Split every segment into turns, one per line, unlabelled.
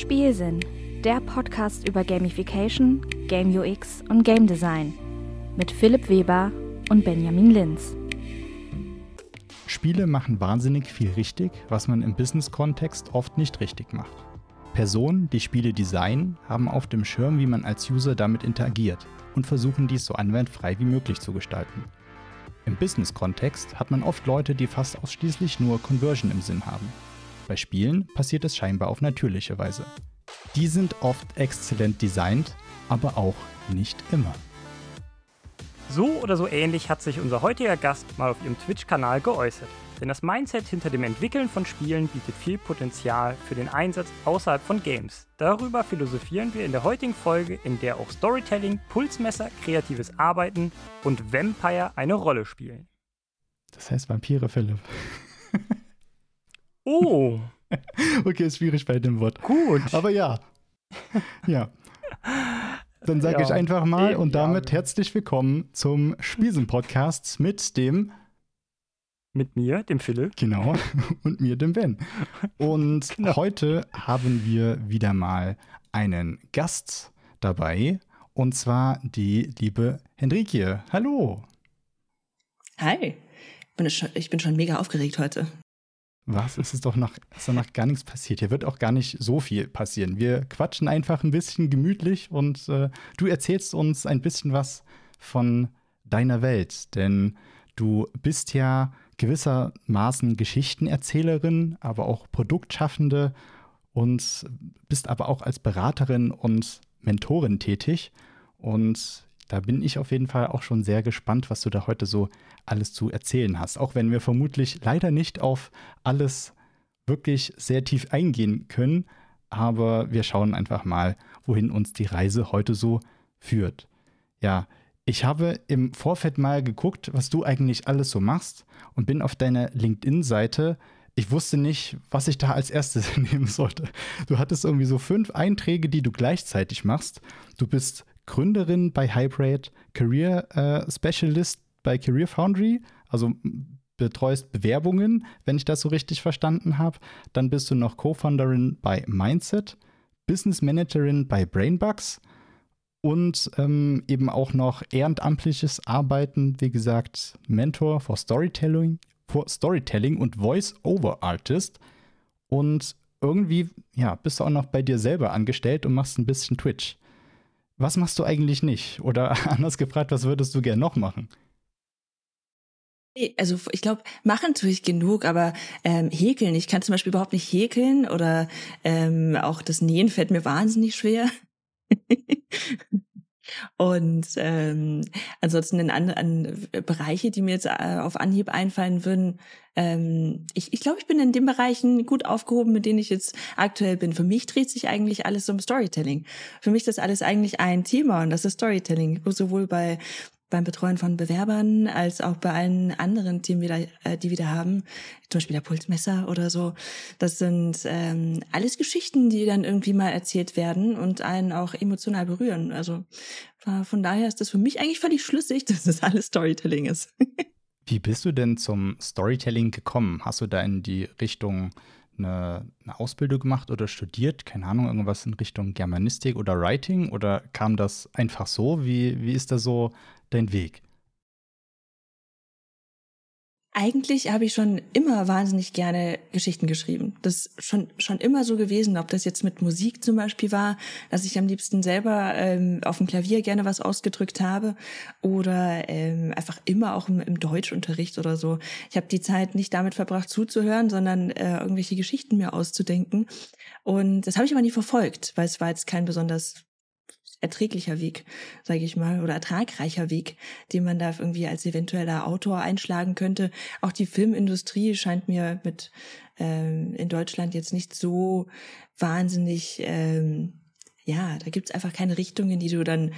Spielsinn, der Podcast über Gamification, Game UX und Game Design mit Philipp Weber und Benjamin Linz.
Spiele machen wahnsinnig viel richtig, was man im Business-Kontext oft nicht richtig macht. Personen, die Spiele designen, haben auf dem Schirm, wie man als User damit interagiert und versuchen dies so anwendfrei wie möglich zu gestalten. Im Business-Kontext hat man oft Leute, die fast ausschließlich nur Conversion im Sinn haben. Bei Spielen passiert es scheinbar auf natürliche Weise. Die sind oft exzellent designt, aber auch nicht immer.
So oder so ähnlich hat sich unser heutiger Gast mal auf ihrem Twitch-Kanal geäußert. Denn das Mindset hinter dem Entwickeln von Spielen bietet viel Potenzial für den Einsatz außerhalb von Games. Darüber philosophieren wir in der heutigen Folge, in der auch Storytelling, Pulsmesser, kreatives Arbeiten und Vampire eine Rolle spielen.
Das heißt Vampire, Philipp.
Oh.
okay, ist schwierig bei dem Wort.
Gut.
Aber ja. Ja. Dann sage ja, ich einfach mal und damit ja. herzlich willkommen zum Spielsen-Podcast mit dem.
Mit mir, dem Philipp.
Genau. Und mir, dem Ben. Und genau. heute haben wir wieder mal einen Gast dabei. Und zwar die liebe Henrike. Hallo.
Hi. Ich bin schon mega aufgeregt heute.
Was? Es ist doch noch, ist doch noch gar nichts passiert. Hier wird auch gar nicht so viel passieren. Wir quatschen einfach ein bisschen gemütlich und äh, du erzählst uns ein bisschen was von deiner Welt. Denn du bist ja gewissermaßen Geschichtenerzählerin, aber auch Produktschaffende und bist aber auch als Beraterin und Mentorin tätig. Und da bin ich auf jeden Fall auch schon sehr gespannt, was du da heute so alles zu erzählen hast. Auch wenn wir vermutlich leider nicht auf alles wirklich sehr tief eingehen können, aber wir schauen einfach mal, wohin uns die Reise heute so führt. Ja, ich habe im Vorfeld mal geguckt, was du eigentlich alles so machst und bin auf deiner LinkedIn-Seite. Ich wusste nicht, was ich da als erstes nehmen sollte. Du hattest irgendwie so fünf Einträge, die du gleichzeitig machst. Du bist Gründerin bei Hybrid, Career äh, Specialist bei Career Foundry, also betreust Bewerbungen, wenn ich das so richtig verstanden habe. Dann bist du noch Co-Founderin bei Mindset, Business Managerin bei Brainbugs und ähm, eben auch noch ehrenamtliches Arbeiten, wie gesagt, Mentor for Storytelling, for Storytelling und Voice-Over-Artist. Und irgendwie, ja, bist du auch noch bei dir selber angestellt und machst ein bisschen Twitch. Was machst du eigentlich nicht? Oder anders gefragt, was würdest du gern noch machen?
Also ich glaube, machen tue ich genug, aber ähm, häkeln, ich kann zum Beispiel überhaupt nicht häkeln oder ähm, auch das Nähen fällt mir wahnsinnig schwer. Und ähm, ansonsten in anderen Bereiche, die mir jetzt äh, auf Anhieb einfallen würden, ähm, ich, ich glaube, ich bin in den Bereichen gut aufgehoben, mit denen ich jetzt aktuell bin. Für mich dreht sich eigentlich alles um Storytelling. Für mich ist das alles eigentlich ein Thema und das ist Storytelling. Sowohl bei beim Betreuen von Bewerbern als auch bei allen anderen Themen, wieder, äh, die wir da haben, zum Beispiel der Pulsmesser oder so. Das sind ähm, alles Geschichten, die dann irgendwie mal erzählt werden und einen auch emotional berühren. Also von daher ist das für mich eigentlich völlig schlüssig, dass das alles Storytelling ist.
Wie bist du denn zum Storytelling gekommen? Hast du da in die Richtung eine, eine, Ausbildung gemacht oder studiert? Keine Ahnung, irgendwas in Richtung Germanistik oder Writing? Oder kam das einfach so? Wie, wie ist da so dein Weg?
Eigentlich habe ich schon immer wahnsinnig gerne Geschichten geschrieben. Das ist schon, schon immer so gewesen, ob das jetzt mit Musik zum Beispiel war, dass ich am liebsten selber ähm, auf dem Klavier gerne was ausgedrückt habe oder ähm, einfach immer auch im, im Deutschunterricht oder so. Ich habe die Zeit nicht damit verbracht zuzuhören, sondern äh, irgendwelche Geschichten mir auszudenken. Und das habe ich aber nie verfolgt, weil es war jetzt kein besonders erträglicher Weg, sage ich mal, oder ertragreicher Weg, den man da irgendwie als eventueller Autor einschlagen könnte. Auch die Filmindustrie scheint mir mit ähm, in Deutschland jetzt nicht so wahnsinnig, ähm, ja, da gibt's einfach keine Richtungen, die du dann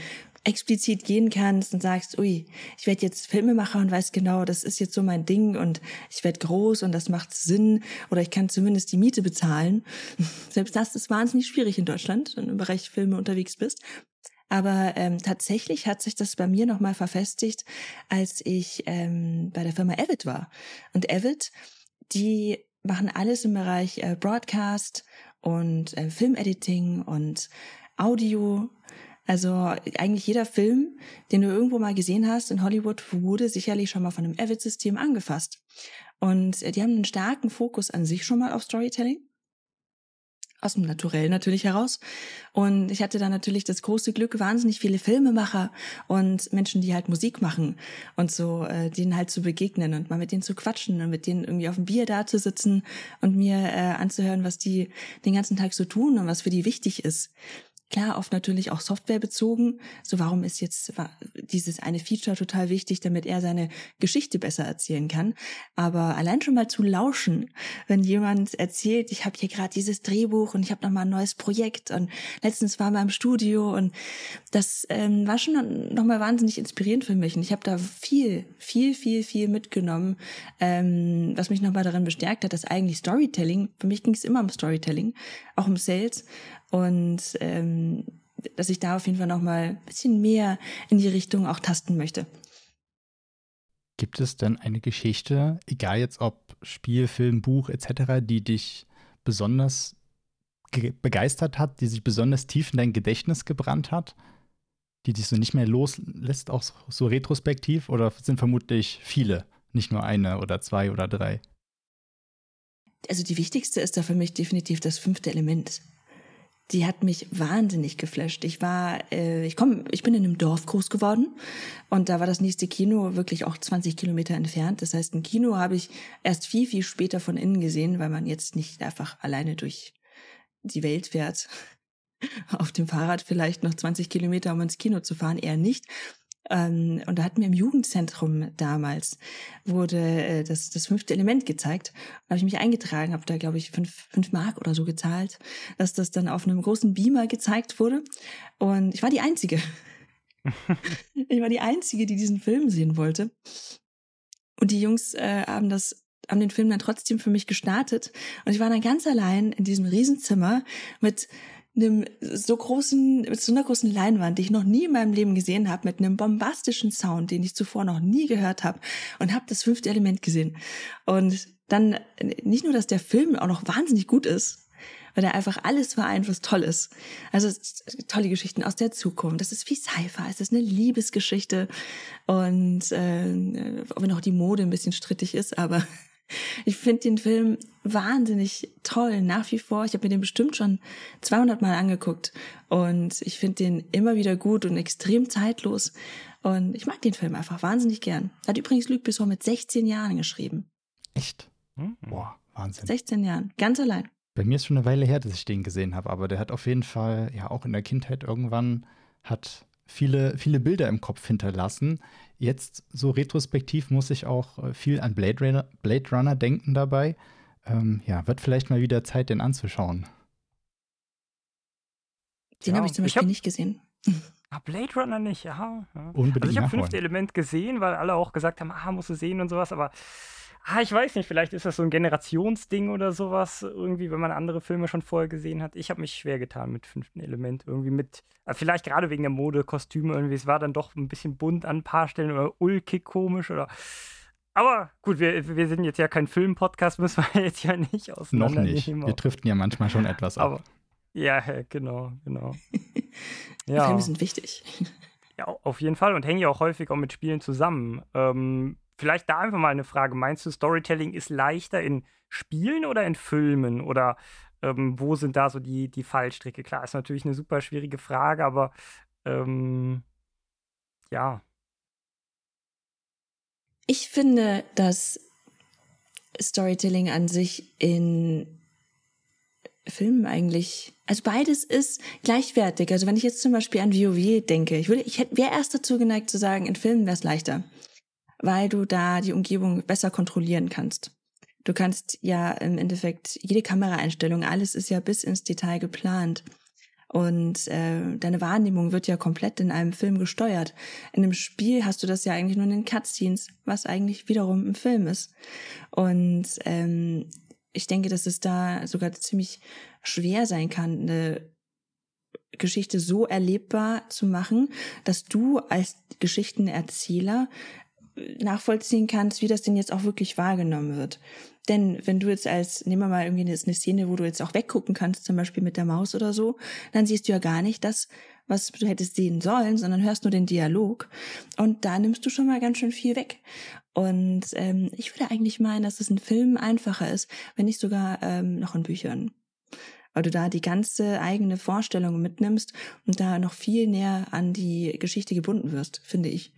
explizit gehen kannst und sagst, ui, ich werde jetzt Filmemacher und weiß genau, das ist jetzt so mein Ding und ich werde groß und das macht Sinn oder ich kann zumindest die Miete bezahlen. Selbst das ist wahnsinnig schwierig in Deutschland, wenn du im Bereich Filme unterwegs bist. Aber ähm, tatsächlich hat sich das bei mir nochmal verfestigt, als ich ähm, bei der Firma Avid war. Und Avid, die machen alles im Bereich äh, Broadcast und äh, Filmediting und Audio. Also eigentlich jeder Film, den du irgendwo mal gesehen hast in Hollywood, wurde sicherlich schon mal von einem Avid-System angefasst. Und äh, die haben einen starken Fokus an sich schon mal auf Storytelling aus dem Naturell natürlich heraus. Und ich hatte da natürlich das große Glück, wahnsinnig viele Filmemacher und Menschen, die halt Musik machen und so, äh, denen halt zu begegnen und mal mit denen zu quatschen und mit denen irgendwie auf dem Bier da zu sitzen und mir äh, anzuhören, was die den ganzen Tag so tun und was für die wichtig ist. Klar, oft natürlich auch Software bezogen. So, warum ist jetzt dieses eine Feature total wichtig, damit er seine Geschichte besser erzählen kann? Aber allein schon mal zu lauschen, wenn jemand erzählt, ich habe hier gerade dieses Drehbuch und ich habe noch mal ein neues Projekt und letztens war wir im Studio und das ähm, war schon noch mal wahnsinnig inspirierend für mich. Und ich habe da viel, viel, viel, viel mitgenommen, ähm, was mich noch mal darin bestärkt hat, dass eigentlich Storytelling, für mich ging es immer um Storytelling, auch um Sales und ähm, dass ich da auf jeden Fall noch mal ein bisschen mehr in die Richtung auch tasten möchte.
Gibt es denn eine Geschichte, egal jetzt ob Spiel, Film, Buch etc., die dich besonders begeistert hat, die sich besonders tief in dein Gedächtnis gebrannt hat, die dich so nicht mehr loslässt, auch so retrospektiv? Oder sind vermutlich viele, nicht nur eine oder zwei oder drei?
Also die wichtigste ist da für mich definitiv das fünfte Element die hat mich wahnsinnig geflasht. Ich war, äh, ich komme, ich bin in einem Dorf groß geworden und da war das nächste Kino wirklich auch 20 Kilometer entfernt. Das heißt, ein Kino habe ich erst viel, viel später von innen gesehen, weil man jetzt nicht einfach alleine durch die Welt fährt. Auf dem Fahrrad vielleicht noch 20 Kilometer, um ins Kino zu fahren, eher nicht. Ähm, und da hatten wir im Jugendzentrum damals, wurde äh, das, das fünfte Element gezeigt. Da habe ich mich eingetragen, habe da, glaube ich, fünf, fünf Mark oder so gezahlt, dass das dann auf einem großen Beamer gezeigt wurde. Und ich war die Einzige. ich war die Einzige, die diesen Film sehen wollte. Und die Jungs äh, haben das haben den Film dann trotzdem für mich gestartet und ich war dann ganz allein in diesem Riesenzimmer mit einem so großen, mit so einer großen Leinwand, die ich noch nie in meinem Leben gesehen habe, mit einem bombastischen Sound, den ich zuvor noch nie gehört habe und habe das fünfte Element gesehen. Und dann nicht nur, dass der Film auch noch wahnsinnig gut ist, weil er einfach alles vereint, was toll ist. Also tolle Geschichten aus der Zukunft. Das ist wie Sci-Fi. Es ist eine Liebesgeschichte und äh, wenn auch die Mode ein bisschen strittig ist, aber ich finde den Film wahnsinnig toll, nach wie vor. Ich habe mir den bestimmt schon 200 Mal angeguckt und ich finde den immer wieder gut und extrem zeitlos. Und ich mag den Film einfach wahnsinnig gern. Hat übrigens Luc Besson mit 16 Jahren geschrieben.
Echt? Hm? Boah, Wahnsinn.
16 Jahren, ganz allein.
Bei mir ist schon eine Weile her, dass ich den gesehen habe, aber der hat auf jeden Fall ja auch in der Kindheit irgendwann hat viele, viele Bilder im Kopf hinterlassen. Jetzt so retrospektiv muss ich auch äh, viel an Blade Runner, Blade Runner denken dabei. Ähm, ja, wird vielleicht mal wieder Zeit, den anzuschauen.
Den ja, habe ich zum Beispiel ich nicht gesehen.
Ah, Blade Runner nicht, ja. ja. Unbedingt also ich habe fünfte Element gesehen, weil alle auch gesagt haben, ah, musst du sehen und sowas, aber ah, ich weiß nicht, vielleicht ist das so ein Generationsding oder sowas, irgendwie, wenn man andere Filme schon vorher gesehen hat. Ich habe mich schwer getan mit fünften Element, irgendwie mit, äh, vielleicht gerade wegen der Mode, Kostüme irgendwie, es war dann doch ein bisschen bunt an ein paar Stellen oder ulkig komisch oder. Aber gut, wir, wir sind jetzt ja kein Film-Podcast, müssen wir jetzt ja nicht auseinandernehmen.
Noch nicht. Wir driften ja manchmal schon etwas ab. Aber,
ja, genau, genau.
ja. Filme sind wichtig.
Ja, auf jeden Fall und hängen ja auch häufig auch mit Spielen zusammen. Ähm, vielleicht da einfach mal eine Frage. Meinst du, Storytelling ist leichter in Spielen oder in Filmen? Oder ähm, wo sind da so die, die Fallstricke? Klar, ist natürlich eine super schwierige Frage, aber ähm, ja.
Ich finde, dass Storytelling an sich in Filmen eigentlich, also beides ist gleichwertig. Also wenn ich jetzt zum Beispiel an WoW denke, ich ich wäre erst dazu geneigt zu sagen, in Filmen wäre es leichter weil du da die Umgebung besser kontrollieren kannst. Du kannst ja im Endeffekt jede Kameraeinstellung, alles ist ja bis ins Detail geplant. Und äh, deine Wahrnehmung wird ja komplett in einem Film gesteuert. In einem Spiel hast du das ja eigentlich nur in den Cutscenes, was eigentlich wiederum ein Film ist. Und ähm, ich denke, dass es da sogar ziemlich schwer sein kann, eine Geschichte so erlebbar zu machen, dass du als Geschichtenerzähler nachvollziehen kannst, wie das denn jetzt auch wirklich wahrgenommen wird. Denn wenn du jetzt als, nehmen wir mal irgendwie eine, eine Szene, wo du jetzt auch weggucken kannst, zum Beispiel mit der Maus oder so, dann siehst du ja gar nicht das, was du hättest sehen sollen, sondern hörst nur den Dialog. Und da nimmst du schon mal ganz schön viel weg. Und ähm, ich würde eigentlich meinen, dass es in Filmen einfacher ist, wenn nicht sogar ähm, noch in Büchern. Weil du da die ganze eigene Vorstellung mitnimmst und da noch viel näher an die Geschichte gebunden wirst, finde ich.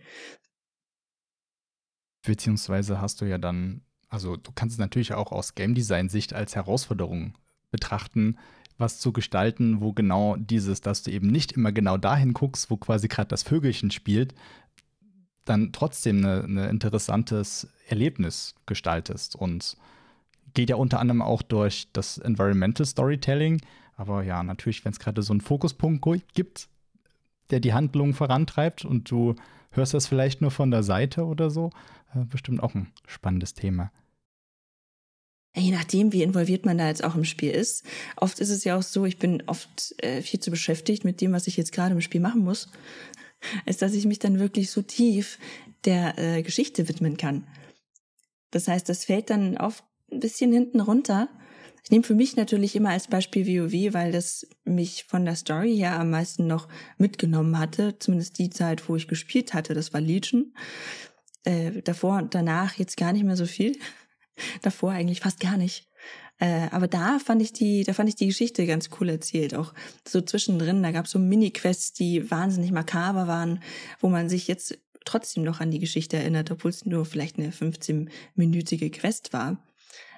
Beziehungsweise hast du ja dann also du kannst es natürlich auch aus Game Design Sicht als Herausforderung betrachten, was zu gestalten, wo genau dieses, dass du eben nicht immer genau dahin guckst, wo quasi gerade das Vögelchen spielt, dann trotzdem ein interessantes Erlebnis gestaltest. Und geht ja unter anderem auch durch das Environmental Storytelling. Aber ja, natürlich, wenn es gerade so einen Fokuspunkt gibt, der die Handlung vorantreibt und du hörst das vielleicht nur von der Seite oder so, äh, bestimmt auch ein spannendes Thema.
Je nachdem, wie involviert man da jetzt auch im Spiel ist. Oft ist es ja auch so, ich bin oft äh, viel zu beschäftigt mit dem, was ich jetzt gerade im Spiel machen muss, als dass ich mich dann wirklich so tief der äh, Geschichte widmen kann. Das heißt, das fällt dann oft ein bisschen hinten runter. Ich nehme für mich natürlich immer als Beispiel WoW, weil das mich von der Story her am meisten noch mitgenommen hatte. Zumindest die Zeit, wo ich gespielt hatte, das war Legion. Äh, davor und danach jetzt gar nicht mehr so viel. Davor eigentlich fast gar nicht. Äh, aber da fand ich die, da fand ich die Geschichte ganz cool erzählt. Auch so zwischendrin, da gab es so Mini-Quests, die wahnsinnig makaber waren, wo man sich jetzt trotzdem noch an die Geschichte erinnert, obwohl es nur vielleicht eine 15-minütige Quest war.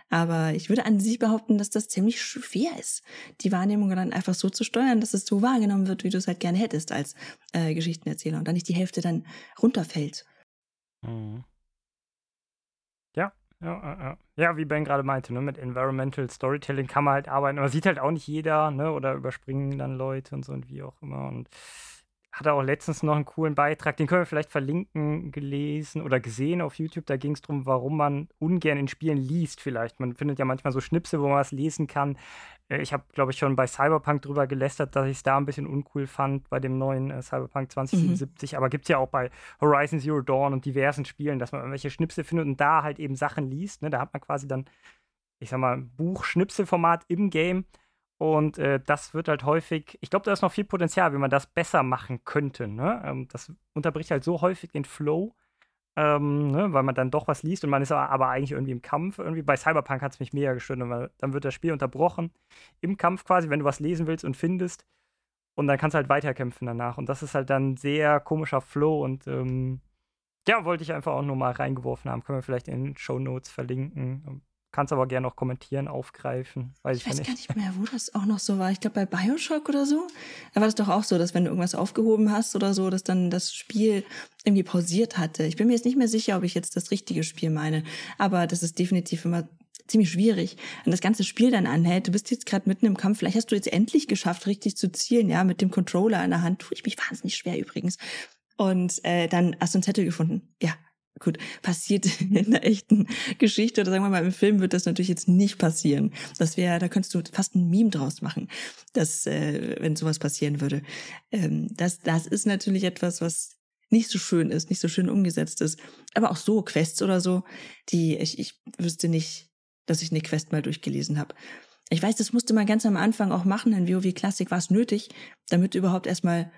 Aber ich würde an sich behaupten, dass das ziemlich schwer ist, die Wahrnehmung dann einfach so zu steuern, dass es so wahrgenommen wird, wie du es halt gerne hättest als äh, Geschichtenerzähler und dann nicht die Hälfte dann runterfällt. Mhm.
Ja, ja, ja. wie Ben gerade meinte, ne, mit Environmental Storytelling kann man halt arbeiten, aber sieht halt auch nicht jeder, ne, oder überspringen dann Leute und so und wie auch immer. Und hatte auch letztens noch einen coolen Beitrag, den können wir vielleicht verlinken, gelesen oder gesehen auf YouTube. Da ging es darum, warum man ungern in Spielen liest, vielleicht. Man findet ja manchmal so Schnipsel, wo man was lesen kann. Äh, ich habe, glaube ich, schon bei Cyberpunk drüber gelästert, dass ich es da ein bisschen uncool fand bei dem neuen äh, Cyberpunk 2077. Mhm. Aber gibt es ja auch bei Horizon Zero Dawn und diversen Spielen, dass man irgendwelche Schnipsel findet und da halt eben Sachen liest. Ne? Da hat man quasi dann, ich sag mal, Buch-Schnipselformat im Game. Und äh, das wird halt häufig, ich glaube, da ist noch viel Potenzial, wie man das besser machen könnte. Ne? Ähm, das unterbricht halt so häufig den Flow ähm, ne, weil man dann doch was liest und man ist aber, eigentlich irgendwie im Kampf. Irgendwie bei Cyberpunk hat es mich mega gestört, weil dann wird das Spiel unterbrochen im Kampf quasi, wenn du was lesen willst und findest. Und dann kannst du halt weiterkämpfen danach. Und das ist halt dann sehr komischer Flow und ähm, ja, wollte ich einfach auch nur mal reingeworfen haben. Können wir vielleicht in den Show Notes verlinken. Kannst aber gerne noch kommentieren, aufgreifen.
Weiß ich, ich weiß gar nicht mehr, wo das auch noch so war. Ich glaube, bei Bioshock oder so, da war das doch auch so, dass wenn du irgendwas aufgehoben hast oder so, dass dann das Spiel irgendwie pausiert hatte. Ich bin mir jetzt nicht mehr sicher, ob ich jetzt das richtige Spiel meine. Aber das ist definitiv immer ziemlich schwierig. Und das ganze Spiel dann anhält. Du bist jetzt gerade mitten im Kampf. Vielleicht hast du jetzt endlich geschafft, richtig zu zielen, ja, mit dem Controller in der Hand. Tue ich mich wahnsinnig schwer übrigens. Und äh, dann hast du einen Zettel gefunden. Ja, gut, passiert in der echten Geschichte oder sagen wir mal im Film wird das natürlich jetzt nicht passieren. Das wäre, da könntest du fast ein Meme draus machen, dass äh, wenn sowas passieren würde. Ähm, das, das ist natürlich etwas, was nicht so schön ist, nicht so schön umgesetzt ist. Aber auch so Quests oder so, die ich, ich wüsste nicht, dass ich eine Quest mal durchgelesen habe. Ich weiß, das musste man ganz am Anfang auch machen. In WoW Classic war es nötig, damit überhaupt erstmal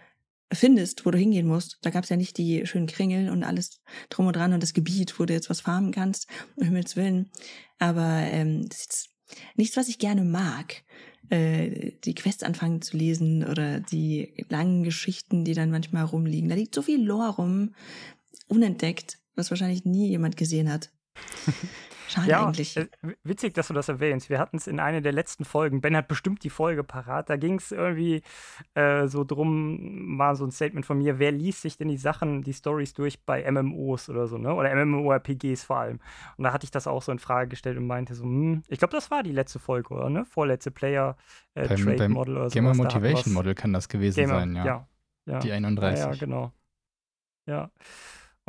findest, wo du hingehen musst. Da gab's ja nicht die schönen Kringel und alles drum und dran und das Gebiet, wo du jetzt was farmen kannst, um Himmels Willen. Aber ähm, das ist nichts, was ich gerne mag. Äh, die Quests anfangen zu lesen oder die langen Geschichten, die dann manchmal rumliegen. Da liegt so viel Lore rum, unentdeckt, was wahrscheinlich nie jemand gesehen hat. Schade ja, eigentlich. Äh,
witzig, dass du das erwähnst. Wir hatten es in einer der letzten Folgen. Ben hat bestimmt die Folge parat. Da ging es irgendwie äh, so drum, mal so ein Statement von mir, wer liest sich denn die Sachen, die Stories durch bei MMOs oder so, ne? Oder MMORPGs vor allem. Und da hatte ich das auch so in Frage gestellt und meinte so, hm, ich glaube, das war die letzte Folge, oder ne? Vorletzte Player äh, beim, Trade beim Model oder so.
Gamer Motivation Model kann das gewesen
Gamer,
sein, ja.
ja. ja.
Die 31.
Ja, ja genau. Ja.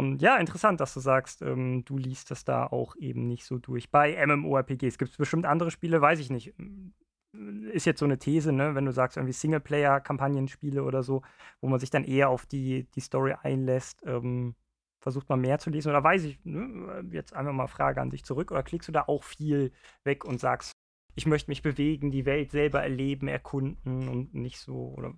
Und ja, interessant, dass du sagst, ähm, du liest das da auch eben nicht so durch. Bei MMORPGs gibt es bestimmt andere Spiele, weiß ich nicht. Ist jetzt so eine These, ne? wenn du sagst, irgendwie Singleplayer-Kampagnenspiele oder so, wo man sich dann eher auf die, die Story einlässt. Ähm, versucht man mehr zu lesen? Oder weiß ich, ne, jetzt einfach mal Frage an dich zurück, oder klickst du da auch viel weg und sagst, ich möchte mich bewegen, die Welt selber erleben, erkunden und nicht so, oder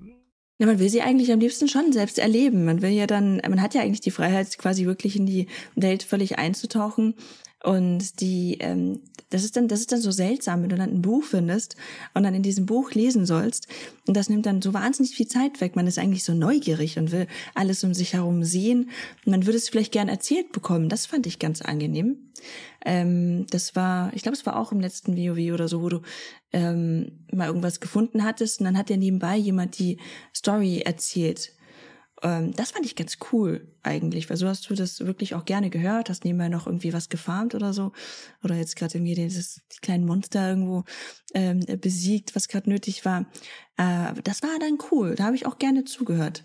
ja, man will sie eigentlich am liebsten schon selbst erleben. Man will ja dann, man hat ja eigentlich die Freiheit, quasi wirklich in die Welt völlig einzutauchen und die, ähm, das ist dann, das ist dann so seltsam, wenn du dann ein Buch findest und dann in diesem Buch lesen sollst. Und das nimmt dann so wahnsinnig viel Zeit weg. Man ist eigentlich so neugierig und will alles um sich herum sehen. Man würde es vielleicht gern erzählt bekommen. Das fand ich ganz angenehm. Ähm, das war, ich glaube, es war auch im letzten WoW oder so, wo du ähm, mal irgendwas gefunden hattest und dann hat ja nebenbei jemand die Story erzählt ähm, das fand ich ganz cool eigentlich, weil so hast du das wirklich auch gerne gehört, hast nebenbei noch irgendwie was gefarmt oder so. Oder jetzt gerade irgendwie dieses die kleinen Monster irgendwo ähm, besiegt, was gerade nötig war. Äh, das war dann cool, da habe ich auch gerne zugehört.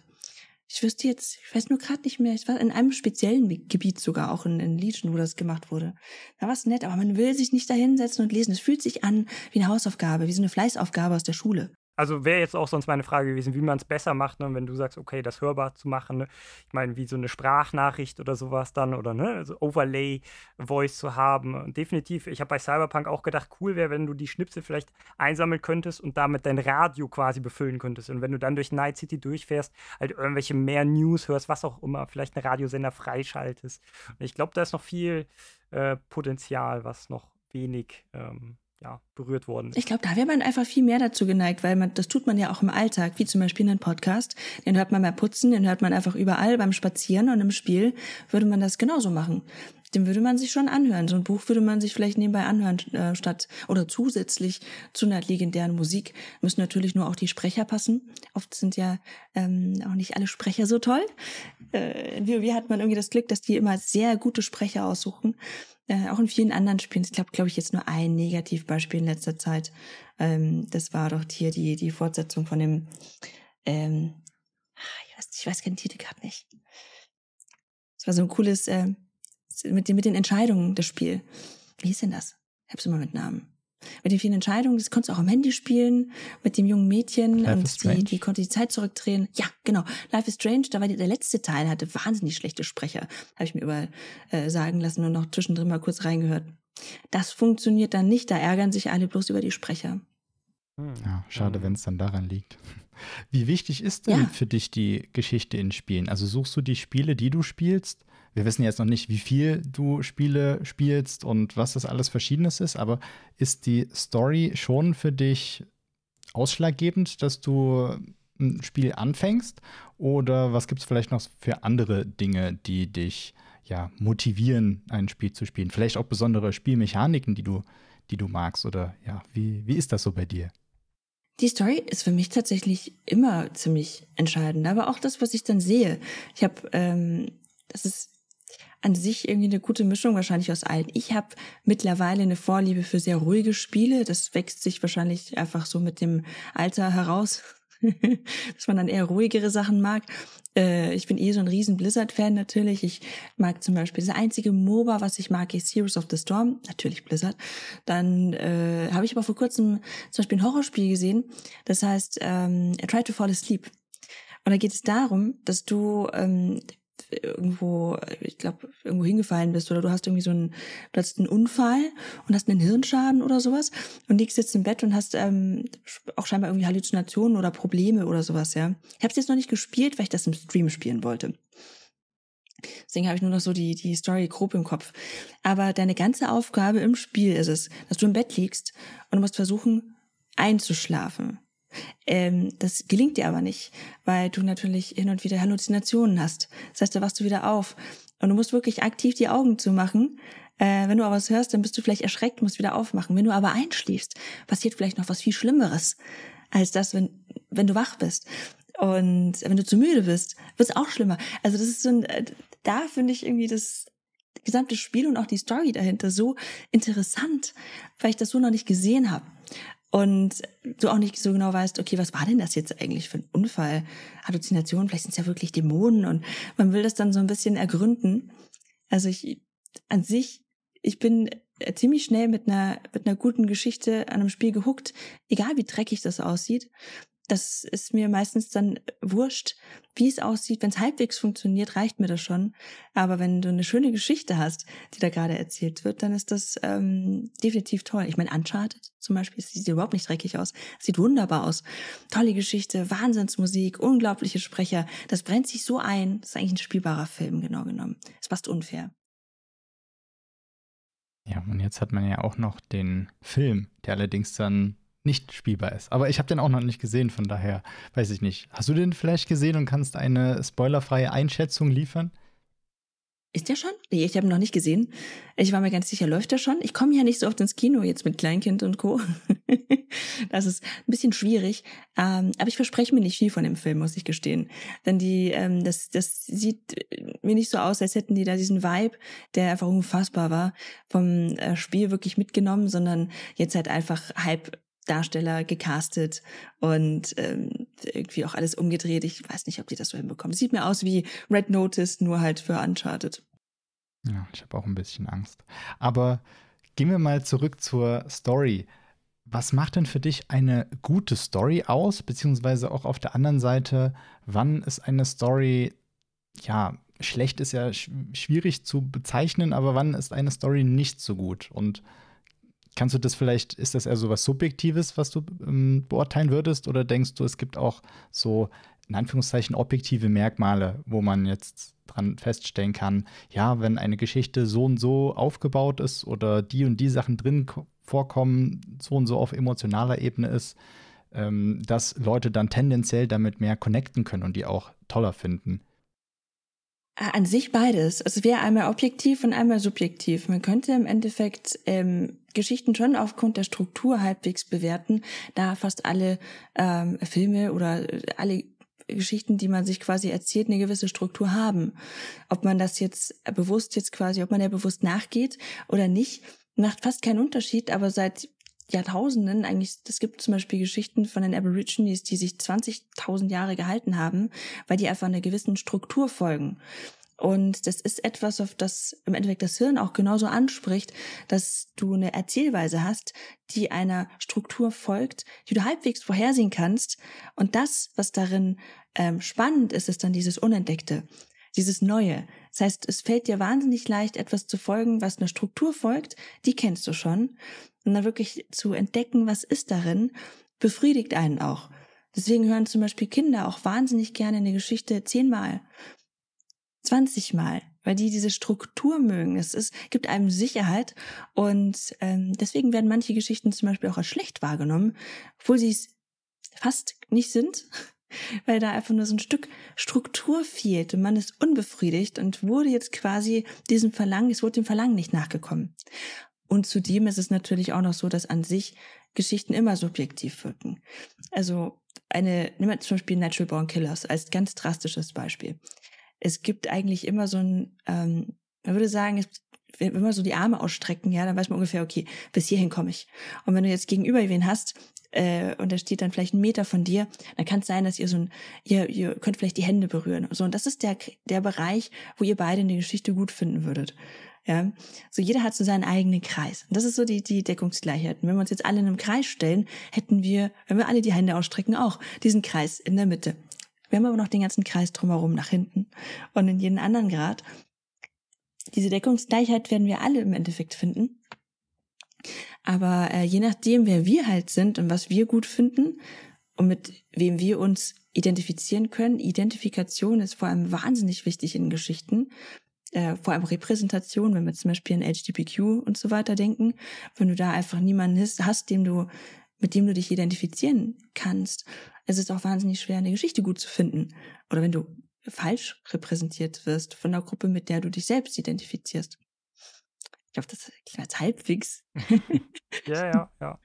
Ich wüsste jetzt, ich weiß nur gerade nicht mehr, ich war in einem speziellen Gebiet sogar, auch in, in Legion, wo das gemacht wurde. Da war es nett, aber man will sich nicht da hinsetzen und lesen. Es fühlt sich an wie eine Hausaufgabe, wie so eine Fleißaufgabe aus der Schule
also wäre jetzt auch sonst meine Frage gewesen, wie man es besser macht, ne? wenn du sagst, okay, das hörbar zu machen. Ne? Ich meine, wie so eine Sprachnachricht oder sowas dann oder ne, also Overlay-Voice zu haben. Und definitiv, ich habe bei Cyberpunk auch gedacht, cool wäre, wenn du die Schnipsel vielleicht einsammeln könntest und damit dein Radio quasi befüllen könntest. Und wenn du dann durch Night City durchfährst, halt irgendwelche mehr News hörst, was auch immer, vielleicht einen Radiosender freischaltest. Und ich glaube, da ist noch viel äh, Potenzial, was noch wenig ähm, ja, berührt worden ist.
Ich glaube, da wäre man einfach viel mehr dazu geneigt, weil man, das tut man ja auch im Alltag, wie zum Beispiel einen Podcast. Den hört man beim Putzen, den hört man einfach überall beim Spazieren und im Spiel würde man das genauso machen. Den würde man sich schon anhören. So ein Buch würde man sich vielleicht nebenbei anhören, äh, statt oder zusätzlich zu einer legendären Musik. Müssen natürlich nur auch die Sprecher passen. Oft sind ja ähm, auch nicht alle Sprecher so toll. Äh, in WoW hat man irgendwie das Glück, dass die immer sehr gute Sprecher aussuchen äh, auch in vielen anderen Spielen. Ich glaube, glaube ich, jetzt nur ein Negativbeispiel in letzter Zeit. Ähm, das war doch hier die, die Fortsetzung von dem, ähm, ah, ich weiß, ich weiß keinen Titel gerade nicht. Es war so ein cooles, äh, mit, den, mit den Entscheidungen das Spiel. Wie hieß denn das? Ich hab's immer mit Namen mit den vielen Entscheidungen. Das konntest du auch am Handy spielen, mit dem jungen Mädchen Life und die, die konnte die Zeit zurückdrehen. Ja, genau. Life is Strange, da war die, der letzte Teil, hatte wahnsinnig schlechte Sprecher. Habe ich mir überall äh, sagen lassen und noch zwischendrin mal kurz reingehört. Das funktioniert dann nicht, da ärgern sich alle bloß über die Sprecher.
Hm. Ja, schade, wenn es dann daran liegt. Wie wichtig ist denn ja. für dich die Geschichte in Spielen? Also suchst du die Spiele, die du spielst, wir wissen jetzt noch nicht, wie viel du Spiele spielst und was das alles Verschiedenes ist, aber ist die Story schon für dich ausschlaggebend, dass du ein Spiel anfängst? Oder was gibt es vielleicht noch für andere Dinge, die dich ja, motivieren, ein Spiel zu spielen? Vielleicht auch besondere Spielmechaniken, die du, die du magst? Oder ja, wie, wie ist das so bei dir?
Die Story ist für mich tatsächlich immer ziemlich entscheidend, aber auch das, was ich dann sehe. Ich habe, ähm, das ist an sich irgendwie eine gute Mischung wahrscheinlich aus allen. Ich habe mittlerweile eine Vorliebe für sehr ruhige Spiele. Das wächst sich wahrscheinlich einfach so mit dem Alter heraus, dass man dann eher ruhigere Sachen mag. Äh, ich bin eh so ein riesen Blizzard-Fan natürlich. Ich mag zum Beispiel das einzige MOBA, was ich mag, ist Heroes of the Storm. Natürlich Blizzard. Dann äh, habe ich aber vor kurzem zum Beispiel ein Horrorspiel gesehen. Das heißt ähm, Try to Fall Asleep. Und da geht es darum, dass du ähm, irgendwo, ich glaube, irgendwo hingefallen bist oder du hast irgendwie so einen, du hast einen Unfall und hast einen Hirnschaden oder sowas und liegst jetzt im Bett und hast ähm, auch scheinbar irgendwie Halluzinationen oder Probleme oder sowas, ja. Ich habe es jetzt noch nicht gespielt, weil ich das im Stream spielen wollte. Deswegen habe ich nur noch so die, die Story grob im Kopf. Aber deine ganze Aufgabe im Spiel ist es, dass du im Bett liegst und du musst versuchen, einzuschlafen. Ähm, das gelingt dir aber nicht, weil du natürlich hin und wieder Halluzinationen hast. Das heißt, da wachst du wieder auf. Und du musst wirklich aktiv die Augen zumachen. Äh, wenn du aber was hörst, dann bist du vielleicht erschreckt, musst wieder aufmachen. Wenn du aber einschläfst, passiert vielleicht noch was viel Schlimmeres als das, wenn, wenn du wach bist. Und wenn du zu müde bist, wird es auch schlimmer. Also das ist so ein, äh, da finde ich irgendwie das gesamte Spiel und auch die Story dahinter so interessant, weil ich das so noch nicht gesehen habe und du auch nicht so genau weißt, okay, was war denn das jetzt eigentlich für ein Unfall? Halluzination, vielleicht sind es ja wirklich Dämonen und man will das dann so ein bisschen ergründen. Also ich an sich, ich bin ziemlich schnell mit einer mit einer guten Geschichte an einem Spiel gehuckt, egal wie dreckig das aussieht. Das ist mir meistens dann wurscht, wie es aussieht. Wenn es halbwegs funktioniert, reicht mir das schon. Aber wenn du eine schöne Geschichte hast, die da gerade erzählt wird, dann ist das ähm, definitiv toll. Ich meine, Uncharted zum Beispiel, sieht überhaupt nicht dreckig aus. Sieht wunderbar aus. Tolle Geschichte, Wahnsinnsmusik, unglaubliche Sprecher. Das brennt sich so ein. Das ist eigentlich ein spielbarer Film, genau genommen. Ist fast unfair.
Ja, und jetzt hat man ja auch noch den Film, der allerdings dann nicht spielbar ist. Aber ich habe den auch noch nicht gesehen, von daher weiß ich nicht. Hast du den vielleicht gesehen und kannst eine spoilerfreie Einschätzung liefern?
Ist der schon? Nee, ich habe ihn noch nicht gesehen. Ich war mir ganz sicher, läuft der schon? Ich komme ja nicht so oft ins Kino jetzt mit Kleinkind und Co. das ist ein bisschen schwierig. Ähm, aber ich verspreche mir nicht viel von dem Film, muss ich gestehen. Denn die, ähm, das, das sieht mir nicht so aus, als hätten die da diesen Vibe, der einfach unfassbar war, vom äh, Spiel wirklich mitgenommen, sondern jetzt halt einfach halb Darsteller gecastet und ähm, irgendwie auch alles umgedreht. Ich weiß nicht, ob die das so hinbekommen. Sieht mir aus wie Red Notice, nur halt für Uncharted.
Ja, ich habe auch ein bisschen Angst. Aber gehen wir mal zurück zur Story. Was macht denn für dich eine gute Story aus? Beziehungsweise auch auf der anderen Seite, wann ist eine Story, ja, schlecht ist ja schwierig zu bezeichnen, aber wann ist eine Story nicht so gut? Und Kannst du das vielleicht, ist das eher so was Subjektives, was du ähm, beurteilen würdest? Oder denkst du, es gibt auch so, in Anführungszeichen, objektive Merkmale, wo man jetzt dran feststellen kann, ja, wenn eine Geschichte so und so aufgebaut ist oder die und die Sachen drin vorkommen, so und so auf emotionaler Ebene ist, ähm, dass Leute dann tendenziell damit mehr connecten können und die auch toller finden.
An sich beides. Es wäre einmal objektiv und einmal subjektiv. Man könnte im Endeffekt ähm, Geschichten schon aufgrund der Struktur halbwegs bewerten, da fast alle ähm, Filme oder äh, alle Geschichten, die man sich quasi erzählt, eine gewisse Struktur haben. Ob man das jetzt bewusst jetzt quasi, ob man der bewusst nachgeht oder nicht, macht fast keinen Unterschied, aber seit Jahrtausenden eigentlich, es gibt zum Beispiel Geschichten von den Aborigines, die sich 20.000 Jahre gehalten haben, weil die einfach einer gewissen Struktur folgen. Und das ist etwas, auf das im Endeffekt das Hirn auch genauso anspricht, dass du eine Erzählweise hast, die einer Struktur folgt, die du halbwegs vorhersehen kannst. Und das, was darin ähm, spannend ist, ist dann dieses Unentdeckte, dieses Neue. Das heißt, es fällt dir wahnsinnig leicht, etwas zu folgen, was einer Struktur folgt, die kennst du schon. Und dann wirklich zu entdecken, was ist darin, befriedigt einen auch. Deswegen hören zum Beispiel Kinder auch wahnsinnig gerne eine Geschichte zehnmal 20 Mal, weil die diese Struktur mögen. Es ist, gibt einem Sicherheit und ähm, deswegen werden manche Geschichten zum Beispiel auch als schlecht wahrgenommen, obwohl sie es fast nicht sind, weil da einfach nur so ein Stück Struktur fehlt und man ist unbefriedigt und wurde jetzt quasi diesem Verlangen, es wurde dem Verlangen nicht nachgekommen. Und zudem ist es natürlich auch noch so, dass an sich Geschichten immer subjektiv wirken. Also eine, nehmen wir zum Beispiel Natural Born Killers als ganz drastisches Beispiel es gibt eigentlich immer so ein, ähm, man würde sagen, es, wenn wir so die Arme ausstrecken, ja, dann weiß man ungefähr, okay, bis hierhin komme ich. Und wenn du jetzt gegenüber wen hast, äh, und der steht dann vielleicht einen Meter von dir, dann kann es sein, dass ihr so ein, ihr, ihr könnt vielleicht die Hände berühren. So, und das ist der, der Bereich, wo ihr beide eine Geschichte gut finden würdet. Ja, so jeder hat so seinen eigenen Kreis. Und das ist so die, die Deckungsgleichheit. Und wenn wir uns jetzt alle in einem Kreis stellen, hätten wir, wenn wir alle die Hände ausstrecken, auch diesen Kreis in der Mitte. Wir haben aber noch den ganzen Kreis drumherum nach hinten und in jedem anderen Grad. Diese Deckungsgleichheit werden wir alle im Endeffekt finden. Aber äh, je nachdem, wer wir halt sind und was wir gut finden und mit wem wir uns identifizieren können, Identifikation ist vor allem wahnsinnig wichtig in Geschichten. Äh, vor allem Repräsentation, wenn wir zum Beispiel an LGBTQ und so weiter denken, wenn du da einfach niemanden hast, dem du, mit dem du dich identifizieren kannst, es ist auch wahnsinnig schwer, eine Geschichte gut zu finden. Oder wenn du falsch repräsentiert wirst von der Gruppe, mit der du dich selbst identifizierst. Glaube, das klingt als halbwegs.
ja, ja, ja.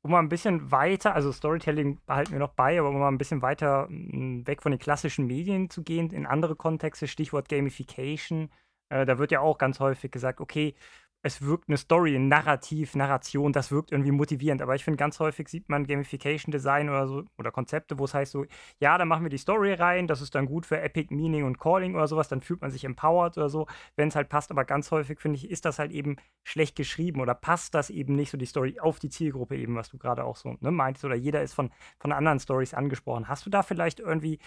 Um mal ein bisschen weiter, also Storytelling behalten wir noch bei, aber um mal ein bisschen weiter hm, weg von den klassischen Medien zu gehen, in andere Kontexte, Stichwort Gamification. Äh, da wird ja auch ganz häufig gesagt, okay, es wirkt eine Story, ein Narrativ, Narration, das wirkt irgendwie motivierend. Aber ich finde, ganz häufig sieht man Gamification Design oder so oder Konzepte, wo es heißt so, ja, da machen wir die Story rein, das ist dann gut für Epic Meaning und Calling oder sowas, dann fühlt man sich empowered oder so, wenn es halt passt. Aber ganz häufig, finde ich, ist das halt eben schlecht geschrieben oder passt das eben nicht so die Story auf die Zielgruppe eben, was du gerade auch so ne, meintest. Oder jeder ist von, von anderen Stories angesprochen. Hast du da vielleicht irgendwie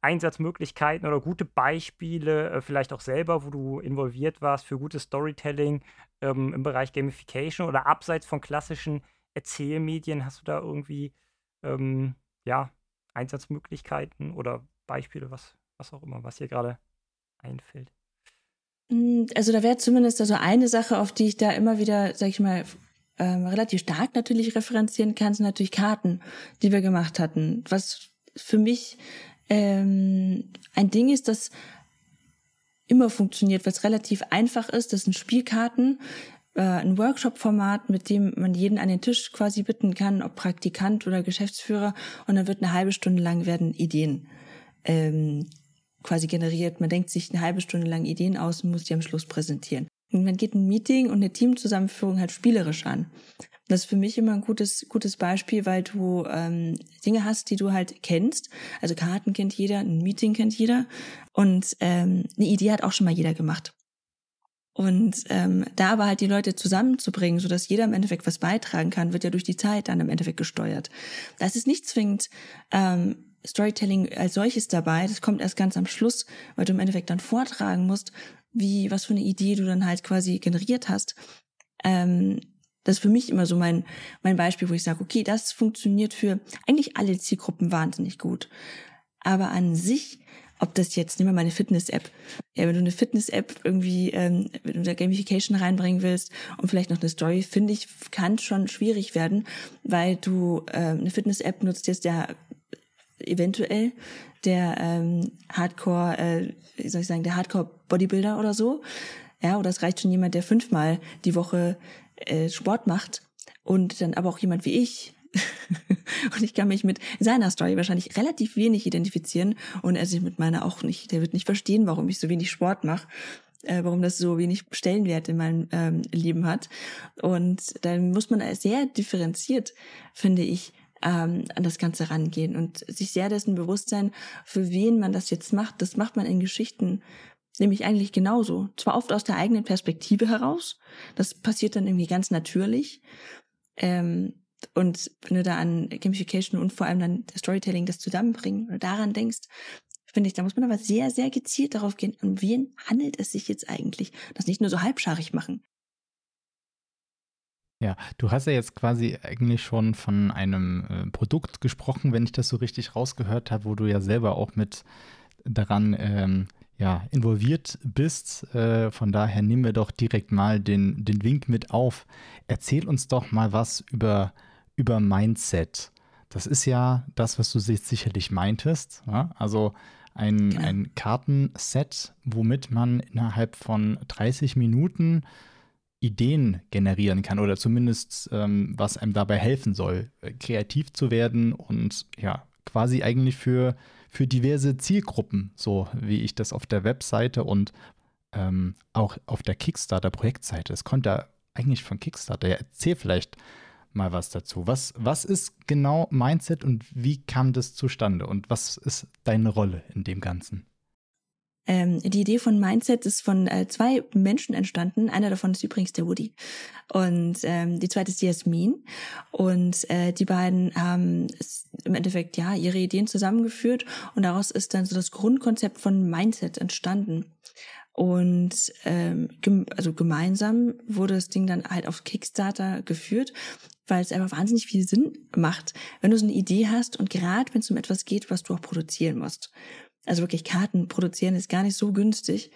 Einsatzmöglichkeiten oder gute Beispiele, äh, vielleicht auch selber, wo du involviert warst für gutes Storytelling? Ähm, im Bereich Gamification oder abseits von klassischen Erzählmedien? Hast du da irgendwie ähm, ja, Einsatzmöglichkeiten oder Beispiele, was, was auch immer, was dir gerade einfällt?
Hm, also da wäre zumindest also eine Sache, auf die ich da immer wieder, sag ich mal, ähm, relativ stark natürlich referenzieren kann, sind natürlich Karten, die wir gemacht hatten. Was für mich ähm, ein Ding ist, das immer funktioniert, was relativ einfach ist. Das sind Spielkarten, äh, ein Workshop-Format, mit dem man jeden an den Tisch quasi bitten kann, ob Praktikant oder Geschäftsführer. Und dann wird eine halbe Stunde lang werden Ideen ähm, quasi generiert. Man denkt sich eine halbe Stunde lang Ideen aus und muss die am Schluss präsentieren. Und man geht ein Meeting und eine Teamzusammenführung halt spielerisch an. Das ist für mich immer ein gutes, gutes Beispiel, weil du ähm, Dinge hast, die du halt kennst. Also Karten kennt jeder, ein Meeting kennt jeder. Und ähm, eine Idee hat auch schon mal jeder gemacht. Und ähm, da aber halt die Leute zusammenzubringen, sodass jeder im Endeffekt was beitragen kann, wird ja durch die Zeit dann im Endeffekt gesteuert. Das ist nicht zwingend ähm, Storytelling als solches dabei. Das kommt erst ganz am Schluss, weil du im Endeffekt dann vortragen musst, wie, was für eine Idee du dann halt quasi generiert hast. Ähm, das ist für mich immer so mein, mein Beispiel, wo ich sage, okay, das funktioniert für eigentlich alle Zielgruppen wahnsinnig gut. Aber an sich, ob das jetzt, nehmen wir mal eine Fitness-App. Ja, wenn du eine Fitness-App irgendwie, ähm, wenn du da Gamification reinbringen willst und vielleicht noch eine Story, finde ich, kann schon schwierig werden, weil du ähm, eine Fitness-App nutzt jetzt ja eventuell der ähm, Hardcore, äh, wie soll ich sagen, der Hardcore-Bodybuilder oder so. Ja, oder es reicht schon jemand, der fünfmal die Woche äh, Sport macht und dann aber auch jemand wie ich. und ich kann mich mit seiner Story wahrscheinlich relativ wenig identifizieren und er sich mit meiner auch nicht. Der wird nicht verstehen, warum ich so wenig Sport mache äh, warum das so wenig Stellenwert in meinem ähm, Leben hat. Und dann muss man sehr differenziert, finde ich, ähm, an das Ganze rangehen und sich sehr dessen bewusst sein, für wen man das jetzt macht. Das macht man in Geschichten nämlich eigentlich genauso. Zwar oft aus der eigenen Perspektive heraus, das passiert dann irgendwie ganz natürlich. Ähm, und wenn du da an Gamification und vor allem dann Storytelling das zusammenbringen oder daran denkst, finde ich, da muss man aber sehr, sehr gezielt darauf gehen, um wen handelt es sich jetzt eigentlich? Das nicht nur so halbscharig machen.
Ja, du hast ja jetzt quasi eigentlich schon von einem äh, Produkt gesprochen, wenn ich das so richtig rausgehört habe, wo du ja selber auch mit daran ähm, ja, involviert bist. Äh, von daher nehmen wir doch direkt mal den, den Wink mit auf. Erzähl uns doch mal was über, über Mindset. Das ist ja das, was du sicherlich meintest. Ja? Also ein, genau. ein Kartenset, womit man innerhalb von 30 Minuten Ideen generieren kann oder zumindest ähm, was einem dabei helfen soll, äh, kreativ zu werden und ja, quasi eigentlich für für diverse Zielgruppen, so wie ich das auf der Webseite und ähm, auch auf der Kickstarter-Projektseite. Es kommt ja eigentlich von Kickstarter. Ja, erzähl vielleicht mal was dazu. Was, was ist genau Mindset und wie kam das zustande und was ist deine Rolle in dem Ganzen?
Ähm, die Idee von Mindset ist von äh, zwei Menschen entstanden. Einer davon ist übrigens der Woody. Und ähm, die zweite ist die Jasmin. Und äh, die beiden haben im Endeffekt ja ihre Ideen zusammengeführt und daraus ist dann so das Grundkonzept von Mindset entstanden. Und ähm, gem also gemeinsam wurde das Ding dann halt auf Kickstarter geführt, weil es einfach wahnsinnig viel Sinn macht, wenn du so eine Idee hast und gerade wenn es um etwas geht, was du auch produzieren musst also wirklich Karten produzieren ist gar nicht so günstig.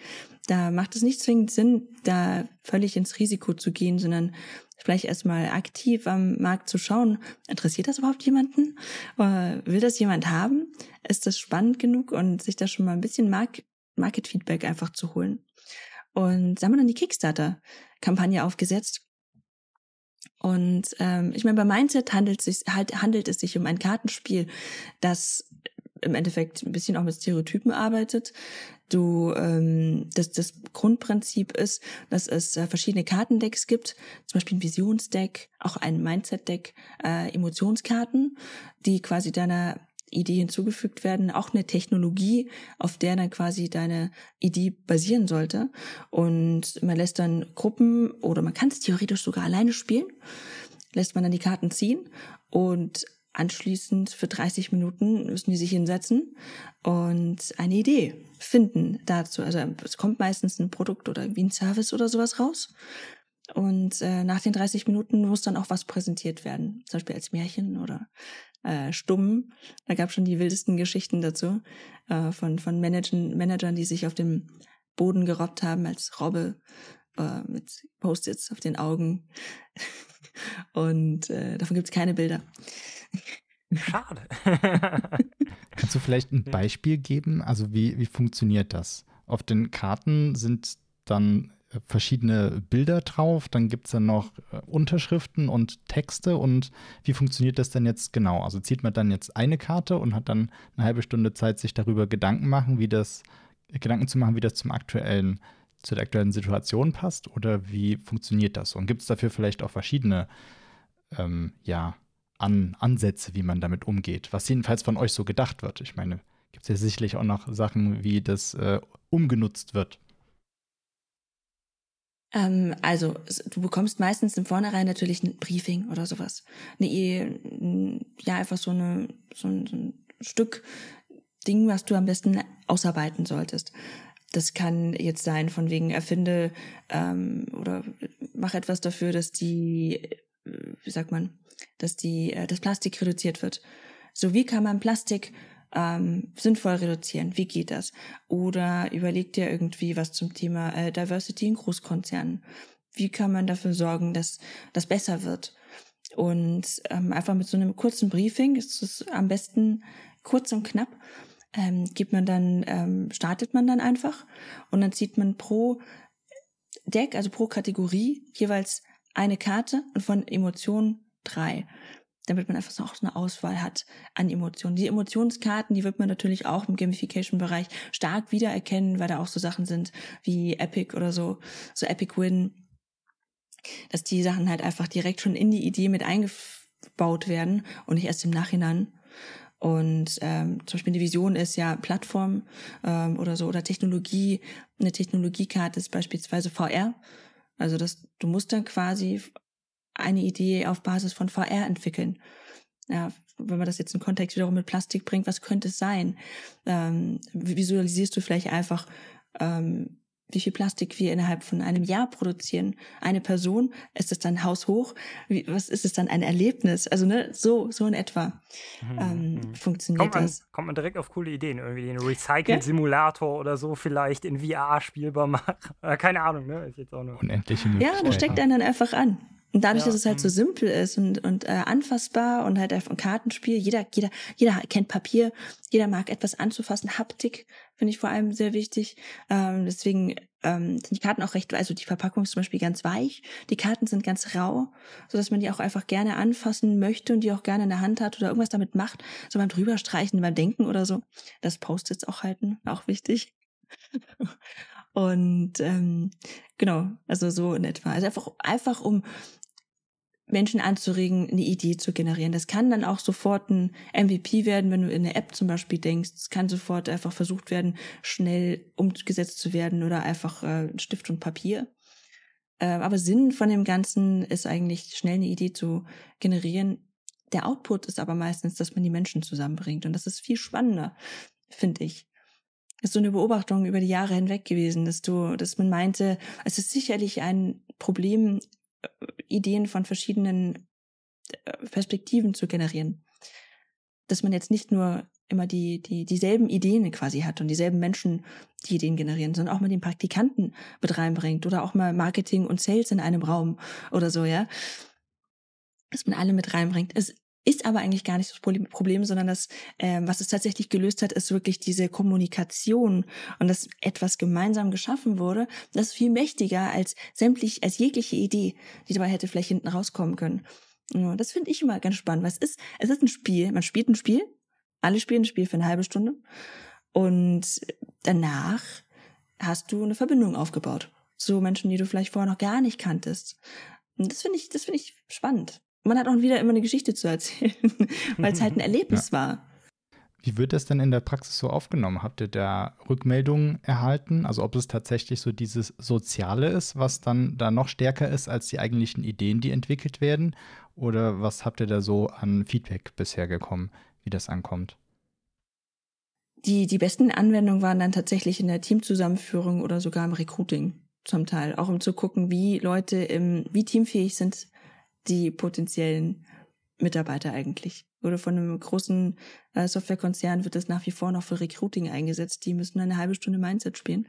Da macht es nicht zwingend Sinn, da völlig ins Risiko zu gehen, sondern vielleicht erstmal aktiv am Markt zu schauen, interessiert das überhaupt jemanden? Äh, will das jemand haben? Ist das spannend genug und sich da schon mal ein bisschen Market Feedback einfach zu holen? Und da haben wir dann die Kickstarter-Kampagne aufgesetzt. Und ähm, ich meine, bei Mindset handelt sich, halt, handelt es sich um ein Kartenspiel, das im Endeffekt ein bisschen auch mit Stereotypen arbeitet. Du, ähm, das, das Grundprinzip ist, dass es äh, verschiedene Kartendecks gibt, zum Beispiel ein Visionsdeck, auch ein Mindset-Deck, äh, Emotionskarten, die quasi deiner Idee hinzugefügt werden, auch eine Technologie, auf der dann quasi deine Idee basieren sollte. Und man lässt dann Gruppen oder man kann es theoretisch sogar alleine spielen, lässt man dann die Karten ziehen und anschließend für 30 Minuten müssen die sich hinsetzen und eine Idee finden dazu. Also es kommt meistens ein Produkt oder wie ein Service oder sowas raus. Und äh, nach den 30 Minuten muss dann auch was präsentiert werden, zum Beispiel als Märchen oder äh, Stumm. Da gab schon die wildesten Geschichten dazu äh, von von Managern, Managern, die sich auf dem Boden gerobbt haben als Robbe äh, mit Post-its auf den Augen. Und äh, davon gibt es keine Bilder.
Schade.
Kannst du vielleicht ein Beispiel geben? Also wie, wie funktioniert das? Auf den Karten sind dann äh, verschiedene Bilder drauf, dann gibt es dann noch äh, Unterschriften und Texte und wie funktioniert das denn jetzt genau? Also zieht man dann jetzt eine Karte und hat dann eine halbe Stunde Zeit, sich darüber Gedanken machen, wie das, Gedanken zu machen, wie das zum aktuellen, zu der aktuellen Situation passt oder wie funktioniert das? Und gibt es dafür vielleicht auch verschiedene ähm, ja, an Ansätze, wie man damit umgeht, was jedenfalls von euch so gedacht wird. Ich meine, gibt es ja sicherlich auch noch Sachen, wie das äh, umgenutzt wird.
Ähm, also, du bekommst meistens im Vornherein natürlich ein Briefing oder sowas. Eine, ja, einfach so, eine, so ein, so ein Stück Ding, was du am besten ausarbeiten solltest. Das kann jetzt sein, von wegen erfinde ähm, oder mach etwas dafür, dass die, wie sagt man, dass die, äh, das Plastik reduziert wird. So wie kann man Plastik ähm, sinnvoll reduzieren? Wie geht das? Oder überlegt ihr irgendwie was zum Thema äh, Diversity in Großkonzernen? Wie kann man dafür sorgen, dass das besser wird? Und ähm, einfach mit so einem kurzen Briefing ist es am besten kurz und knapp. Ähm, gibt man dann, ähm, startet man dann einfach und dann zieht man pro Deck, also pro Kategorie jeweils eine Karte und von Emotionen drei damit man einfach so auch eine Auswahl hat an Emotionen. Die Emotionskarten, die wird man natürlich auch im Gamification-Bereich stark wiedererkennen, weil da auch so Sachen sind wie Epic oder so, so Epic Win, dass die Sachen halt einfach direkt schon in die Idee mit eingebaut werden und nicht erst im Nachhinein. Und ähm, zum Beispiel die Vision ist ja Plattform ähm, oder so oder Technologie. Eine Technologiekarte ist beispielsweise VR. Also das, du musst dann quasi eine Idee auf Basis von VR entwickeln. Ja, wenn man das jetzt in Kontext wiederum mit Plastik bringt, was könnte es sein? Ähm, visualisierst du vielleicht einfach, ähm, wie viel Plastik wir innerhalb von einem Jahr produzieren? Eine Person, ist es dann haushoch? Wie, was ist es dann ein Erlebnis? Also ne, so so in etwa mhm. ähm, mhm. funktioniert
kommt man,
das.
Kommt man direkt auf coole Ideen, irgendwie den Recycle-Simulator ja? oder so vielleicht in VR spielbar machen? Keine Ahnung, ne? Ist jetzt auch nur
unendliche
Ja, das steckt einen dann einfach an. Und dadurch, ja. dass es halt so mhm. simpel ist und, und äh, anfassbar und halt einfach ein Kartenspiel, jeder, jeder, jeder kennt Papier, jeder mag etwas anzufassen. Haptik finde ich vor allem sehr wichtig. Ähm, deswegen ähm, sind die Karten auch recht, also die Verpackung ist zum Beispiel ganz weich, die Karten sind ganz rau, so dass man die auch einfach gerne anfassen möchte und die auch gerne in der Hand hat oder irgendwas damit macht, so beim drüberstreichen, beim Denken oder so. Das Post-its auch halten, auch wichtig. Und ähm, genau, also so in etwa. Also einfach, einfach um Menschen anzuregen, eine Idee zu generieren. Das kann dann auch sofort ein MVP werden, wenn du in eine App zum Beispiel denkst. Es kann sofort einfach versucht werden, schnell umgesetzt zu werden oder einfach äh, Stift und Papier. Äh, aber Sinn von dem Ganzen ist eigentlich, schnell eine Idee zu generieren. Der Output ist aber meistens, dass man die Menschen zusammenbringt. Und das ist viel spannender, finde ich. Ist so eine Beobachtung über die Jahre hinweg gewesen, dass du, dass man meinte, es ist sicherlich ein Problem Ideen von verschiedenen äh, Perspektiven zu generieren. Dass man jetzt nicht nur immer die, die, dieselben Ideen quasi hat und dieselben Menschen die Ideen generieren, sondern auch mal den Praktikanten mit reinbringt oder auch mal Marketing und Sales in einem Raum oder so, ja. Dass man alle mit reinbringt. Es ist aber eigentlich gar nicht das Problem, sondern das, äh, was es tatsächlich gelöst hat, ist wirklich diese Kommunikation und dass etwas gemeinsam geschaffen wurde. Das ist viel mächtiger als sämtlich, als jegliche Idee, die dabei hätte vielleicht hinten rauskommen können. Ja, das finde ich immer ganz spannend. Was ist? Es ist ein Spiel. Man spielt ein Spiel, Alle spielen ein Spiel für eine halbe Stunde. Und danach hast du eine Verbindung aufgebaut. Zu Menschen, die du vielleicht vorher noch gar nicht kanntest. Und das finde ich, das finde ich spannend. Man hat auch wieder immer eine Geschichte zu erzählen, weil es halt ein Erlebnis ja. war.
Wie wird das denn in der Praxis so aufgenommen? Habt ihr da Rückmeldungen erhalten? Also ob es tatsächlich so dieses Soziale ist, was dann da noch stärker ist als die eigentlichen Ideen, die entwickelt werden? Oder was habt ihr da so an Feedback bisher gekommen, wie das ankommt?
Die, die besten Anwendungen waren dann tatsächlich in der Teamzusammenführung oder sogar im Recruiting zum Teil, auch um zu gucken, wie Leute im, wie teamfähig sind die potenziellen Mitarbeiter eigentlich. Oder von einem großen äh, Softwarekonzern wird das nach wie vor noch für Recruiting eingesetzt. Die müssen eine halbe Stunde Mindset spielen.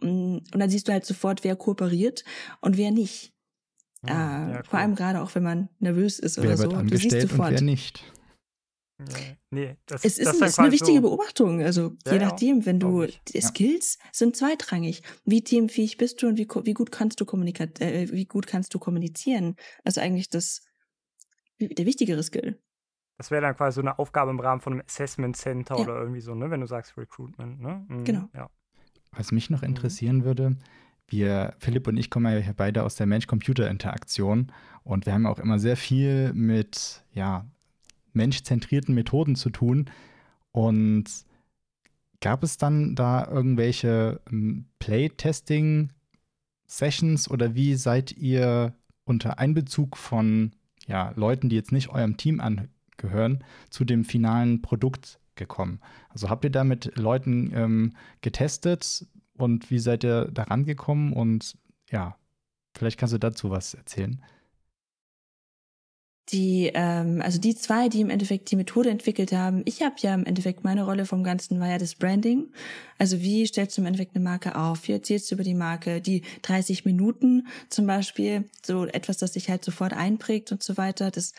Und, und dann siehst du halt sofort, wer kooperiert und wer nicht. Ja, äh, ja, vor allem gerade auch, wenn man nervös ist
wer
oder
wird
so.
Angestellt du siehst sofort. Und wer nicht.
Nee, das, es ist, das ist eine wichtige so Beobachtung. Also ja, je nachdem, wenn du Skills sind zweitrangig. Wie teamfähig bist du und wie, wie gut kannst du kommunizieren? Äh, wie gut kannst du kommunizieren? Also eigentlich das der wichtigere Skill.
Das wäre dann quasi so eine Aufgabe im Rahmen von einem Assessment Center ja. oder irgendwie so, ne? Wenn du sagst Recruitment, ne?
Mhm, genau.
Ja.
Was mich noch mhm. interessieren mhm. würde, wir, Philipp und ich kommen ja beide aus der Mensch-Computer-Interaktion und wir haben auch immer sehr viel mit, ja, menschzentrierten Methoden zu tun. Und gab es dann da irgendwelche ähm, Playtesting-Sessions oder wie seid ihr unter Einbezug von ja, Leuten, die jetzt nicht eurem Team angehören, zu dem finalen Produkt gekommen? Also habt ihr da mit Leuten ähm, getestet und wie seid ihr da rangekommen? Und ja, vielleicht kannst du dazu was erzählen
die, ähm, also die zwei, die im Endeffekt die Methode entwickelt haben, ich habe ja im Endeffekt meine Rolle vom Ganzen war ja das Branding. Also wie stellst du im Endeffekt eine Marke auf? Wie erzählst du über die Marke? Die 30 Minuten zum Beispiel, so etwas, das sich halt sofort einprägt und so weiter. Das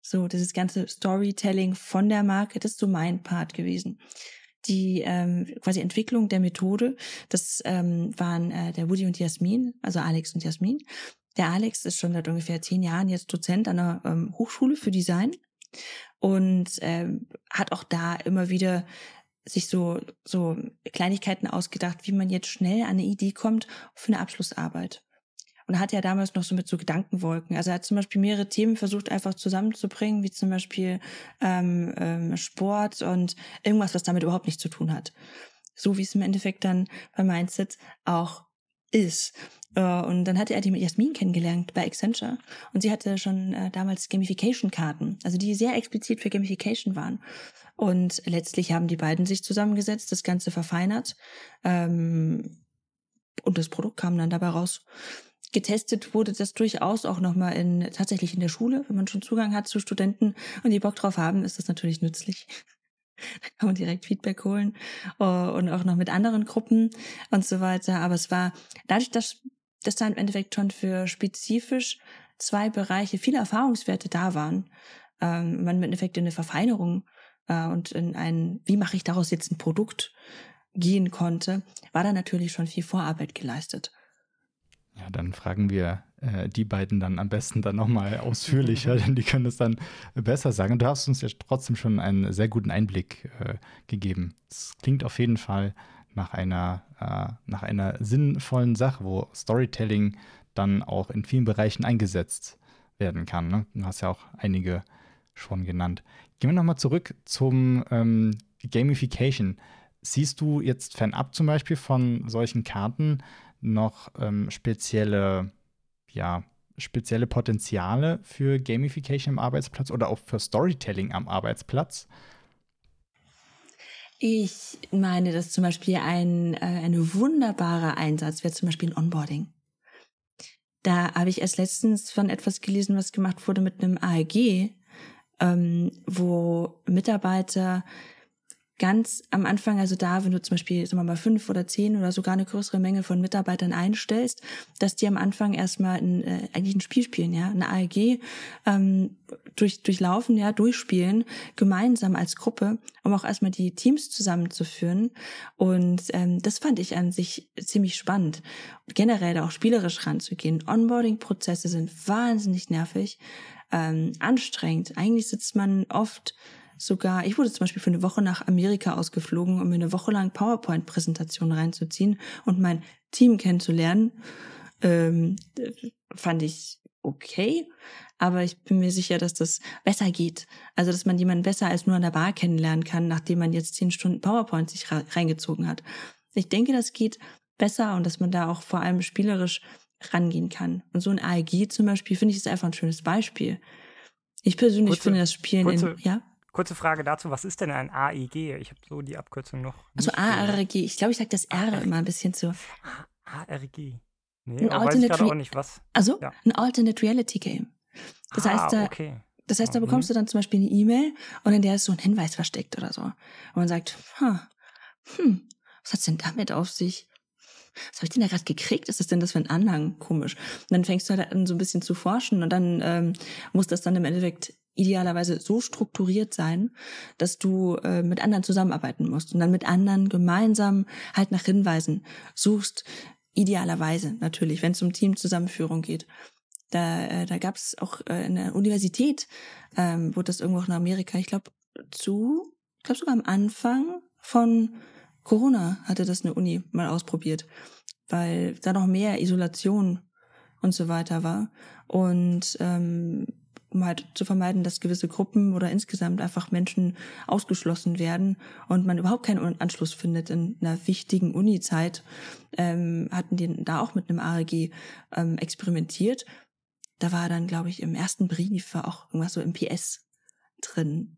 so dieses ganze Storytelling von der Marke, das ist so mein Part gewesen. Die ähm, quasi Entwicklung der Methode, das ähm, waren äh, der Woody und Jasmin, also Alex und Jasmin. Der Alex ist schon seit ungefähr zehn Jahren jetzt Dozent an einer ähm, Hochschule für Design und ähm, hat auch da immer wieder sich so, so Kleinigkeiten ausgedacht, wie man jetzt schnell an eine Idee kommt für eine Abschlussarbeit. Und hat ja damals noch so mit so Gedankenwolken. Also er hat zum Beispiel mehrere Themen versucht einfach zusammenzubringen, wie zum Beispiel ähm, ähm, Sport und irgendwas, was damit überhaupt nichts zu tun hat. So wie es im Endeffekt dann bei Mindset auch ist. Äh, und dann hatte er die mit Jasmin kennengelernt bei Accenture. Und sie hatte schon äh, damals Gamification-Karten, also die sehr explizit für Gamification waren. Und letztlich haben die beiden sich zusammengesetzt, das Ganze verfeinert. Ähm, und das Produkt kam dann dabei raus. Getestet wurde das durchaus auch nochmal in, tatsächlich in der Schule, wenn man schon Zugang hat zu Studenten und die Bock drauf haben, ist das natürlich nützlich. Da kann man direkt Feedback holen uh, und auch noch mit anderen Gruppen und so weiter. Aber es war dadurch, dass, dass da im Endeffekt schon für spezifisch zwei Bereiche viele Erfahrungswerte da waren, ähm, man im Endeffekt in eine Verfeinerung äh, und in ein, wie mache ich daraus jetzt ein Produkt gehen konnte, war da natürlich schon viel Vorarbeit geleistet.
Ja, dann fragen wir äh, die beiden dann am besten dann nochmal ausführlicher, denn die können es dann besser sagen. Und du hast uns ja trotzdem schon einen sehr guten Einblick äh, gegeben. Es klingt auf jeden Fall nach einer, äh, nach einer sinnvollen Sache, wo Storytelling dann auch in vielen Bereichen eingesetzt werden kann. Ne? Du hast ja auch einige schon genannt. Gehen wir nochmal zurück zum ähm, Gamification. Siehst du jetzt fernab zum Beispiel von solchen Karten noch ähm, spezielle, ja, spezielle Potenziale für Gamification am Arbeitsplatz oder auch für Storytelling am Arbeitsplatz?
Ich meine, dass zum Beispiel ein äh, eine wunderbarer Einsatz wäre zum Beispiel ein Onboarding. Da habe ich erst letztens von etwas gelesen, was gemacht wurde mit einem AEG, ähm, wo Mitarbeiter ganz am Anfang, also da, wenn du zum Beispiel, sagen wir mal, fünf oder zehn oder sogar eine größere Menge von Mitarbeitern einstellst, dass die am Anfang erstmal ein, äh, eigentlich ein Spiel spielen, ja, eine AEG ähm, durch, durchlaufen, ja, durchspielen, gemeinsam als Gruppe, um auch erstmal die Teams zusammenzuführen. Und ähm, das fand ich an sich ziemlich spannend. Generell da auch spielerisch ranzugehen. Onboarding-Prozesse sind wahnsinnig nervig, ähm, anstrengend. Eigentlich sitzt man oft sogar, ich wurde zum Beispiel für eine Woche nach Amerika ausgeflogen, um mir eine Woche lang PowerPoint-Präsentationen reinzuziehen und mein Team kennenzulernen. Ähm, fand ich okay, aber ich bin mir sicher, dass das besser geht. Also, dass man jemanden besser als nur an der Bar kennenlernen kann, nachdem man jetzt zehn Stunden PowerPoint sich reingezogen hat. Ich denke, das geht besser und dass man da auch vor allem spielerisch rangehen kann. Und so ein AEG zum Beispiel finde ich ist einfach ein schönes Beispiel. Ich persönlich kurze, finde das Spielen
kurze,
in, ja.
Kurze Frage dazu, was ist denn ein AEG? Ich habe so die Abkürzung noch.
Also ARG, ich glaube, ich sage das R immer ein bisschen zu.
ARG.
Nee, ein aber weiß ich auch nicht was. Also ja. ein Alternate Reality Game. Das ah, heißt, da, okay. das heißt, da mhm. bekommst du dann zum Beispiel eine E-Mail und in der ist so ein Hinweis versteckt oder so. Und man sagt, hm, hm, was hat's denn damit auf sich? Was habe ich denn da gerade gekriegt? Ist das denn das für ein Anhang? Komisch. Und dann fängst du halt an, so ein bisschen zu forschen und dann ähm, muss das dann im Endeffekt idealerweise so strukturiert sein, dass du äh, mit anderen zusammenarbeiten musst und dann mit anderen gemeinsam halt nach Hinweisen suchst, Idealerweise natürlich, wenn es um Teamzusammenführung geht. Da, äh, da gab es auch äh, in der Universität, ähm, wurde das irgendwo in Amerika, ich glaube, zu, ich glaube sogar am Anfang von Corona hatte das eine Uni mal ausprobiert, weil da noch mehr Isolation und so weiter war. Und ähm, um halt zu vermeiden, dass gewisse Gruppen oder insgesamt einfach Menschen ausgeschlossen werden und man überhaupt keinen Anschluss findet in einer wichtigen Uni-Zeit, ähm, hatten die da auch mit einem ARG ähm, experimentiert. Da war dann, glaube ich, im ersten Brief war auch irgendwas so im PS drin.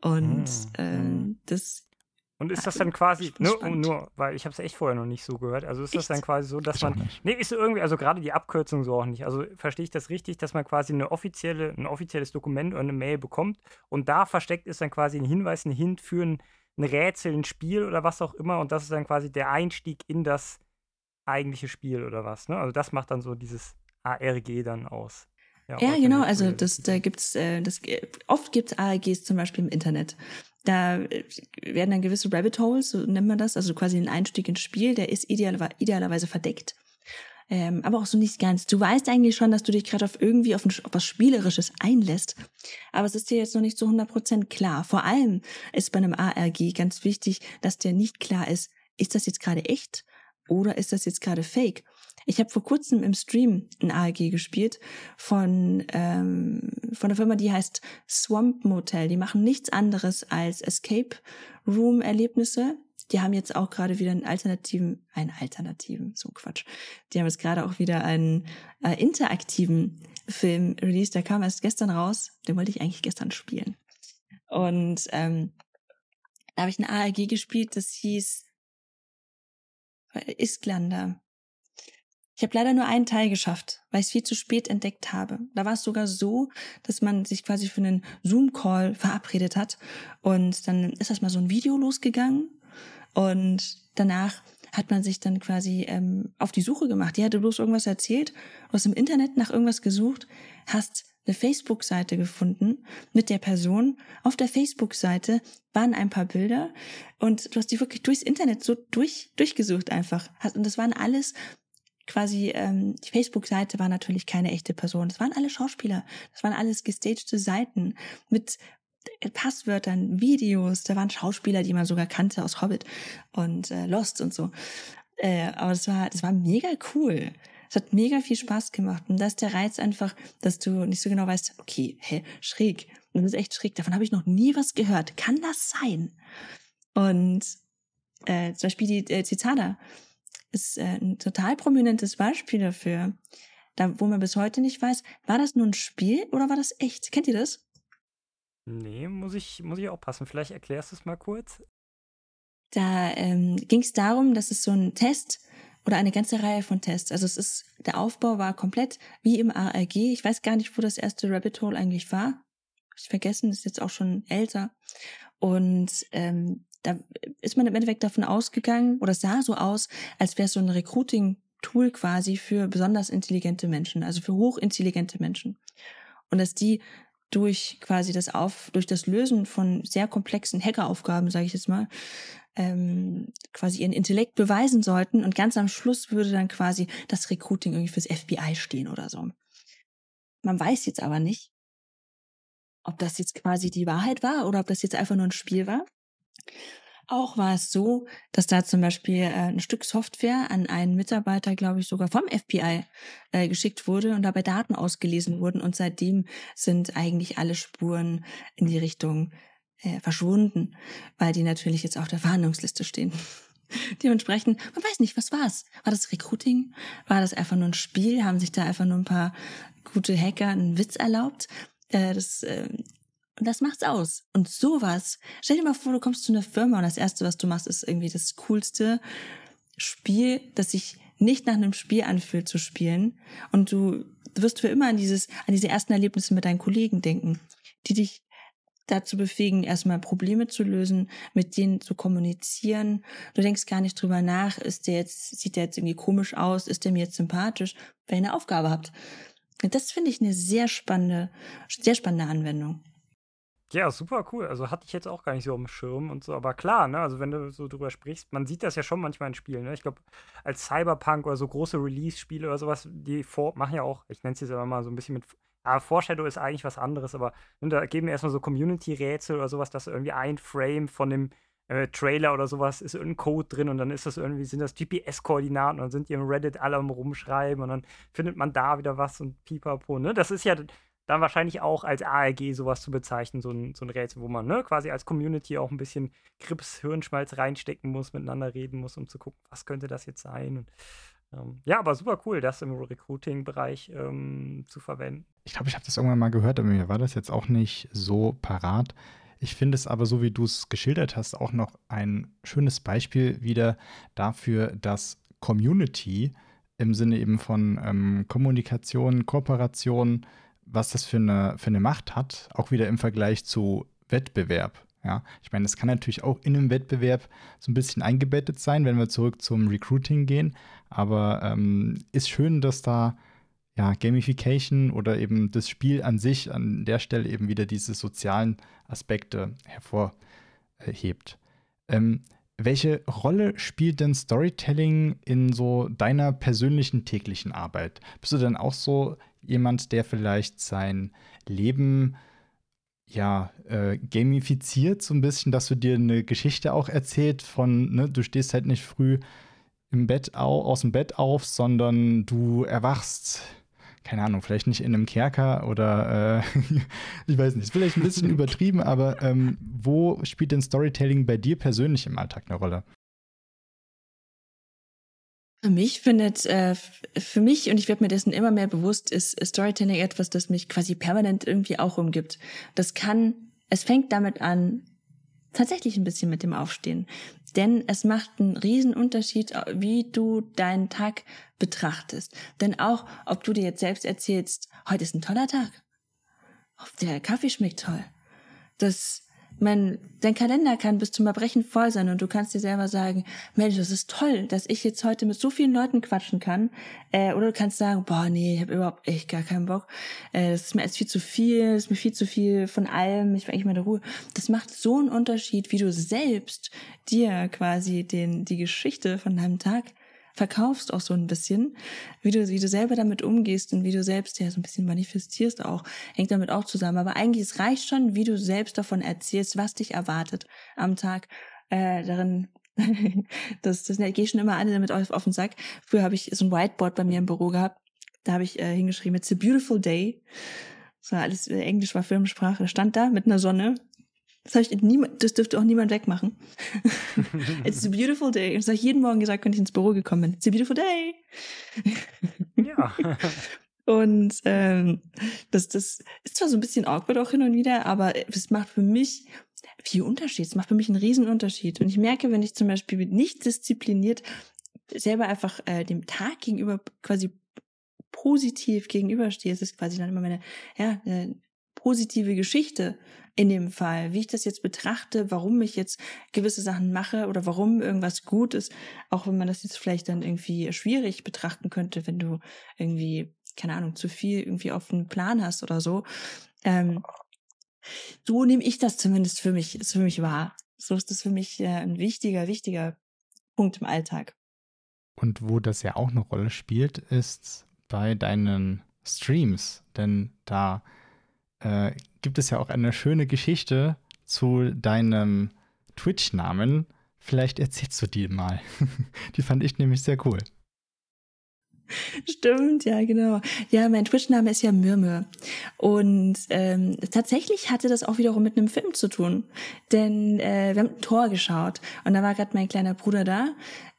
Und hm, ähm, das
und ist das dann quasi, nur, nur weil ich habe es echt vorher noch nicht so gehört, also ist echt? das dann quasi so, dass man, nee, ist so irgendwie, also gerade die Abkürzung so auch nicht, also verstehe ich das richtig, dass man quasi eine offizielle, ein offizielles Dokument oder eine Mail bekommt und da versteckt ist dann quasi ein Hinweis, ein Hint für ein, ein Rätsel, ein Spiel oder was auch immer und das ist dann quasi der Einstieg in das eigentliche Spiel oder was, ne? Also das macht dann so dieses ARG dann aus.
Ja, ja genau, also das, da gibt's, äh, das, oft gibt's ARGs zum Beispiel im Internet. Da äh, werden dann gewisse Rabbit Holes, so nennt man das, also quasi ein Einstieg ins Spiel, der ist idealer, idealerweise verdeckt. Ähm, aber auch so nicht ganz. Du weißt eigentlich schon, dass du dich gerade auf irgendwie auf, ein, auf was Spielerisches einlässt, aber es ist dir jetzt noch nicht so 100% klar. Vor allem ist bei einem ARG ganz wichtig, dass dir nicht klar ist, ist das jetzt gerade echt oder ist das jetzt gerade fake? Ich habe vor kurzem im Stream ein AEG gespielt von, ähm, von einer Firma, die heißt Swamp Motel. Die machen nichts anderes als Escape Room Erlebnisse. Die haben jetzt auch gerade wieder einen alternativen, einen alternativen, so Quatsch. Die haben jetzt gerade auch wieder einen äh, interaktiven Film released. Der kam erst gestern raus. Den wollte ich eigentlich gestern spielen. Und ähm, da habe ich ein ARG gespielt, das hieß Isklander. Ich habe leider nur einen Teil geschafft, weil ich es viel zu spät entdeckt habe. Da war es sogar so, dass man sich quasi für einen Zoom-Call verabredet hat und dann ist das mal so ein Video losgegangen und danach hat man sich dann quasi ähm, auf die Suche gemacht. Die hatte bloß irgendwas erzählt, du hast im Internet nach irgendwas gesucht, hast eine Facebook-Seite gefunden mit der Person. Auf der Facebook-Seite waren ein paar Bilder und du hast die wirklich durchs Internet so durch, durchgesucht einfach. Und das waren alles quasi, ähm, die Facebook-Seite war natürlich keine echte Person. Das waren alle Schauspieler. Das waren alles gestagte Seiten mit äh, Passwörtern, Videos. Da waren Schauspieler, die man sogar kannte aus Hobbit und äh, Lost und so. Äh, aber das war, das war mega cool. Es hat mega viel Spaß gemacht. Und da ist der Reiz einfach, dass du nicht so genau weißt, okay, hä, schräg. Das ist echt schräg. Davon habe ich noch nie was gehört. Kann das sein? Und äh, zum Beispiel die äh, Zizada ist äh, ein total prominentes Beispiel dafür. Da, wo man bis heute nicht weiß, war das nur ein Spiel oder war das echt? Kennt ihr das?
Nee, muss ich, muss ich aufpassen. Vielleicht erklärst du es mal kurz.
Da ähm, ging es darum, dass es so ein Test oder eine ganze Reihe von Tests. Also es ist, der Aufbau war komplett wie im ARG. Ich weiß gar nicht, wo das erste Rabbit Hole eigentlich war. Ich vergessen, ist jetzt auch schon älter. Und ähm, da ist man im Endeffekt davon ausgegangen oder sah so aus, als wäre es so ein Recruiting-Tool quasi für besonders intelligente Menschen, also für hochintelligente Menschen. Und dass die durch quasi das Auf, durch das Lösen von sehr komplexen Hackeraufgaben, sage ich jetzt mal, ähm, quasi ihren Intellekt beweisen sollten und ganz am Schluss würde dann quasi das Recruiting irgendwie fürs FBI stehen oder so. Man weiß jetzt aber nicht, ob das jetzt quasi die Wahrheit war oder ob das jetzt einfach nur ein Spiel war. Auch war es so, dass da zum Beispiel äh, ein Stück Software an einen Mitarbeiter, glaube ich, sogar vom FBI äh, geschickt wurde und dabei Daten ausgelesen wurden und seitdem sind eigentlich alle Spuren in die Richtung äh, verschwunden, weil die natürlich jetzt auf der Verhandlungsliste stehen. Dementsprechend, man weiß nicht, was war's? War das Recruiting? War das einfach nur ein Spiel? Haben sich da einfach nur ein paar gute Hacker einen Witz erlaubt? Äh, das, äh, das macht's aus. Und sowas, stell dir mal vor, du kommst zu einer Firma und das Erste, was du machst, ist irgendwie das coolste Spiel, das sich nicht nach einem Spiel anfühlt zu spielen. Und du wirst für immer an dieses, an diese ersten Erlebnisse mit deinen Kollegen denken, die dich dazu befähigen, erstmal Probleme zu lösen, mit denen zu kommunizieren. Du denkst gar nicht drüber nach, ist der jetzt, sieht der jetzt irgendwie komisch aus, ist der mir jetzt sympathisch, wenn ihr eine Aufgabe habt. Das finde ich eine sehr spannende, sehr spannende Anwendung.
Ja, super cool. Also hatte ich jetzt auch gar nicht so am Schirm und so. Aber klar, ne, also wenn du so drüber sprichst, man sieht das ja schon manchmal in Spielen. Ne? Ich glaube, als Cyberpunk oder so große Release-Spiele oder sowas, die vor machen ja auch, ich nenne es jetzt aber mal so ein bisschen mit ja, Foreshadow ist eigentlich was anderes, aber ne, da geben wir erstmal so Community-Rätsel oder sowas, dass irgendwie ein Frame von dem äh, Trailer oder sowas ist irgendein Code drin und dann ist das irgendwie, sind das GPS-Koordinaten und dann sind die im Reddit alle am Rumschreiben und dann findet man da wieder was und pipapo, ne? Das ist ja dann wahrscheinlich auch als ARG sowas zu bezeichnen, so ein, so ein Rätsel, wo man ne, quasi als Community auch ein bisschen Krips, Hirnschmalz reinstecken muss, miteinander reden muss, um zu gucken, was könnte das jetzt sein. Und, ähm, ja, aber super cool, das im Recruiting-Bereich ähm, zu verwenden.
Ich glaube, ich habe das irgendwann mal gehört, aber mir war das jetzt auch nicht so parat. Ich finde es aber, so wie du es geschildert hast, auch noch ein schönes Beispiel wieder dafür, dass Community im Sinne eben von ähm, Kommunikation, Kooperation, was das für eine, für eine Macht hat, auch wieder im Vergleich zu Wettbewerb. Ja, ich meine, das kann natürlich auch in einem Wettbewerb so ein bisschen eingebettet sein, wenn wir zurück zum Recruiting gehen. Aber ähm, ist schön, dass da ja, Gamification oder eben das Spiel an sich an der Stelle eben wieder diese sozialen Aspekte hervorhebt. Ähm, welche Rolle spielt denn Storytelling in so deiner persönlichen täglichen Arbeit? Bist du dann auch so jemand, der vielleicht sein Leben ja äh, gamifiziert, so ein bisschen, dass du dir eine Geschichte auch erzählt von, ne, du stehst halt nicht früh im Bett au aus dem Bett auf, sondern du erwachst keine Ahnung, vielleicht nicht in einem Kerker oder äh, ich weiß nicht, ist vielleicht ein bisschen übertrieben, aber ähm, wo spielt denn Storytelling bei dir persönlich im Alltag eine Rolle?
Für mich findet, äh, für mich, und ich werde mir dessen immer mehr bewusst, ist Storytelling etwas, das mich quasi permanent irgendwie auch umgibt. Das kann, es fängt damit an, tatsächlich ein bisschen mit dem Aufstehen. Denn es macht einen riesen Unterschied, wie du deinen Tag betrachtest. Denn auch, ob du dir jetzt selbst erzählst, heute ist ein toller Tag. Der Kaffee schmeckt toll. Das mein, dein Kalender kann bis zum Erbrechen voll sein und du kannst dir selber sagen, Mensch, das ist toll, dass ich jetzt heute mit so vielen Leuten quatschen kann. Äh, oder du kannst sagen, boah, nee, ich habe überhaupt echt gar keinen Bock. Äh, das ist mir jetzt viel zu viel, das ist mir viel zu viel von allem, ich will eigentlich in Ruhe. Das macht so einen Unterschied, wie du selbst dir quasi den, die Geschichte von deinem Tag verkaufst auch so ein bisschen, wie du, wie du selber damit umgehst und wie du selbst ja so ein bisschen manifestierst auch, hängt damit auch zusammen. Aber eigentlich, es reicht schon, wie du selbst davon erzählst, was dich erwartet am Tag. Äh, darin, das, das gehe ich schon immer alle damit auf, auf den Sack. Früher habe ich so ein Whiteboard bei mir im Büro gehabt. Da habe ich äh, hingeschrieben, it's a beautiful day. War alles äh, Englisch, war Firmensprache. Da stand da mit einer Sonne das, hab ich niemand, das dürfte auch niemand wegmachen. It's a beautiful day. das habe ich jeden Morgen gesagt, wenn ich ins Büro gekommen bin. It's a beautiful day.
ja.
Und ähm, das, das ist zwar so ein bisschen awkward auch hin und wieder, aber es macht für mich viel Unterschied. Es macht für mich einen riesen Unterschied. Und ich merke, wenn ich zum Beispiel nicht diszipliniert selber einfach äh, dem Tag gegenüber quasi positiv gegenüberstehe, es ist quasi dann immer meine, ja, äh, positive Geschichte in dem Fall, wie ich das jetzt betrachte, warum ich jetzt gewisse Sachen mache oder warum irgendwas gut ist, auch wenn man das jetzt vielleicht dann irgendwie schwierig betrachten könnte, wenn du irgendwie, keine Ahnung, zu viel irgendwie auf den Plan hast oder so. Ähm, so nehme ich das zumindest für mich, ist für mich wahr. So ist das für mich äh, ein wichtiger, wichtiger Punkt im Alltag.
Und wo das ja auch eine Rolle spielt, ist bei deinen Streams, denn da äh, gibt es ja auch eine schöne Geschichte zu deinem Twitch-Namen. Vielleicht erzählst du die mal. die fand ich nämlich sehr cool.
Stimmt, ja, genau. Ja, mein Twitch-Name ist ja Mürmür. Und ähm, tatsächlich hatte das auch wiederum mit einem Film zu tun. Denn äh, wir haben ein Tor geschaut und da war gerade mein kleiner Bruder da.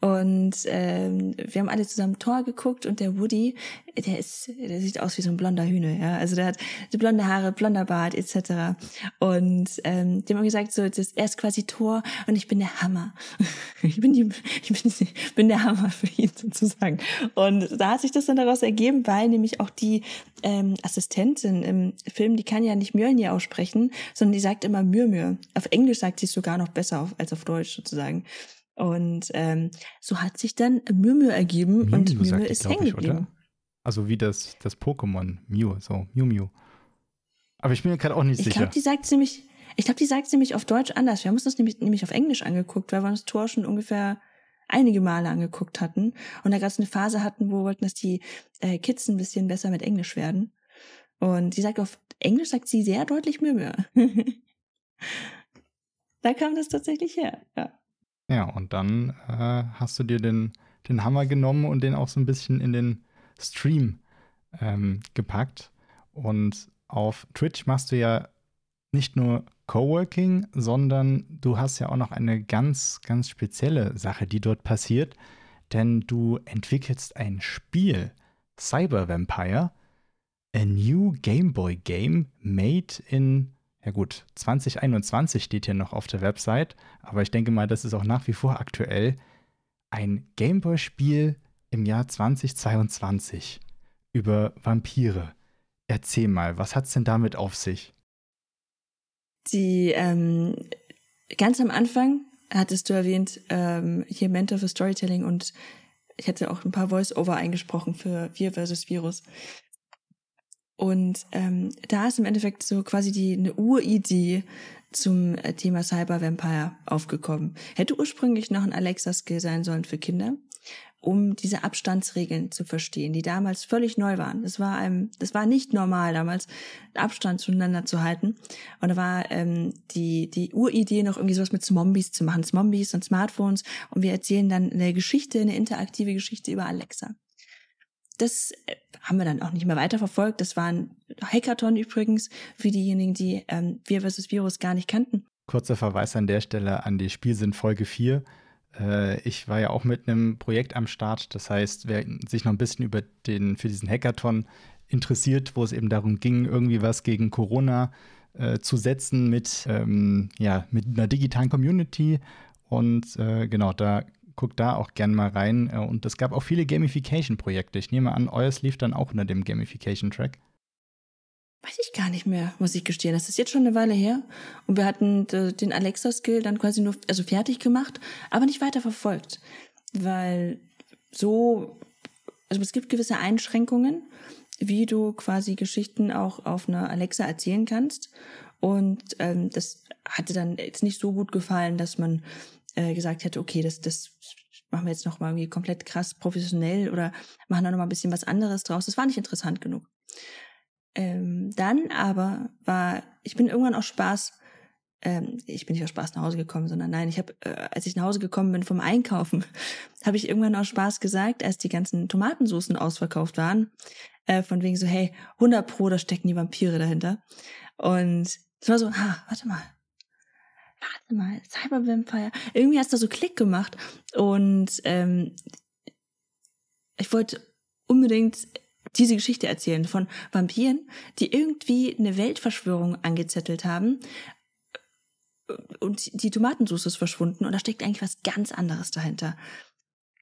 Und ähm, wir haben alle zusammen Tor geguckt und der Woody, der ist, der sieht aus wie so ein blonder Hühner, ja. Also der hat blonde Haare, blonder Bart etc. Und ähm, die haben gesagt, so, das, er ist quasi Tor und ich bin der Hammer. ich bin die, ich bin, bin der Hammer für ihn sozusagen. Und da hat sich das dann daraus ergeben, weil nämlich auch die ähm, Assistentin im Film, die kann ja nicht Mjölnir aussprechen, sondern die sagt immer Mürmür. Auf Englisch sagt sie es sogar noch besser auf, als auf Deutsch sozusagen. Und ähm, so hat sich dann Mürmür ergeben Mew und Mürmür ist hängen geblieben.
Also wie das, das Pokémon Mew, so Mew Mew. Aber ich bin mir gerade auch nicht
ich
sicher.
Ich glaube, die sagt nämlich, ich glaube, die sagt nämlich auf Deutsch anders. Wir haben uns das nämlich, nämlich auf Englisch angeguckt, weil wir uns Tor schon ungefähr einige Male angeguckt hatten und da gerade eine Phase hatten, wo wir wollten, dass die äh, Kids ein bisschen besser mit Englisch werden. Und sie sagt auf Englisch sagt sie sehr deutlich Mürmür. da kam das tatsächlich her, ja.
Ja, und dann äh, hast du dir den, den Hammer genommen und den auch so ein bisschen in den Stream ähm, gepackt. Und auf Twitch machst du ja nicht nur Coworking, sondern du hast ja auch noch eine ganz, ganz spezielle Sache, die dort passiert. Denn du entwickelst ein Spiel, Cyber Vampire, a new Game Boy game made in ja gut, 2021 steht hier noch auf der Website, aber ich denke mal, das ist auch nach wie vor aktuell. Ein Gameboy-Spiel im Jahr 2022 über Vampire. Erzähl mal, was hat's denn damit auf sich?
Die ähm, ganz am Anfang hattest du erwähnt, ähm, hier Mentor für Storytelling und ich hatte auch ein paar Voice-Over eingesprochen für Wir versus Virus. Und ähm, da ist im Endeffekt so quasi die eine Uridee zum äh, Thema Cyber Vampire aufgekommen. Hätte ursprünglich noch ein Alexa-Skill sein sollen für Kinder, um diese Abstandsregeln zu verstehen, die damals völlig neu waren. Das war einem, das war nicht normal damals, Abstand zueinander zu halten. Und da war ähm, die die Uridee noch irgendwie sowas mit Zombies zu machen, Zombies und Smartphones. Und wir erzählen dann eine Geschichte, eine interaktive Geschichte über Alexa. Das äh, haben wir dann auch nicht mehr weiterverfolgt. Das war ein Hackathon übrigens für diejenigen, die ähm, Wir vs. Virus gar nicht kannten.
Kurzer Verweis an der Stelle an die Spielsinn Folge 4. Äh, ich war ja auch mit einem Projekt am Start. Das heißt, wer sich noch ein bisschen über den, für diesen Hackathon interessiert, wo es eben darum ging, irgendwie was gegen Corona äh, zu setzen mit, ähm, ja, mit einer digitalen Community. Und äh, genau, da guckt da auch gern mal rein. Äh, und es gab auch viele Gamification-Projekte. Ich nehme an, euers lief dann auch unter dem Gamification-Track.
Weiß ich gar nicht mehr, muss ich gestehen. Das ist jetzt schon eine Weile her. Und wir hatten den Alexa-Skill dann quasi nur, also fertig gemacht, aber nicht weiter verfolgt. Weil so, also es gibt gewisse Einschränkungen, wie du quasi Geschichten auch auf einer Alexa erzählen kannst. Und ähm, das hatte dann jetzt nicht so gut gefallen, dass man äh, gesagt hätte, okay, das, das machen wir jetzt noch mal irgendwie komplett krass professionell oder machen da noch mal ein bisschen was anderes draus. Das war nicht interessant genug. Ähm, dann aber war, ich bin irgendwann auch Spaß, ähm, ich bin nicht aus Spaß nach Hause gekommen, sondern nein, ich habe, äh, als ich nach Hause gekommen bin vom Einkaufen, habe ich irgendwann aus Spaß gesagt, als die ganzen Tomatensoßen ausverkauft waren, äh, von wegen so, hey, 100 pro, da stecken die Vampire dahinter. Und es war so, ha, warte mal, warte mal, Cyber Vampire. Irgendwie es da so Klick gemacht. Und ähm, ich wollte unbedingt diese Geschichte erzählen von Vampiren, die irgendwie eine Weltverschwörung angezettelt haben. Und die Tomatensauce ist verschwunden und da steckt eigentlich was ganz anderes dahinter.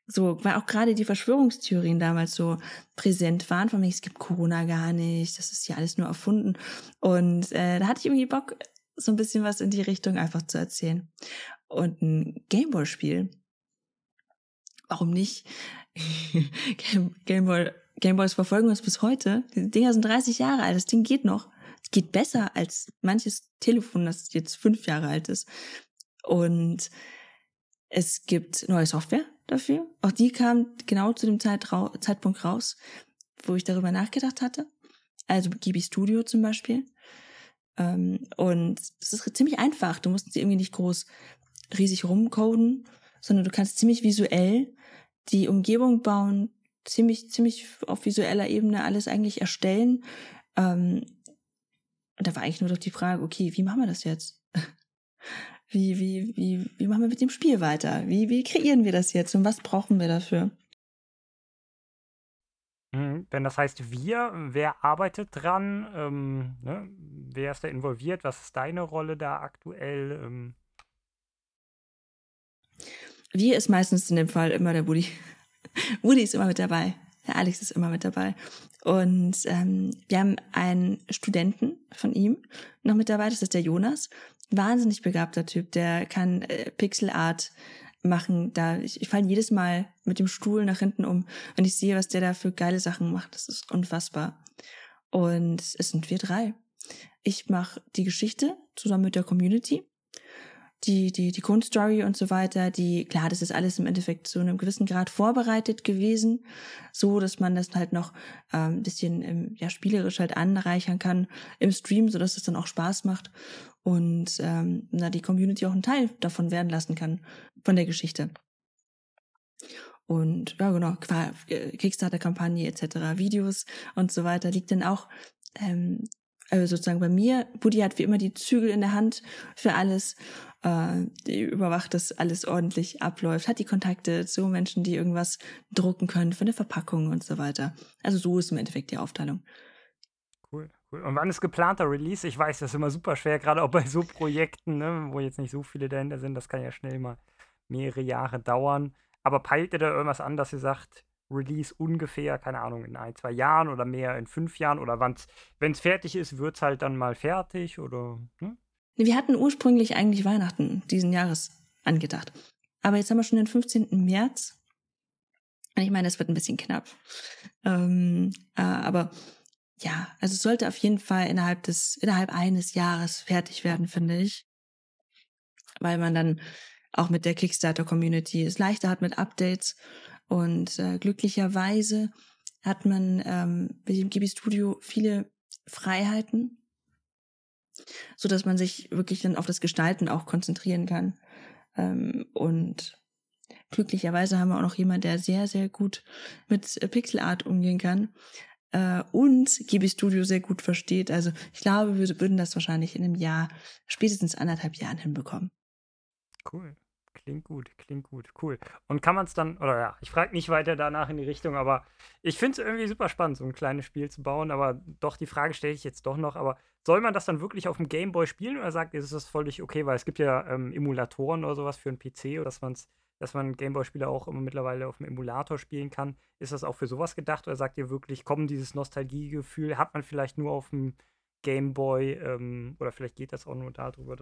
So, weil auch gerade die Verschwörungstheorien damals so präsent waren, von mir, es gibt Corona gar nicht, das ist ja alles nur erfunden. Und äh, da hatte ich irgendwie Bock, so ein bisschen was in die Richtung einfach zu erzählen. Und ein Gameboy-Spiel. Warum nicht? Gameboy, Gameboys verfolgen uns bis heute. Die Dinger sind 30 Jahre alt. Das Ding geht noch. Es geht besser als manches Telefon, das jetzt fünf Jahre alt ist. Und es gibt neue Software dafür. Auch die kam genau zu dem Zeitpunkt raus, wo ich darüber nachgedacht hatte. Also Gibi Studio zum Beispiel. Ähm, und es ist ziemlich einfach. Du musst sie irgendwie nicht groß riesig rumcoden, sondern du kannst ziemlich visuell die Umgebung bauen, ziemlich, ziemlich auf visueller Ebene alles eigentlich erstellen. Ähm, und da war eigentlich nur doch die Frage, okay, wie machen wir das jetzt? Wie, wie, wie, wie machen wir mit dem Spiel weiter? Wie, wie kreieren wir das jetzt und was brauchen wir dafür?
Mhm, wenn das heißt wir, wer arbeitet dran? Ähm, ne? Wer ist da involviert? Was ist deine Rolle da aktuell? Ähm?
Wir ist meistens in dem Fall immer der Woody. Woody ist immer mit dabei. Der Alex ist immer mit dabei. Und ähm, wir haben einen Studenten von ihm noch mit dabei, das ist der Jonas. Wahnsinnig begabter Typ, der kann äh, Pixel Art machen. Da ich, ich falle jedes Mal mit dem Stuhl nach hinten um, wenn ich sehe, was der da für geile Sachen macht. Das ist unfassbar. Und es sind wir drei. Ich mache die Geschichte zusammen mit der Community die, die, die Grundstory und so weiter, die, klar, das ist alles im Endeffekt zu einem gewissen Grad vorbereitet gewesen, so dass man das halt noch ähm, ein bisschen im, ja, spielerisch halt anreichern kann im Stream, so dass es dann auch Spaß macht und ähm, na, die Community auch einen Teil davon werden lassen kann, von der Geschichte. Und ja, genau, Kickstarter-Kampagne etc., Videos und so weiter liegt dann auch ähm, also sozusagen bei mir. Buddy hat wie immer die Zügel in der Hand für alles äh, die überwacht, dass alles ordentlich abläuft, hat die Kontakte zu Menschen, die irgendwas drucken können für eine Verpackung und so weiter. Also so ist im Endeffekt die Aufteilung.
Cool. Und wann ist geplanter Release? Ich weiß, das ist immer super schwer, gerade auch bei so Projekten, ne, wo jetzt nicht so viele dahinter sind. Das kann ja schnell mal mehrere Jahre dauern. Aber peilt ihr da irgendwas an, dass ihr sagt, Release ungefähr, keine Ahnung, in ein, zwei Jahren oder mehr in fünf Jahren oder wenn es fertig ist, wird es halt dann mal fertig oder? Ne?
Wir hatten ursprünglich eigentlich Weihnachten diesen Jahres angedacht. Aber jetzt haben wir schon den 15. März. Und ich meine, es wird ein bisschen knapp. Ähm, äh, aber ja, also es sollte auf jeden Fall innerhalb des, innerhalb eines Jahres fertig werden, finde ich. Weil man dann auch mit der Kickstarter-Community es leichter hat mit Updates. Und äh, glücklicherweise hat man ähm, mit dem Gibi Studio viele Freiheiten, so dass man sich wirklich dann auf das Gestalten auch konzentrieren kann. Ähm, und glücklicherweise haben wir auch noch jemand, der sehr, sehr gut mit Pixelart umgehen kann äh, und GB Studio sehr gut versteht. Also ich glaube, wir würden das wahrscheinlich in einem Jahr, spätestens anderthalb Jahren hinbekommen.
Cool. Klingt gut, klingt gut, cool. Und kann man es dann, oder ja, ich frage nicht weiter danach in die Richtung, aber ich finde es irgendwie super spannend, so ein kleines Spiel zu bauen. Aber doch, die Frage stelle ich jetzt doch noch, aber soll man das dann wirklich auf dem Gameboy spielen oder sagt ist das völlig okay? Weil es gibt ja ähm, Emulatoren oder sowas für einen PC, oder dass, man's, dass man Gameboy-Spiele auch immer mittlerweile auf dem Emulator spielen kann. Ist das auch für sowas gedacht oder sagt ihr wirklich, komm, dieses Nostalgiegefühl hat man vielleicht nur auf dem Gameboy ähm, oder vielleicht geht das auch nur darüber.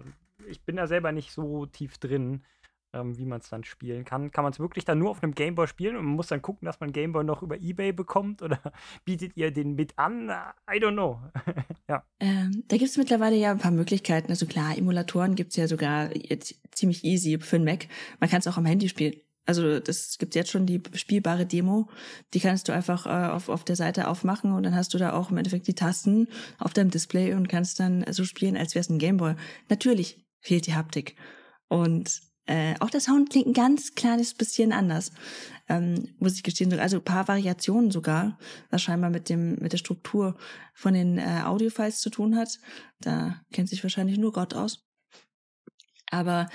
Ich bin da selber nicht so tief drin ähm, wie man es dann spielen kann. Kann man es wirklich dann nur auf einem Gameboy spielen und man muss dann gucken, dass man Gameboy noch über Ebay bekommt oder bietet ihr den mit an? I don't know.
ja. Ähm, da gibt es mittlerweile ja ein paar Möglichkeiten. Also klar, Emulatoren gibt es ja sogar jetzt ziemlich easy für den Mac. Man kann es auch am Handy spielen. Also das gibt jetzt schon die spielbare Demo. Die kannst du einfach äh, auf, auf der Seite aufmachen und dann hast du da auch im Endeffekt die Tasten auf deinem Display und kannst dann so spielen, als wäre es ein Gameboy. Natürlich fehlt die Haptik. Und äh, auch der Sound klingt ein ganz kleines bisschen anders, ähm, muss ich gestehen. Also ein paar Variationen sogar, was scheinbar mit dem mit der Struktur von den äh, Audiofiles zu tun hat. Da kennt sich wahrscheinlich nur Gott aus. Aber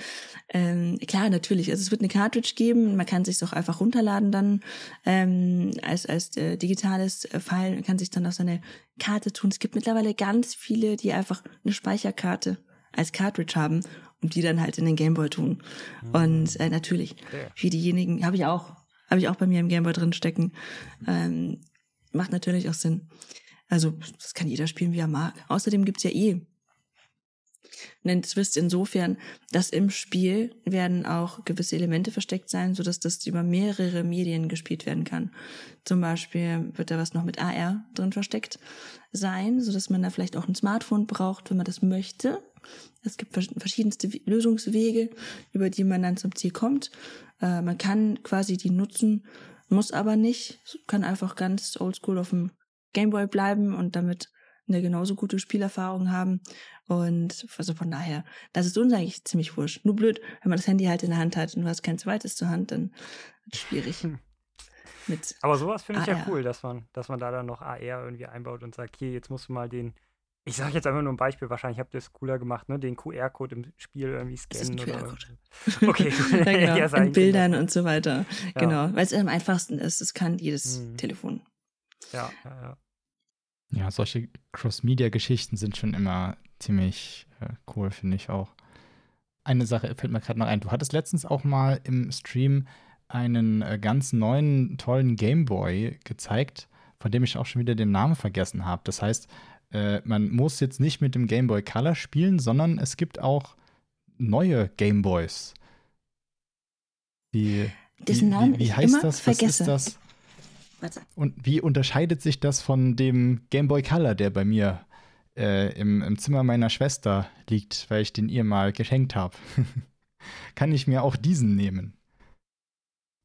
ähm, klar, natürlich. Also es wird eine Cartridge geben. Man kann sich auch einfach runterladen dann ähm, als als äh, digitales äh, File. Man kann sich dann auf seine Karte tun. Es gibt mittlerweile ganz viele, die einfach eine Speicherkarte als Cartridge haben die dann halt in den Gameboy tun. Und äh, natürlich, für diejenigen, habe ich auch, habe ich auch bei mir im Gameboy drin stecken. Ähm, macht natürlich auch Sinn. Also, das kann jeder spielen, wie er mag. Außerdem gibt's ja eh einen Twist insofern, dass im Spiel werden auch gewisse Elemente versteckt sein, sodass das über mehrere Medien gespielt werden kann. Zum Beispiel wird da was noch mit AR drin versteckt sein, sodass man da vielleicht auch ein Smartphone braucht, wenn man das möchte. Es gibt verschiedenste Lösungswege, über die man dann zum Ziel kommt. Äh, man kann quasi die nutzen, muss aber nicht, kann einfach ganz oldschool auf dem Gameboy bleiben und damit eine genauso gute Spielerfahrung haben. Und also von daher, das ist uns eigentlich ziemlich wurscht. Nur blöd, wenn man das Handy halt in der Hand hat und du hast kein zweites zur Hand, dann wird es schwierig. Hm.
Mit Aber sowas finde ich AR. ja cool, dass man, dass man da dann noch AR irgendwie einbaut und sagt, hier, jetzt musst du mal den, ich sage jetzt einfach nur ein Beispiel, wahrscheinlich habt ihr es cooler gemacht, ne? Den QR-Code im Spiel irgendwie scannen
das ist ein oder. Okay, ja, genau. ja, in Bildern und so weiter. Ja. Genau, weil es am einfachsten ist. Es kann jedes hm. Telefon.
Ja, ja, ja.
Ja, solche Cross-Media-Geschichten sind schon immer ziemlich äh, cool, finde ich auch. Eine Sache fällt mir gerade noch ein. Du hattest letztens auch mal im Stream einen äh, ganz neuen, tollen Gameboy gezeigt, von dem ich auch schon wieder den Namen vergessen habe. Das heißt, äh, man muss jetzt nicht mit dem Game Boy Color spielen, sondern es gibt auch neue Gameboys. Wie,
Dessen Namen wie, wie, wie heißt das?
Vergesse. Was ist das? Warte. Und wie unterscheidet sich das von dem Game Boy Color, der bei mir äh, im, im Zimmer meiner Schwester liegt, weil ich den ihr mal geschenkt habe? Kann ich mir auch diesen nehmen?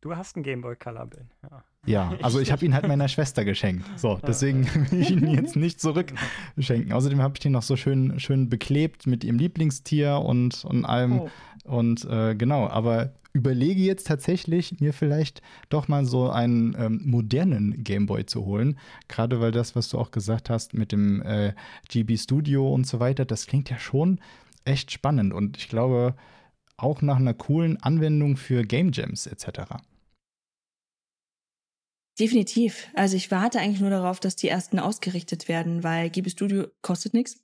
Du hast einen Game Boy Color, Ben.
Ja. Ja, also ich habe ihn halt meiner Schwester geschenkt. So, deswegen will ich ihn jetzt nicht zurückschenken. Außerdem habe ich den noch so schön, schön beklebt mit ihrem Lieblingstier und, und allem. Oh. Und äh, genau, aber überlege jetzt tatsächlich, mir vielleicht doch mal so einen ähm, modernen Gameboy zu holen. Gerade weil das, was du auch gesagt hast mit dem äh, GB Studio und so weiter, das klingt ja schon echt spannend. Und ich glaube, auch nach einer coolen Anwendung für Game Jams etc.
Definitiv. Also ich warte eigentlich nur darauf, dass die ersten ausgerichtet werden, weil GB Studio kostet nichts.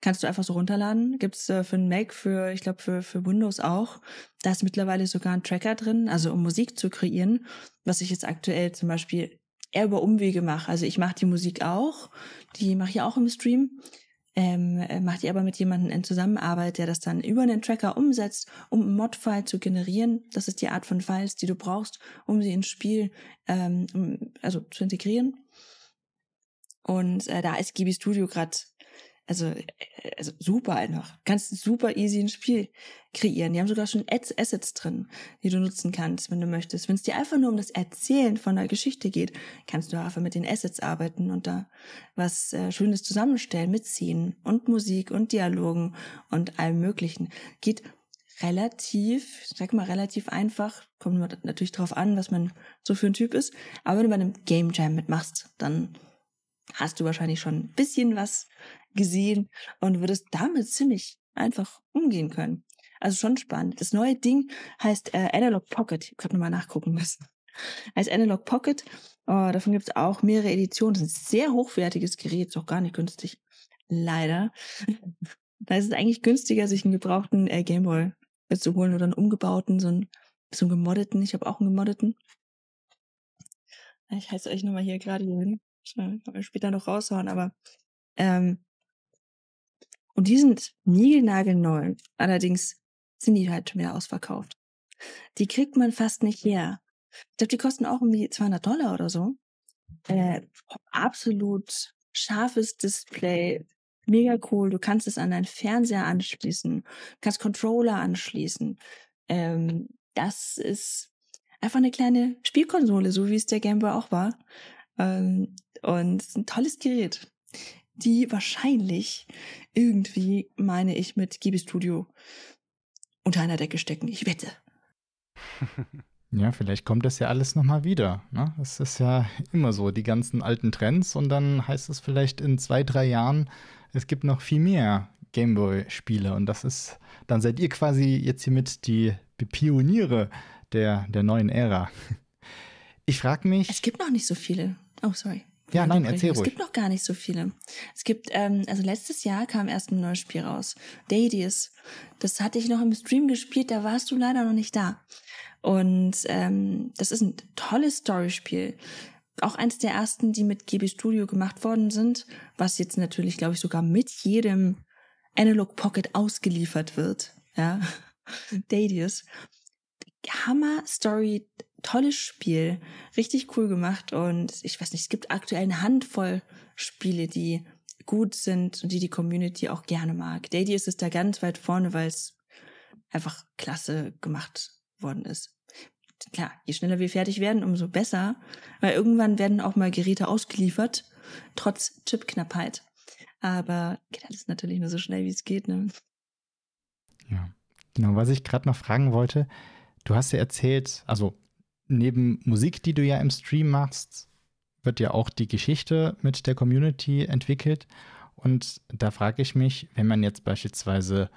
Kannst du einfach so runterladen. Gibt's äh, für den Mac, für, ich glaube, für, für Windows auch. Da ist mittlerweile sogar ein Tracker drin, also um Musik zu kreieren, was ich jetzt aktuell zum Beispiel eher über Umwege mache. Also ich mache die Musik auch, die mache ich auch im Stream. Ähm, äh, macht die aber mit jemandem in Zusammenarbeit, der das dann über einen Tracker umsetzt, um ein Mod-File zu generieren. Das ist die Art von Files, die du brauchst, um sie ins Spiel ähm, also zu integrieren. Und äh, da ist GB Studio gerade also, äh, also super einfach. Kannst super easy ein Spiel kreieren. Die haben sogar schon Assets drin, die du nutzen kannst, wenn du möchtest. Wenn es dir einfach nur um das Erzählen von der Geschichte geht, kannst du einfach mit den Assets arbeiten und da was äh, Schönes zusammenstellen, mitziehen und Musik und Dialogen und allem Möglichen. Geht relativ, sag mal relativ einfach, kommt natürlich drauf an, was man so für ein Typ ist. Aber wenn du bei einem Game Jam mitmachst, dann hast du wahrscheinlich schon ein bisschen was gesehen und würdest damit ziemlich einfach umgehen können. Also schon spannend. Das neue Ding heißt äh, Analog Pocket. Ich habe nochmal nachgucken müssen. Heißt Analog Pocket. Oh, davon gibt es auch mehrere Editionen. Das ist ein sehr hochwertiges Gerät, ist auch gar nicht günstig. Leider. Da ist es eigentlich günstiger, sich einen gebrauchten äh, Gameboy zu holen oder einen umgebauten, so einen, so einen gemoddeten. Ich habe auch einen gemoddeten. Ich heiße euch nochmal hier gerade hier hin. Kann wir später noch raushauen, aber ähm, und die sind niegelnagelneu. Allerdings sind die halt schon wieder ausverkauft. Die kriegt man fast nicht her. Ich glaube, die kosten auch irgendwie 200 Dollar oder so. Äh, absolut scharfes Display, mega cool. Du kannst es an deinen Fernseher anschließen, kannst Controller anschließen. Ähm, das ist einfach eine kleine Spielkonsole, so wie es der Game Boy auch war. Ähm, und ein tolles Gerät die wahrscheinlich irgendwie, meine ich, mit GB Studio unter einer Decke stecken. Ich wette.
Ja, vielleicht kommt das ja alles nochmal wieder. Ne? Das ist ja immer so, die ganzen alten Trends und dann heißt es vielleicht in zwei, drei Jahren, es gibt noch viel mehr Gameboy-Spiele und das ist, dann seid ihr quasi jetzt hiermit die Pioniere der, der neuen Ära. Ich frage mich.
Es gibt noch nicht so viele. Oh, sorry.
Ja, nein, erzähl ruhig.
Es gibt noch gar nicht so viele. Es gibt, ähm, also letztes Jahr kam erst ein neues Spiel raus. Dadies. Das hatte ich noch im Stream gespielt, da warst du leider noch nicht da. Und ähm, das ist ein tolles Storyspiel. Auch eins der ersten, die mit GB Studio gemacht worden sind, was jetzt natürlich, glaube ich, sogar mit jedem Analog Pocket ausgeliefert wird. Ja. Dadius. Hammer Story, tolles Spiel, richtig cool gemacht und ich weiß nicht, es gibt aktuell eine Handvoll Spiele, die gut sind und die die Community auch gerne mag. Daddy ist es da ganz weit vorne, weil es einfach klasse gemacht worden ist. Klar, je schneller wir fertig werden, umso besser, weil irgendwann werden auch mal Geräte ausgeliefert, trotz Chipknappheit. Aber geht alles natürlich nur so schnell, wie es geht. Ne?
Ja, genau. Was ich gerade noch fragen wollte, du hast ja erzählt, also neben Musik, die du ja im Stream machst, wird ja auch die Geschichte mit der Community entwickelt. Und da frage ich mich, wenn man jetzt beispielsweise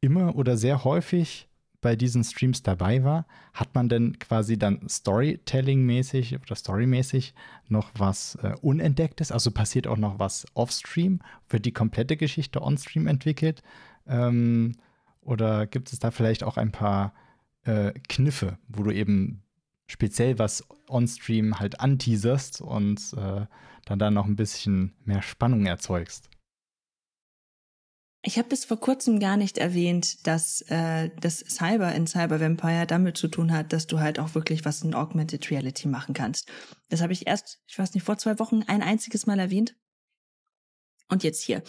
immer oder sehr häufig bei diesen Streams dabei war, hat man denn quasi dann Storytelling-mäßig oder Story-mäßig noch was äh, Unentdecktes? Also passiert auch noch was off-Stream? Wird die komplette Geschichte on-Stream entwickelt? Ähm, oder gibt es da vielleicht auch ein paar äh, Kniffe, wo du eben speziell was on-Stream halt anteaserst und äh, dann da noch ein bisschen mehr Spannung erzeugst?
Ich habe bis vor kurzem gar nicht erwähnt, dass äh, das Cyber in Cyber Vampire damit zu tun hat, dass du halt auch wirklich was in Augmented Reality machen kannst. Das habe ich erst, ich weiß nicht, vor zwei Wochen ein einziges Mal erwähnt. Und jetzt hier.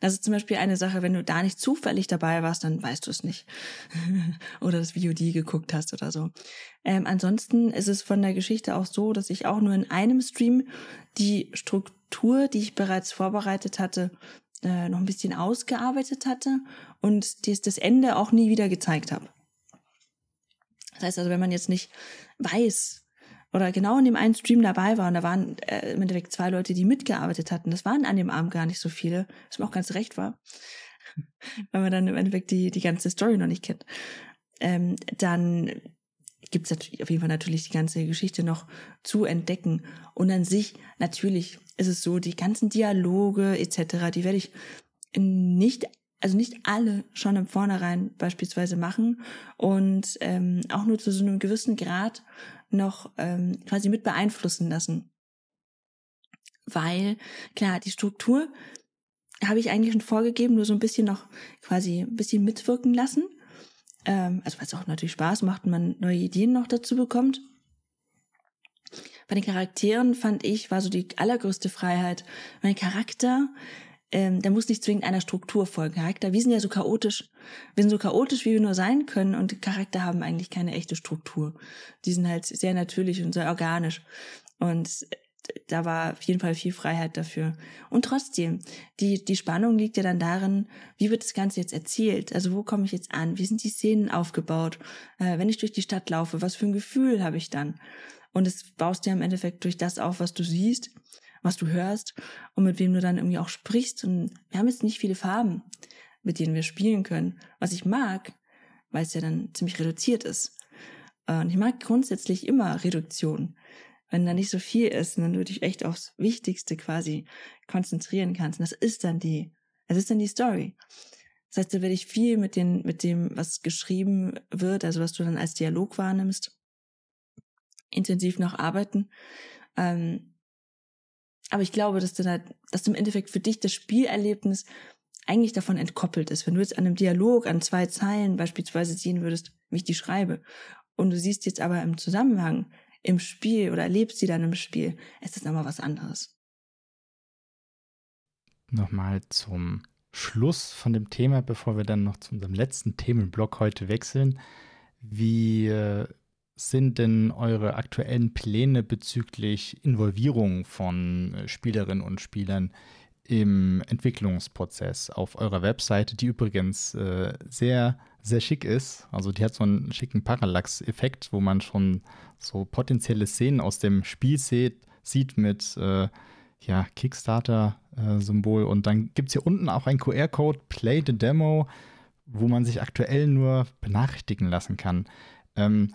Das ist zum Beispiel eine Sache, wenn du da nicht zufällig dabei warst, dann weißt du es nicht. oder das VOD geguckt hast oder so. Ähm, ansonsten ist es von der Geschichte auch so, dass ich auch nur in einem Stream die Struktur, die ich bereits vorbereitet hatte, äh, noch ein bisschen ausgearbeitet hatte und das, das Ende auch nie wieder gezeigt habe. Das heißt also, wenn man jetzt nicht weiß oder genau in dem einen Stream dabei war und da waren äh, im Endeffekt zwei Leute, die mitgearbeitet hatten, das waren an dem Abend gar nicht so viele, was mir auch ganz recht war, weil man dann im Endeffekt die, die ganze Story noch nicht kennt, ähm, dann gibt es auf jeden Fall natürlich die ganze Geschichte noch zu entdecken. Und an sich, natürlich ist es so, die ganzen Dialoge etc., die werde ich nicht, also nicht alle schon im Vornherein beispielsweise machen und ähm, auch nur zu so einem gewissen Grad noch ähm, quasi mit beeinflussen lassen. Weil, klar, die Struktur habe ich eigentlich schon vorgegeben, nur so ein bisschen noch quasi ein bisschen mitwirken lassen. Ähm, also es auch natürlich Spaß macht und man neue Ideen noch dazu bekommt. Bei den Charakteren fand ich, war so die allergrößte Freiheit. Mein Charakter, ähm, der muss nicht zwingend einer Struktur folgen. Charakter, wir sind ja so chaotisch. Wir sind so chaotisch, wie wir nur sein können und Charakter haben eigentlich keine echte Struktur. Die sind halt sehr natürlich und sehr organisch. Und da war auf jeden Fall viel Freiheit dafür. Und trotzdem, die, die Spannung liegt ja dann darin, wie wird das Ganze jetzt erzählt? Also wo komme ich jetzt an? Wie sind die Szenen aufgebaut? Äh, wenn ich durch die Stadt laufe, was für ein Gefühl habe ich dann? Und es baust ja im Endeffekt durch das auf, was du siehst, was du hörst und mit wem du dann irgendwie auch sprichst. Und wir haben jetzt nicht viele Farben, mit denen wir spielen können. Was ich mag, weil es ja dann ziemlich reduziert ist. Und ich mag grundsätzlich immer Reduktion wenn da nicht so viel ist dann du dich echt aufs Wichtigste quasi konzentrieren kannst. Und das ist dann die, das ist dann die Story. Das heißt, da werde ich viel mit den, mit dem, was geschrieben wird, also was du dann als Dialog wahrnimmst, intensiv noch arbeiten. Ähm, aber ich glaube, dass du da, dass im Endeffekt für dich das Spielerlebnis eigentlich davon entkoppelt ist. Wenn du jetzt an einem Dialog, an zwei Zeilen beispielsweise sehen würdest, wie ich die schreibe, und du siehst jetzt aber im Zusammenhang, im Spiel oder erlebst sie dann im Spiel, ist nochmal was anderes.
Nochmal zum Schluss von dem Thema, bevor wir dann noch zu unserem letzten Themenblock heute wechseln. Wie äh, sind denn eure aktuellen Pläne bezüglich Involvierung von äh, Spielerinnen und Spielern im Entwicklungsprozess auf eurer Webseite, die übrigens äh, sehr, sehr schick ist. Also die hat so einen schicken Parallax-Effekt, wo man schon so potenzielle Szenen aus dem Spiel sieht, sieht mit äh, ja, Kickstarter-Symbol. Und dann gibt es hier unten auch ein QR-Code, Play the Demo, wo man sich aktuell nur benachrichtigen lassen kann. Ähm,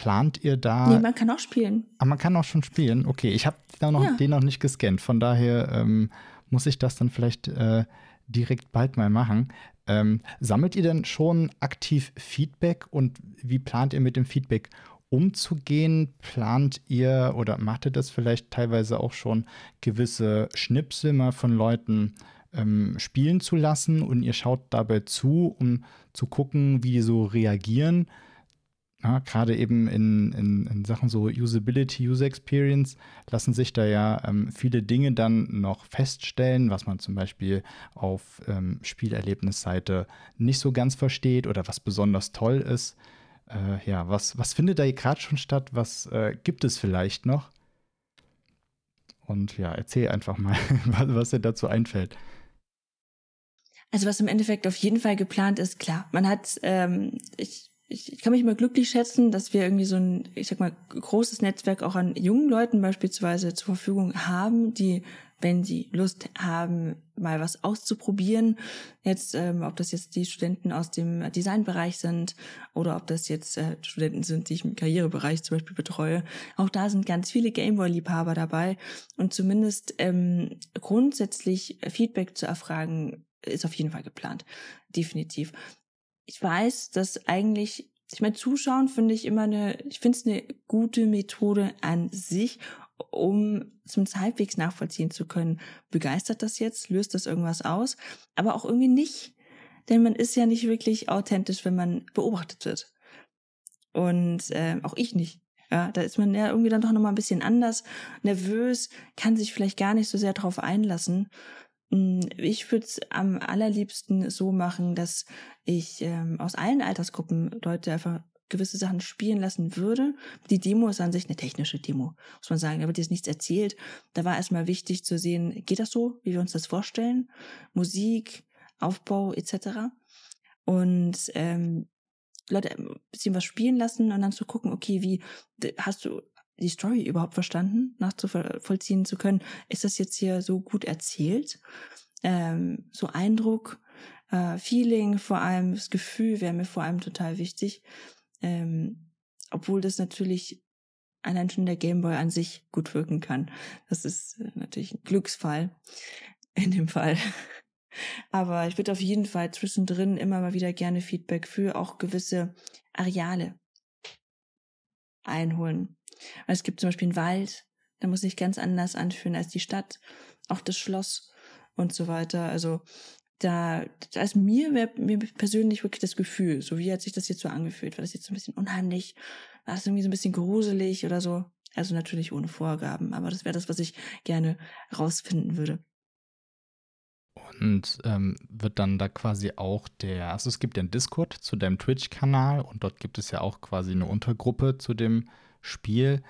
plant ihr da.
Nee, man kann auch spielen.
Ah, man kann auch schon spielen. Okay, ich habe ja. den noch nicht gescannt. Von daher ähm, muss ich das dann vielleicht äh, direkt bald mal machen. Ähm, sammelt ihr denn schon aktiv Feedback und wie plant ihr mit dem Feedback umzugehen? Plant ihr oder macht ihr das vielleicht teilweise auch schon gewisse Schnipsel mal von Leuten ähm, spielen zu lassen und ihr schaut dabei zu, um zu gucken, wie die so reagieren? Ja, Gerade eben in, in, in, Sachen so Usability, User Experience lassen sich da ja ähm, viele Dinge dann noch feststellen, was man zum Beispiel auf ähm, Spielerlebnisseite nicht so ganz versteht oder was besonders toll ist. Äh, ja, was, was findet da gerade schon statt? Was äh, gibt es vielleicht noch? Und ja, erzähl einfach mal, was dir dazu einfällt.
Also was im Endeffekt auf jeden Fall geplant ist, klar, man hat, ähm, ich ich, ich kann mich immer glücklich schätzen, dass wir irgendwie so ein, ich sag mal, großes Netzwerk auch an jungen Leuten beispielsweise zur Verfügung haben, die, wenn sie Lust haben, mal was auszuprobieren, jetzt, ähm, ob das jetzt die Studenten aus dem Designbereich sind oder ob das jetzt äh, Studenten sind, die ich im Karrierebereich zum Beispiel betreue, auch da sind ganz viele Gameboy-Liebhaber dabei. Und zumindest ähm, grundsätzlich Feedback zu erfragen, ist auf jeden Fall geplant. Definitiv ich weiß, dass eigentlich, ich meine, Zuschauen finde ich immer eine, ich finde es eine gute Methode an sich, um zum halbwegs nachvollziehen zu können, begeistert das jetzt, löst das irgendwas aus, aber auch irgendwie nicht, denn man ist ja nicht wirklich authentisch, wenn man beobachtet wird. Und äh, auch ich nicht. Ja, da ist man ja irgendwie dann doch nochmal ein bisschen anders, nervös, kann sich vielleicht gar nicht so sehr darauf einlassen. Hm, ich würde es am allerliebsten so machen, dass ich ähm, aus allen Altersgruppen Leute einfach gewisse Sachen spielen lassen würde. Die Demo ist an sich eine technische Demo, muss man sagen. Da wird jetzt nichts erzählt. Da war erstmal wichtig zu sehen, geht das so, wie wir uns das vorstellen? Musik, Aufbau etc. Und ähm, Leute ein bisschen was spielen lassen und dann zu gucken, okay, wie hast du die Story überhaupt verstanden, nachzuvollziehen zu können. Ist das jetzt hier so gut erzählt? Ähm, so Eindruck, äh, Feeling, vor allem das Gefühl wäre mir vor allem total wichtig. Ähm, obwohl das natürlich allein schon der Gameboy an sich gut wirken kann. Das ist äh, natürlich ein Glücksfall in dem Fall. Aber ich würde auf jeden Fall zwischendrin immer mal wieder gerne Feedback für auch gewisse Areale einholen. Weil es gibt zum Beispiel einen Wald, der muss sich ganz anders anfühlen als die Stadt, auch das Schloss und so weiter. Also da, da ist mir, mir persönlich wirklich das Gefühl, so wie hat sich das jetzt so angefühlt, war das jetzt so ein bisschen unheimlich, war das irgendwie so ein bisschen gruselig oder so. Also natürlich ohne Vorgaben, aber das wäre das, was ich gerne rausfinden würde.
Und ähm, wird dann da quasi auch der, also es gibt ja einen Discord zu deinem Twitch-Kanal und dort gibt es ja auch quasi eine Untergruppe zu dem Spiel.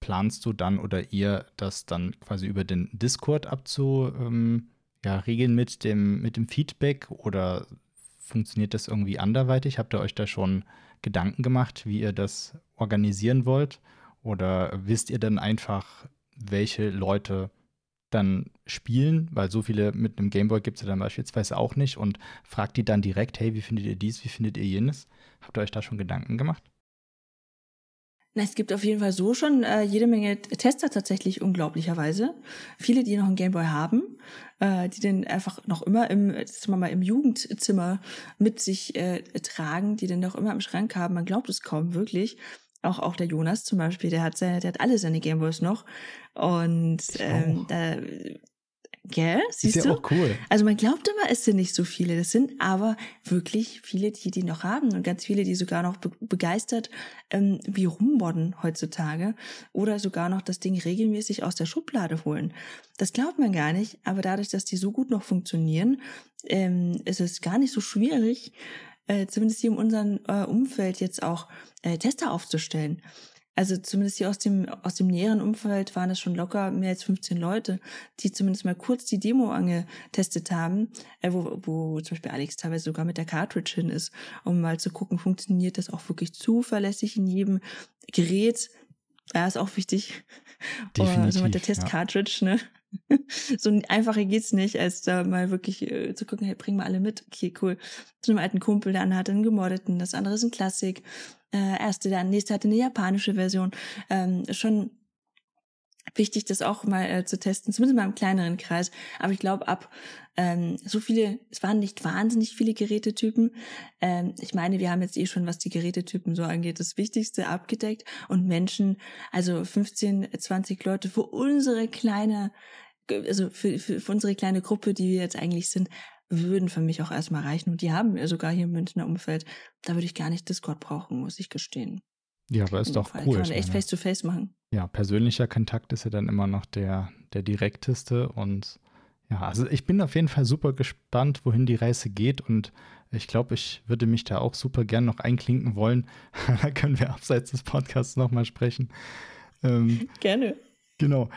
Planst du dann oder ihr das dann quasi über den Discord abzu, ähm, ja, regeln mit dem, mit dem Feedback oder funktioniert das irgendwie anderweitig? Habt ihr euch da schon Gedanken gemacht, wie ihr das organisieren wollt? Oder wisst ihr dann einfach, welche Leute dann spielen, weil so viele mit einem Gameboy gibt es ja dann beispielsweise auch nicht und fragt die dann direkt, hey, wie findet ihr dies, wie findet ihr jenes? Habt ihr euch da schon Gedanken gemacht?
Na, es gibt auf jeden Fall so schon äh, jede Menge Tester tatsächlich, unglaublicherweise. Viele, die noch einen Gameboy haben, äh, die den einfach noch immer im, sagen wir mal, im Jugendzimmer mit sich äh, tragen, die den noch immer im Schrank haben. Man glaubt es kaum wirklich. Auch, auch der Jonas zum Beispiel, der hat seine, der hat alle seine Gameboys noch. Und ähm, da Gell? Siehst
ist ja
du?
auch cool.
Also man glaubt immer, es sind nicht so viele. Das sind aber wirklich viele, die die noch haben und ganz viele, die sogar noch be begeistert ähm, wie rummodden heutzutage oder sogar noch das Ding regelmäßig aus der Schublade holen. Das glaubt man gar nicht, aber dadurch, dass die so gut noch funktionieren, ähm, ist es gar nicht so schwierig, äh, zumindest hier in unserem äh, Umfeld jetzt auch äh, Tester aufzustellen. Also zumindest hier aus dem, aus dem näheren Umfeld waren es schon locker mehr als 15 Leute, die zumindest mal kurz die Demo angetestet haben, äh, wo, wo zum Beispiel Alex teilweise sogar mit der Cartridge hin ist, um mal zu gucken, funktioniert das auch wirklich zuverlässig in jedem Gerät. Ja, ist auch wichtig.
Definitiv,
also mit der Test-Cartridge, ja. ne? so einfacher geht's nicht, als da mal wirklich äh, zu gucken, hey, bring mal alle mit. Okay, cool. Zu einem alten Kumpel, der andere hat einen gemoddeten, das andere ist ein Klassik äh, erste, der nächste hatte eine japanische Version. Ähm, schon wichtig, das auch mal äh, zu testen, zumindest mal im kleineren Kreis. Aber ich glaube, ab ähm, so viele, es waren nicht wahnsinnig viele Gerätetypen. Ähm, ich meine, wir haben jetzt eh schon, was die Gerätetypen so angeht, das Wichtigste abgedeckt. Und Menschen, also 15, 20 Leute für unsere kleine, also für, für, für unsere kleine Gruppe, die wir jetzt eigentlich sind, würden für mich auch erstmal reichen. Und die haben wir sogar hier im Münchner Umfeld. Da würde ich gar nicht Discord brauchen, muss ich gestehen.
Ja, aber ist doch cool.
Kann man echt face-to-face -face machen.
Ja, persönlicher Kontakt ist ja dann immer noch der, der direkteste. Und ja, also ich bin auf jeden Fall super gespannt, wohin die Reise geht. Und ich glaube, ich würde mich da auch super gern noch einklinken wollen. da können wir abseits des Podcasts nochmal sprechen.
Ähm, Gerne.
Genau.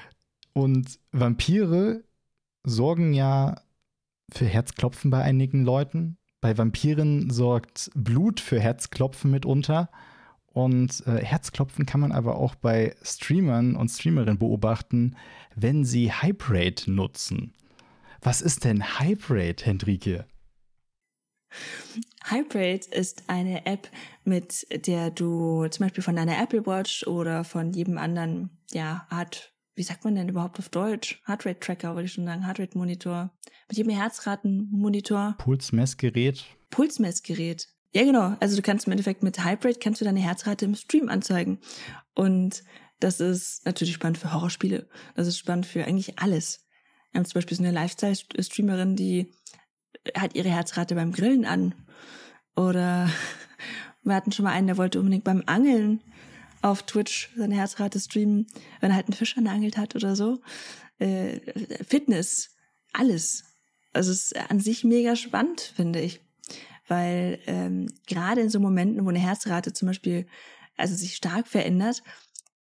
Und Vampire sorgen ja für Herzklopfen bei einigen Leuten. Bei Vampiren sorgt Blut für Herzklopfen mitunter. Und äh, Herzklopfen kann man aber auch bei Streamern und Streamerinnen beobachten, wenn sie Hyperate nutzen. Was ist denn Hyperate, Hendrike?
Hyperate ist eine App, mit der du zum Beispiel von deiner Apple Watch oder von jedem anderen, ja, Art, wie sagt man denn überhaupt auf Deutsch? Heartrate Tracker, würde ich schon sagen, Heartrate Monitor. Mit jedem Herzratenmonitor.
Pulsmessgerät.
Pulsmessgerät. Ja, genau. Also du kannst im Endeffekt mit Hyperate kannst du deine Herzrate im Stream anzeigen. Und das ist natürlich spannend für Horrorspiele. Das ist spannend für eigentlich alles. Wir haben zum Beispiel so eine Lifestyle-Streamerin, die hat ihre Herzrate beim Grillen an. Oder wir hatten schon mal einen, der wollte unbedingt beim Angeln auf Twitch seine Herzrate streamen, wenn er halt einen Fisch angeangelt hat oder so. Äh, Fitness, alles. Also es ist an sich mega spannend, finde ich. Weil ähm, gerade in so Momenten, wo eine Herzrate zum Beispiel also sich stark verändert,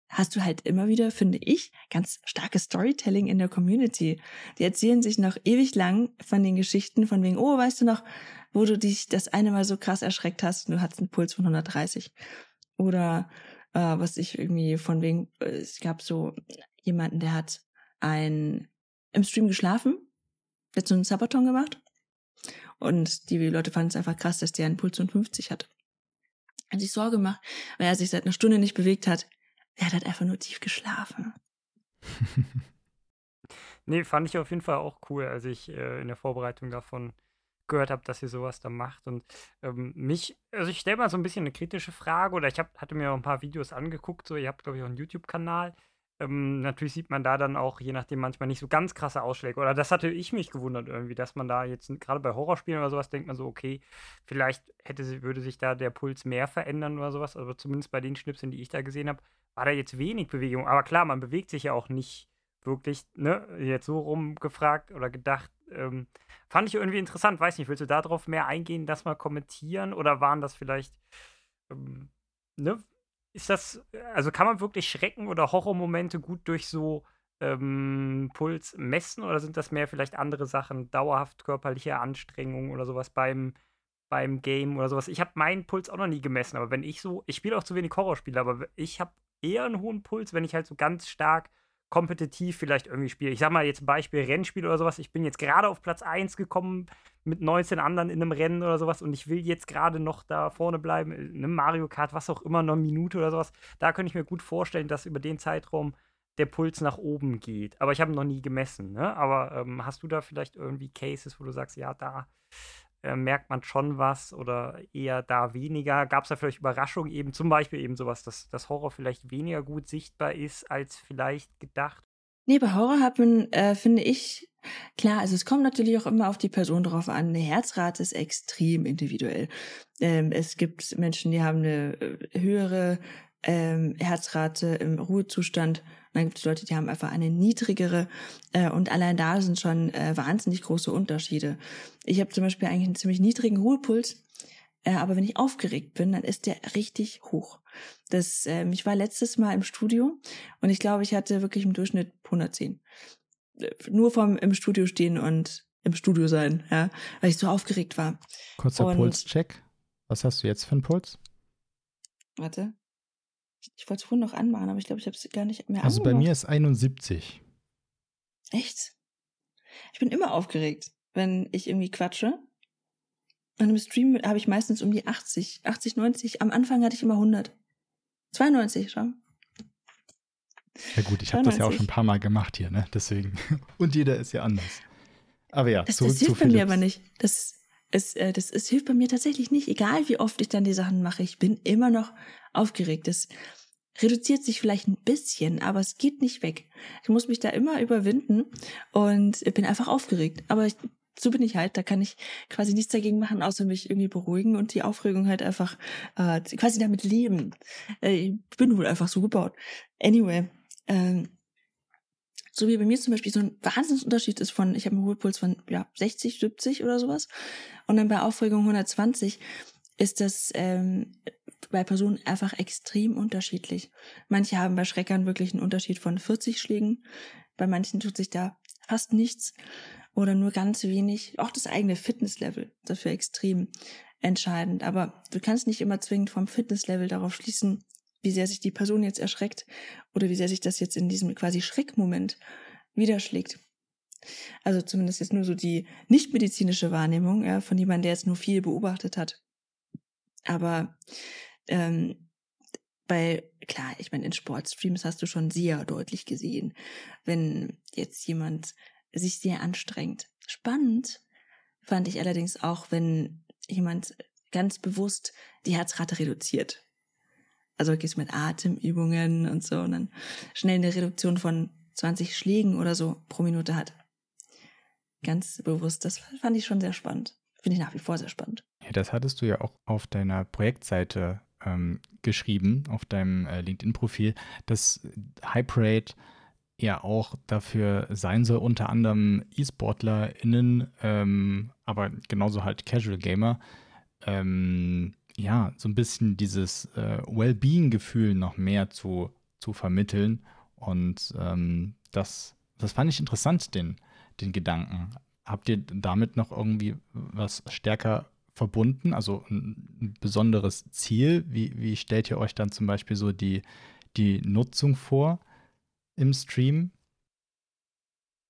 hast du halt immer wieder, finde ich, ganz starkes Storytelling in der Community. Die erzählen sich noch ewig lang von den Geschichten von wegen, oh, weißt du noch, wo du dich das eine Mal so krass erschreckt hast und du hattest einen Puls von 130. Oder äh, was ich irgendwie von wegen, äh, es gab so jemanden, der hat ein im Stream geschlafen, der hat so einen Sabaton gemacht. Und die Leute fanden es einfach krass, dass der einen Puls von 50 hat. Hat sich Sorge gemacht, weil er sich seit einer Stunde nicht bewegt hat. Er hat einfach nur tief geschlafen.
nee, fand ich auf jeden Fall auch cool, als ich äh, in der Vorbereitung davon gehört habe, dass ihr sowas da macht. Und ähm, mich, also ich stelle mal so ein bisschen eine kritische Frage oder ich hab, hatte mir auch ein paar Videos angeguckt, so ihr habt, glaube ich, auch einen YouTube-Kanal. Ähm, natürlich sieht man da dann auch, je nachdem, manchmal nicht so ganz krasse Ausschläge. Oder das hatte ich mich gewundert irgendwie, dass man da jetzt, gerade bei Horrorspielen oder sowas, denkt man so, okay, vielleicht hätte, würde sich da der Puls mehr verändern oder sowas. Aber zumindest bei den Schnipseln, die ich da gesehen habe, war da jetzt wenig Bewegung. Aber klar, man bewegt sich ja auch nicht wirklich, ne, jetzt so rumgefragt oder gedacht. Ähm, fand ich irgendwie interessant. Weiß nicht, willst du darauf mehr eingehen, das mal kommentieren? Oder waren das vielleicht, ähm, ne, ist das, also kann man wirklich Schrecken oder Horrormomente gut durch so ähm, Puls messen oder sind das mehr vielleicht andere Sachen, dauerhaft körperliche Anstrengungen oder sowas beim, beim Game oder sowas? Ich habe meinen Puls auch noch nie gemessen, aber wenn ich so, ich spiele auch zu wenig Horrorspiele, aber ich habe eher einen hohen Puls, wenn ich halt so ganz stark kompetitiv vielleicht irgendwie spiele. Ich sag mal jetzt Beispiel Rennspiel oder sowas. Ich bin jetzt gerade auf Platz 1 gekommen mit 19 anderen in einem Rennen oder sowas und ich will jetzt gerade noch da vorne bleiben, in einem Mario Kart, was auch immer, eine Minute oder sowas. Da könnte ich mir gut vorstellen, dass über den Zeitraum der Puls nach oben geht. Aber ich habe noch nie gemessen. Ne? Aber ähm, hast du da vielleicht irgendwie Cases, wo du sagst, ja, da äh, merkt man schon was oder eher da weniger? Gab es da vielleicht Überraschungen eben, zum Beispiel eben sowas, dass das Horror vielleicht weniger gut sichtbar ist als vielleicht gedacht?
Nee, bei Horror hat man, äh, finde ich, klar, also es kommt natürlich auch immer auf die Person drauf an. Eine Herzrate ist extrem individuell. Ähm, es gibt Menschen, die haben eine äh, höhere ähm, Herzrate im Ruhezustand dann gibt es Leute, die haben einfach eine niedrigere äh, und allein da sind schon äh, wahnsinnig große Unterschiede. Ich habe zum Beispiel eigentlich einen ziemlich niedrigen Ruhepuls, äh, aber wenn ich aufgeregt bin, dann ist der richtig hoch. Das, äh, ich war letztes Mal im Studio und ich glaube, ich hatte wirklich im Durchschnitt 110. Äh, nur vom im Studio stehen und im Studio sein, ja, weil ich so aufgeregt war.
Kurzer und, Pulscheck. Was hast du jetzt für einen Puls?
Warte. Ich wollte es vorhin noch anmachen, aber ich glaube, ich habe es gar nicht mehr
Also angemacht. bei mir ist 71.
Echt? Ich bin immer aufgeregt, wenn ich irgendwie quatsche. Und im Stream habe ich meistens um die 80, 80, 90. Am Anfang hatte ich immer 100. 92 schon.
Ja gut, ich habe das ja auch schon ein paar Mal gemacht hier, ne? Deswegen. Und jeder ist ja anders. Aber ja,
das, zurück das hilft zu bei mir aber nicht. Das, ist, äh, das, es hilft bei mir tatsächlich nicht. Egal wie oft ich dann die Sachen mache, ich bin immer noch aufgeregt. Das reduziert sich vielleicht ein bisschen, aber es geht nicht weg. Ich muss mich da immer überwinden und bin einfach aufgeregt. Aber ich, so bin ich halt. Da kann ich quasi nichts dagegen machen, außer mich irgendwie beruhigen und die Aufregung halt einfach äh, quasi damit leben. Äh, ich bin wohl einfach so gebaut. Anyway, ähm, so wie bei mir zum Beispiel so ein Wahnsinnsunterschied ist von, ich habe einen Ruhepuls von ja 60, 70 oder sowas und dann bei Aufregung 120 ist das ähm, bei Personen einfach extrem unterschiedlich. Manche haben bei Schreckern wirklich einen Unterschied von 40 Schlägen. Bei manchen tut sich da fast nichts oder nur ganz wenig. Auch das eigene Fitnesslevel dafür extrem entscheidend. Aber du kannst nicht immer zwingend vom Fitnesslevel darauf schließen, wie sehr sich die Person jetzt erschreckt oder wie sehr sich das jetzt in diesem quasi Schreckmoment widerschlägt. Also zumindest jetzt nur so die nichtmedizinische Wahrnehmung ja, von jemandem, der jetzt nur viel beobachtet hat. Aber ähm, bei, klar, ich meine, in Sportstreams hast du schon sehr deutlich gesehen, wenn jetzt jemand sich sehr anstrengt. Spannend fand ich allerdings auch, wenn jemand ganz bewusst die Herzrate reduziert. Also wirklich mit Atemübungen und so und dann schnell eine Reduktion von 20 Schlägen oder so pro Minute hat. Ganz bewusst. Das fand ich schon sehr spannend. Finde ich nach wie vor sehr spannend.
Ja, das hattest du ja auch auf deiner Projektseite ähm, geschrieben, auf deinem äh, LinkedIn-Profil, dass Hyperate ja auch dafür sein soll, unter anderem E-SportlerInnen, ähm, aber genauso halt Casual Gamer, ähm, ja, so ein bisschen dieses äh, Wellbeing-Gefühl noch mehr zu, zu vermitteln. Und ähm, das, das fand ich interessant, den, den Gedanken. Habt ihr damit noch irgendwie was stärker verbunden, also ein besonderes Ziel? Wie, wie stellt ihr euch dann zum Beispiel so die, die Nutzung vor im Stream?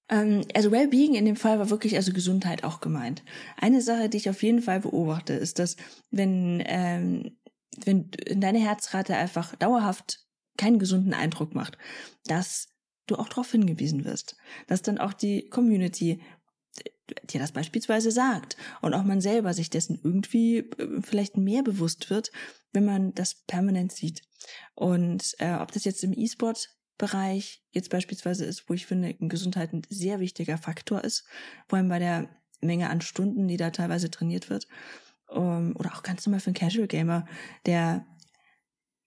Ähm, also Wellbeing in dem Fall war wirklich also Gesundheit auch gemeint. Eine Sache, die ich auf jeden Fall beobachte, ist, dass wenn, ähm, wenn deine Herzrate einfach dauerhaft keinen gesunden Eindruck macht, dass du auch darauf hingewiesen wirst, dass dann auch die Community dir das beispielsweise sagt und auch man selber sich dessen irgendwie äh, vielleicht mehr bewusst wird, wenn man das permanent sieht. Und äh, ob das jetzt im E-Sport-Bereich jetzt beispielsweise ist, wo ich finde, Gesundheit ein sehr wichtiger Faktor ist, vor allem bei der Menge an Stunden, die da teilweise trainiert wird, ähm, oder auch ganz normal für einen Casual Gamer, der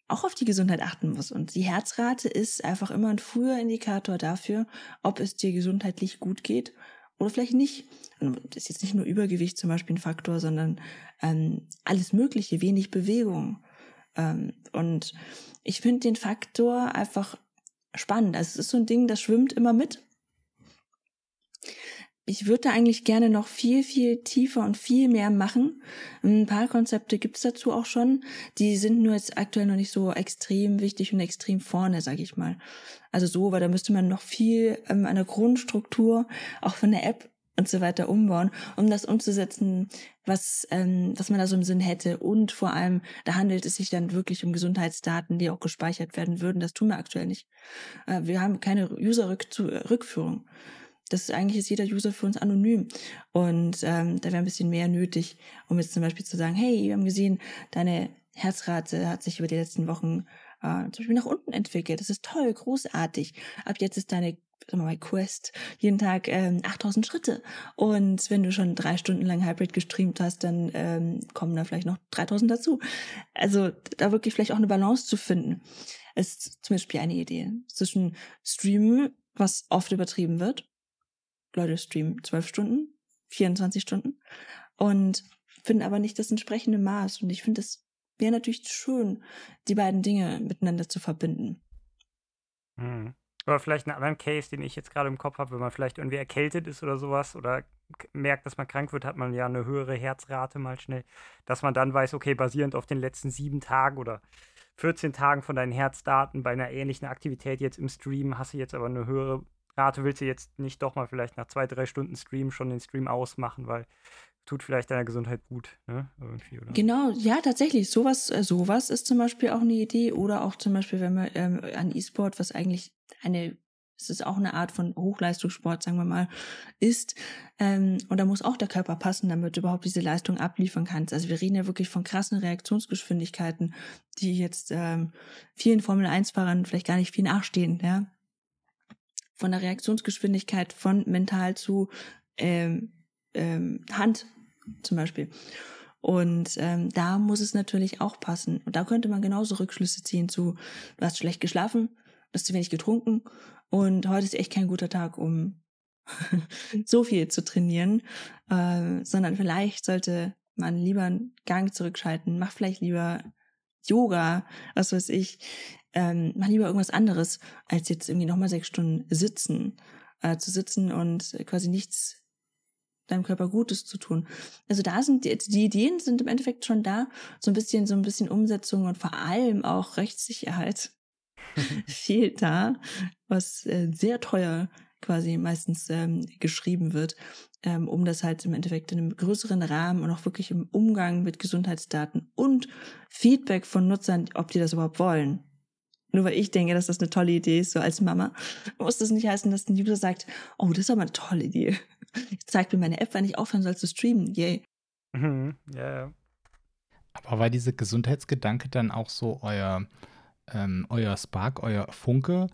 auch auf die Gesundheit achten muss. Und die Herzrate ist einfach immer ein früher Indikator dafür, ob es dir gesundheitlich gut geht oder vielleicht nicht. Und das ist jetzt nicht nur Übergewicht zum Beispiel ein Faktor, sondern ähm, alles Mögliche, wenig Bewegung. Ähm, und ich finde den Faktor einfach spannend. Also es ist so ein Ding, das schwimmt immer mit ich würde da eigentlich gerne noch viel, viel tiefer und viel mehr machen. Ein paar Konzepte gibt's dazu auch schon. Die sind nur jetzt aktuell noch nicht so extrem wichtig und extrem vorne, sage ich mal. Also so, weil da müsste man noch viel ähm, an der Grundstruktur, auch von der App und so weiter umbauen, um das umzusetzen, was, ähm, was man da so im Sinn hätte. Und vor allem, da handelt es sich dann wirklich um Gesundheitsdaten, die auch gespeichert werden würden. Das tun wir aktuell nicht. Äh, wir haben keine User-Rückführung. Das eigentlich ist jeder User für uns anonym. Und ähm, da wäre ein bisschen mehr nötig, um jetzt zum Beispiel zu sagen, hey, wir haben gesehen, deine Herzrate hat sich über die letzten Wochen äh, zum Beispiel nach unten entwickelt. Das ist toll, großartig. Ab jetzt ist deine sagen wir mal, Quest jeden Tag ähm, 8000 Schritte. Und wenn du schon drei Stunden lang Hybrid gestreamt hast, dann ähm, kommen da vielleicht noch 3000 dazu. Also da wirklich vielleicht auch eine Balance zu finden, ist zum Beispiel eine Idee. Zwischen Streamen, was oft übertrieben wird, Leute streamen zwölf Stunden, 24 Stunden und finden aber nicht das entsprechende Maß. Und ich finde, es wäre natürlich schön, die beiden Dinge miteinander zu verbinden.
Hm. Oder vielleicht einen anderen Case, den ich jetzt gerade im Kopf habe, wenn man vielleicht irgendwie erkältet ist oder sowas oder merkt, dass man krank wird, hat man ja eine höhere Herzrate mal schnell, dass man dann weiß, okay, basierend auf den letzten sieben Tagen oder 14 Tagen von deinen Herzdaten bei einer ähnlichen Aktivität jetzt im Stream hast du jetzt aber eine höhere Rate willst du jetzt nicht doch mal vielleicht nach zwei, drei Stunden Stream schon den Stream ausmachen, weil tut vielleicht deiner Gesundheit gut, ne?
Genau, ja, tatsächlich. Sowas, äh, sowas ist zum Beispiel auch eine Idee. Oder auch zum Beispiel, wenn man ähm, an E-Sport, was eigentlich eine, es ist auch eine Art von Hochleistungssport, sagen wir mal, ist. Ähm, und da muss auch der Körper passen, damit du überhaupt diese Leistung abliefern kannst. Also wir reden ja wirklich von krassen Reaktionsgeschwindigkeiten, die jetzt ähm, vielen Formel-1-Fahrern vielleicht gar nicht viel nachstehen, ja von der Reaktionsgeschwindigkeit von mental zu ähm, ähm, Hand zum Beispiel. Und ähm, da muss es natürlich auch passen. Und da könnte man genauso Rückschlüsse ziehen zu, du hast schlecht geschlafen, du hast zu wenig getrunken und heute ist echt kein guter Tag, um so viel zu trainieren, äh, sondern vielleicht sollte man lieber einen Gang zurückschalten, mach vielleicht lieber Yoga, was weiß ich. Ähm, mach lieber irgendwas anderes, als jetzt irgendwie nochmal sechs Stunden sitzen, äh, zu sitzen und quasi nichts deinem Körper Gutes zu tun. Also da sind die, die Ideen sind im Endeffekt schon da, so ein bisschen, so ein bisschen Umsetzung und vor allem auch Rechtssicherheit fehlt da, was äh, sehr teuer quasi meistens ähm, geschrieben wird, ähm, um das halt im Endeffekt in einem größeren Rahmen und auch wirklich im Umgang mit Gesundheitsdaten und Feedback von Nutzern, ob die das überhaupt wollen. Nur weil ich denke, dass das eine tolle Idee ist, so als Mama, muss das nicht heißen, dass ein User sagt, oh, das ist aber eine tolle Idee. Zeig mir meine App, wenn ich aufhören soll zu streamen. Yay.
Mhm, ja, ja.
Aber war dieser Gesundheitsgedanke dann auch so euer, ähm, euer Spark, euer Funke,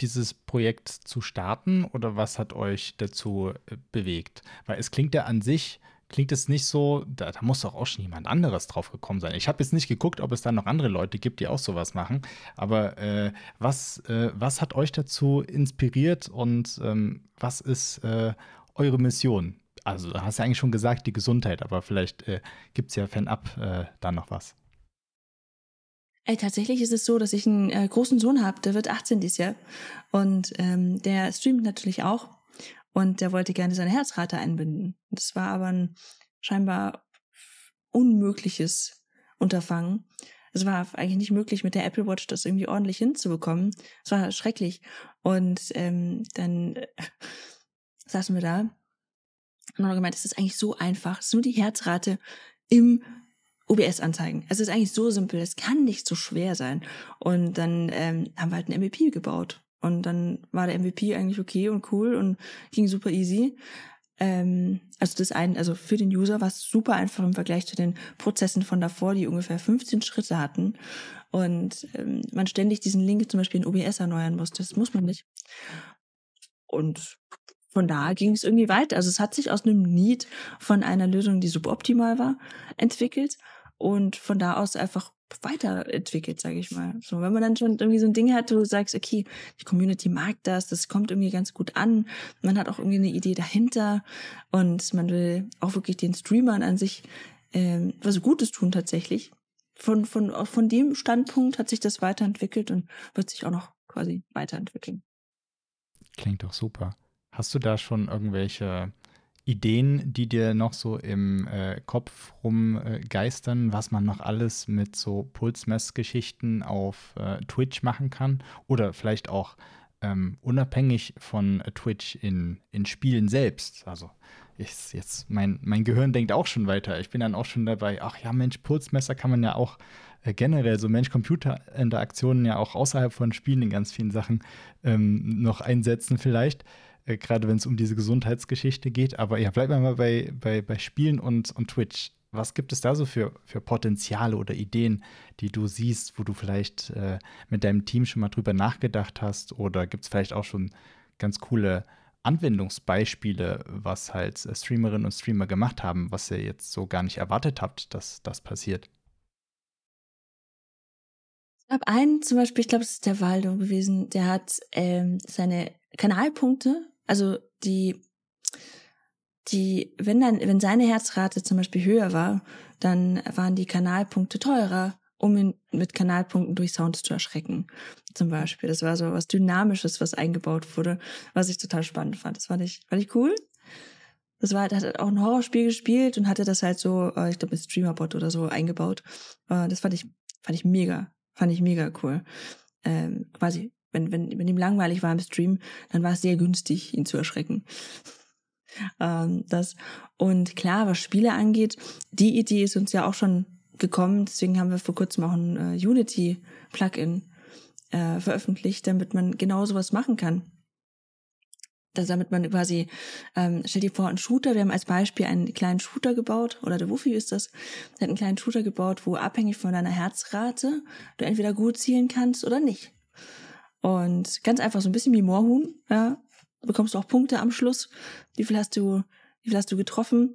dieses Projekt zu starten oder was hat euch dazu äh, bewegt? Weil es klingt ja an sich, klingt es nicht so, da, da muss doch auch schon jemand anderes drauf gekommen sein. Ich habe jetzt nicht geguckt, ob es da noch andere Leute gibt, die auch sowas machen, aber äh, was, äh, was hat euch dazu inspiriert und ähm, was ist äh, eure Mission? Also, du hast ja eigentlich schon gesagt, die Gesundheit, aber vielleicht äh, gibt es ja fernab äh, da noch was.
Ey, tatsächlich ist es so, dass ich einen äh, großen Sohn habe, der wird 18 dieses Jahr. Und ähm, der streamt natürlich auch. Und der wollte gerne seine Herzrate einbinden. Das war aber ein scheinbar unmögliches Unterfangen. Es war eigentlich nicht möglich, mit der Apple Watch das irgendwie ordentlich hinzubekommen. Es war schrecklich. Und ähm, dann äh, saßen wir da und haben gemeint, es ist eigentlich so einfach. Es ist nur die Herzrate im OBS anzeigen. Es ist eigentlich so simpel, es kann nicht so schwer sein. Und dann ähm, haben wir halt ein MVP gebaut. Und dann war der MVP eigentlich okay und cool und ging super easy. Ähm, also das ein, also für den User war es super einfach im Vergleich zu den Prozessen von davor, die ungefähr 15 Schritte hatten. Und ähm, man ständig diesen Link zum Beispiel in OBS erneuern musste. Das muss man nicht. Und von da ging es irgendwie weiter. Also es hat sich aus einem Need von einer Lösung, die suboptimal war, entwickelt und von da aus einfach weiterentwickelt, sage ich mal. So, wenn man dann schon irgendwie so ein Ding hat, wo du sagst, okay, die Community mag das, das kommt irgendwie ganz gut an, man hat auch irgendwie eine Idee dahinter und man will auch wirklich den Streamern an sich ähm, was Gutes tun tatsächlich. Von, von, von dem Standpunkt hat sich das weiterentwickelt und wird sich auch noch quasi weiterentwickeln.
Klingt doch super. Hast du da schon irgendwelche Ideen, die dir noch so im äh, Kopf rumgeistern, äh, was man noch alles mit so Pulsmessgeschichten auf äh, Twitch machen kann? Oder vielleicht auch ähm, unabhängig von Twitch in, in Spielen selbst. Also ist jetzt mein, mein Gehirn denkt auch schon weiter. Ich bin dann auch schon dabei, ach ja, Mensch, Pulsmesser kann man ja auch äh, generell so Mensch-Computer-Interaktionen ja auch außerhalb von Spielen in ganz vielen Sachen ähm, noch einsetzen vielleicht. Äh, gerade wenn es um diese Gesundheitsgeschichte geht. Aber ja, bleib mal bei, bei, bei Spielen und, und Twitch. Was gibt es da so für, für Potenziale oder Ideen, die du siehst, wo du vielleicht äh, mit deinem Team schon mal drüber nachgedacht hast? Oder gibt es vielleicht auch schon ganz coole Anwendungsbeispiele, was halt äh, Streamerinnen und Streamer gemacht haben, was ihr jetzt so gar nicht erwartet habt, dass das passiert?
Ich habe einen zum Beispiel, ich glaube, es ist der Waldo gewesen, der hat ähm, seine Kanalpunkte also die, die, wenn dann, wenn seine Herzrate zum Beispiel höher war, dann waren die Kanalpunkte teurer, um ihn mit Kanalpunkten durch Sounds zu erschrecken. Zum Beispiel. Das war so was Dynamisches, was eingebaut wurde, was ich total spannend fand. Das fand ich, fand ich cool. Das war, er hat auch ein Horrorspiel gespielt und hatte das halt so, äh, ich glaube, mit Streamerbot oder so eingebaut. Äh, das fand ich, fand ich mega, fand ich mega cool. Ähm, quasi wenn, wenn, wenn ihm langweilig war im Stream, dann war es sehr günstig, ihn zu erschrecken. ähm, das. Und klar, was Spiele angeht, die Idee ist uns ja auch schon gekommen, deswegen haben wir vor kurzem auch ein äh, Unity-Plugin äh, veröffentlicht, damit man genau sowas machen kann. Das, damit man quasi, ähm, stell dir vor, ein Shooter, wir haben als Beispiel einen kleinen Shooter gebaut, oder der Wuffi ist das, der hat einen kleinen Shooter gebaut, wo abhängig von deiner Herzrate du entweder gut zielen kannst oder nicht. Und ganz einfach so ein bisschen wie Moorhuhn, ja. Bekommst du auch Punkte am Schluss. Wie viel hast du, wie viel hast du getroffen?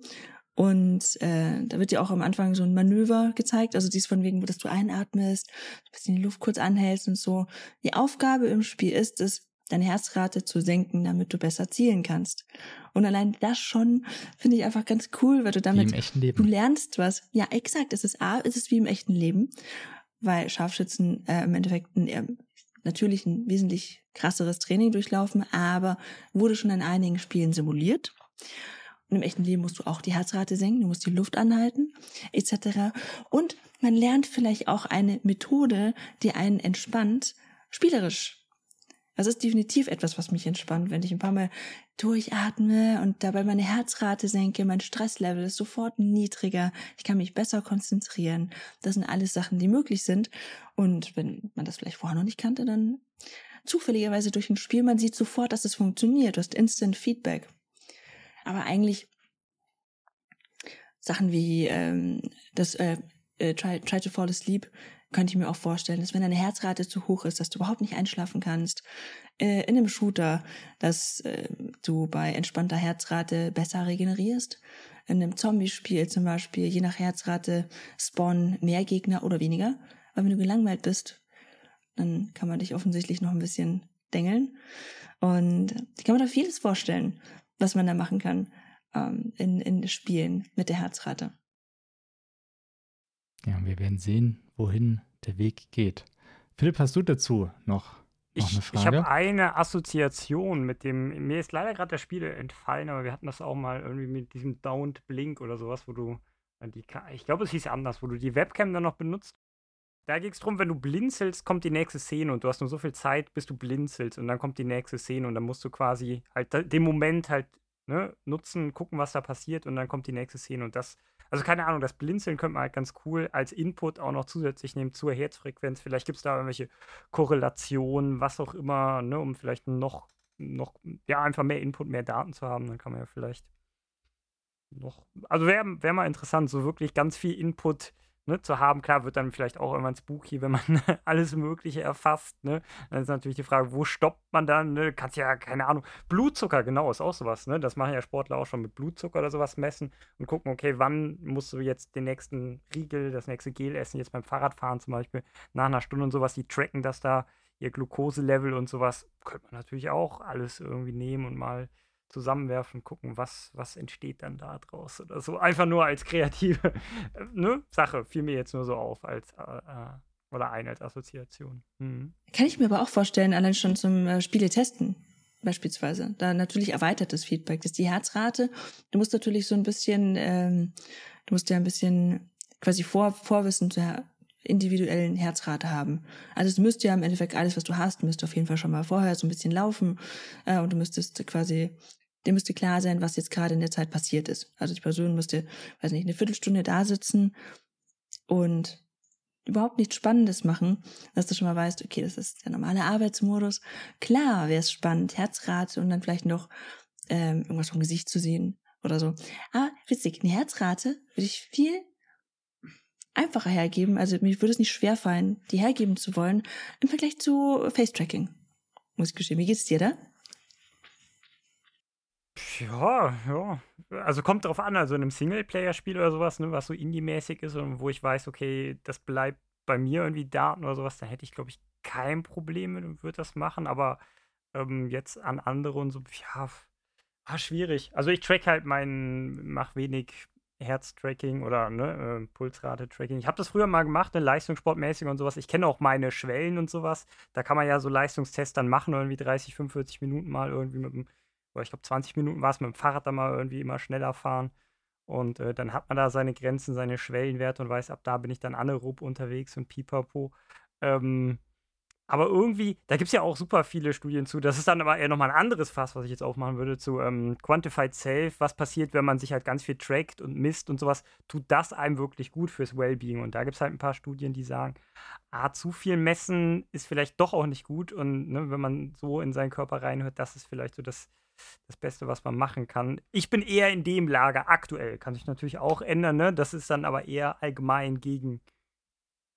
Und äh, da wird dir auch am Anfang so ein Manöver gezeigt, also dies von wegen, dass du einatmest, ein bisschen die Luft kurz anhältst und so. Die Aufgabe im Spiel ist es, deine Herzrate zu senken, damit du besser zielen kannst. Und allein das schon finde ich einfach ganz cool, weil du damit du lernst was. Ja, exakt. Es ist A, es ist wie im echten Leben weil Scharfschützen äh, im Endeffekt ein, natürlich ein wesentlich krasseres Training durchlaufen, aber wurde schon in einigen Spielen simuliert. Und im echten Leben musst du auch die Herzrate senken, du musst die Luft anhalten, etc. Und man lernt vielleicht auch eine Methode, die einen entspannt, spielerisch. Das ist definitiv etwas, was mich entspannt, wenn ich ein paar Mal durchatme und dabei meine Herzrate senke, mein Stresslevel ist sofort niedriger, ich kann mich besser konzentrieren. Das sind alles Sachen, die möglich sind. Und wenn man das vielleicht vorher noch nicht kannte, dann zufälligerweise durch ein Spiel, man sieht sofort, dass es funktioniert. Du hast Instant Feedback. Aber eigentlich Sachen wie ähm, das äh, äh, try, try to Fall Asleep könnte ich mir auch vorstellen, dass wenn deine Herzrate zu hoch ist, dass du überhaupt nicht einschlafen kannst. Äh, in einem Shooter, dass äh, du bei entspannter Herzrate besser regenerierst. In einem Zombie-Spiel zum Beispiel, je nach Herzrate, spawnen mehr Gegner oder weniger. Weil wenn du gelangweilt bist, dann kann man dich offensichtlich noch ein bisschen dengeln. Und ich kann mir da vieles vorstellen, was man da machen kann ähm, in, in Spielen mit der Herzrate.
Ja, wir werden sehen, wohin der Weg geht. Philipp, hast du dazu noch, noch
ich,
eine Frage?
Ich habe eine Assoziation mit dem, mir ist leider gerade das Spiel entfallen, aber wir hatten das auch mal irgendwie mit diesem Don't Blink oder sowas, wo du die, ich glaube, es hieß anders, wo du die Webcam dann noch benutzt. Da ging es darum, wenn du blinzelst, kommt die nächste Szene und du hast nur so viel Zeit, bis du blinzelst und dann kommt die nächste Szene und dann musst du quasi halt den Moment halt ne, nutzen, gucken, was da passiert und dann kommt die nächste Szene und das also keine Ahnung, das Blinzeln könnte man halt ganz cool als Input auch noch zusätzlich nehmen zur Herzfrequenz. Vielleicht gibt es da irgendwelche Korrelationen, was auch immer, ne, um vielleicht noch, noch, ja, einfach mehr Input, mehr Daten zu haben. Dann kann man ja vielleicht noch, also wäre wär mal interessant, so wirklich ganz viel Input ne, zu haben. Klar, wird dann vielleicht auch irgendwann spooky, wenn man alles Mögliche erfasst. Ne? Dann ist natürlich die Frage, wo stoppt man dann? Ne? Kannst ja, keine Ahnung, Blutzucker, genau, ist auch sowas. Ne? Das machen ja Sportler auch schon mit Blutzucker oder sowas messen und gucken, okay, wann musst du jetzt den nächsten Riegel, das nächste Gel essen, jetzt beim Fahrradfahren zum Beispiel, nach einer Stunde und sowas. Die tracken das da, ihr Glukoselevel und sowas. Könnte man natürlich auch alles irgendwie nehmen und mal zusammenwerfen, gucken, was, was entsteht dann da draus oder so. Einfach nur als kreative ne, Sache, fiel mir jetzt nur so auf als äh, äh, oder ein als Assoziation. Mhm.
Kann ich mir aber auch vorstellen, allein schon zum äh, Spiele testen beispielsweise. Da natürlich erweitertes Feedback. Das ist die Herzrate. Du musst natürlich so ein bisschen, ähm, du musst ja ein bisschen quasi vor, Vorwissen zur individuellen Herzrate haben. Also es müsste ja im Endeffekt alles, was du hast, müsste auf jeden Fall schon mal vorher so ein bisschen laufen äh, und du müsstest quasi dem müsste klar sein, was jetzt gerade in der Zeit passiert ist. Also die Person müsste, weiß nicht, eine Viertelstunde da sitzen und überhaupt nichts Spannendes machen, dass du schon mal weißt, okay, das ist der normale Arbeitsmodus. Klar wäre es spannend, Herzrate und dann vielleicht noch ähm, irgendwas vom Gesicht zu sehen oder so. Aber witzig, eine Herzrate würde ich viel einfacher hergeben. Also mir würde es nicht schwerfallen, die hergeben zu wollen im Vergleich zu Face-Tracking. Muss ich gestehen. Wie geht's dir da?
Ja, ja. Also kommt drauf an, also in einem Singleplayer-Spiel oder sowas, ne, was so indie-mäßig ist und wo ich weiß, okay, das bleibt bei mir irgendwie Daten oder sowas, da hätte ich, glaube ich, kein Problem mit und würde das machen, aber ähm, jetzt an andere und so, ja, war schwierig. Also ich track halt meinen, mach wenig Herztracking oder ne, äh, Pulsrate-Tracking. Ich habe das früher mal gemacht, ne, leistungssportmäßig und sowas. Ich kenne auch meine Schwellen und sowas. Da kann man ja so Leistungstests dann machen, irgendwie 30, 45 Minuten mal irgendwie mit dem oder ich glaube 20 Minuten war es mit dem Fahrrad dann mal irgendwie immer schneller fahren. Und äh, dann hat man da seine Grenzen, seine Schwellenwerte und weiß, ab da bin ich dann anaerob unterwegs und pipapo. Ähm, aber irgendwie, da gibt es ja auch super viele Studien zu. Das ist dann aber eher nochmal ein anderes Fass, was ich jetzt aufmachen würde, zu ähm, Quantified Self. Was passiert, wenn man sich halt ganz viel trackt und misst und sowas? Tut das einem wirklich gut fürs Wellbeing? Und da gibt es halt ein paar Studien, die sagen, ah, zu viel messen ist vielleicht doch auch nicht gut. Und ne, wenn man so in seinen Körper reinhört, das ist vielleicht so das, das Beste, was man machen kann. Ich bin eher in dem Lager aktuell, kann sich natürlich auch ändern, ne? Das ist dann aber eher allgemein gegen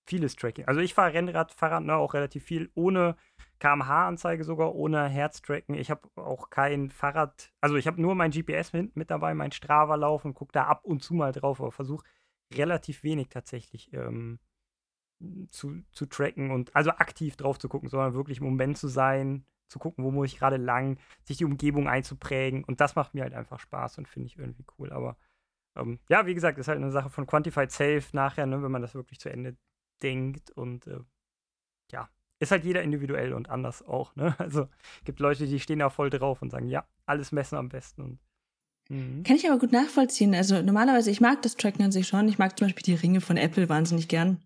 vieles Tracking. Also ich fahre Rennrad, Fahrrad ne, auch relativ viel ohne kmh-Anzeige sogar, ohne Herztracken. Ich habe auch kein Fahrrad, also ich habe nur mein GPS mit, mit dabei, mein Strava-Lauf und gucke da ab und zu mal drauf, aber versuche relativ wenig tatsächlich ähm, zu, zu tracken und also aktiv drauf zu gucken, sondern wirklich im Moment zu sein, zu gucken, wo muss ich gerade lang, sich die Umgebung einzuprägen. Und das macht mir halt einfach Spaß und finde ich irgendwie cool. Aber ähm, ja, wie gesagt, ist halt eine Sache von Quantified Safe nachher, ne, wenn man das wirklich zu Ende denkt und äh, ja, ist halt jeder individuell und anders auch. Ne? Also gibt Leute, die stehen da voll drauf und sagen, ja, alles messen am besten. Und,
mhm. Kann ich aber gut nachvollziehen. Also normalerweise, ich mag das Tracken an sich schon. Ich mag zum Beispiel die Ringe von Apple wahnsinnig gern.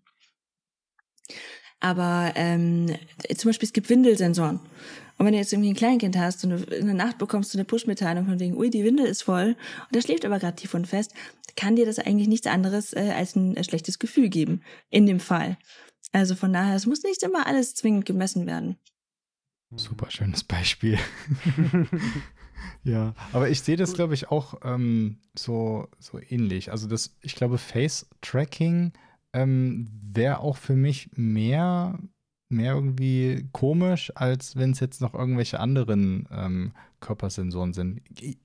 Aber ähm, zum Beispiel, es gibt Windelsensoren. Und wenn du jetzt irgendwie ein Kleinkind hast und in der Nacht bekommst du eine Push-Mitteilung von wegen, ui, die Windel ist voll und der schläft aber gerade tief und fest, kann dir das eigentlich nichts anderes äh, als ein äh, schlechtes Gefühl geben. In dem Fall. Also von daher, es muss nicht immer alles zwingend gemessen werden.
Super schönes Beispiel. ja, aber ich sehe das, glaube ich, auch ähm, so, so ähnlich. Also das, ich glaube, Face-Tracking ähm, wäre auch für mich mehr, mehr irgendwie komisch, als wenn es jetzt noch irgendwelche anderen ähm, Körpersensoren sind.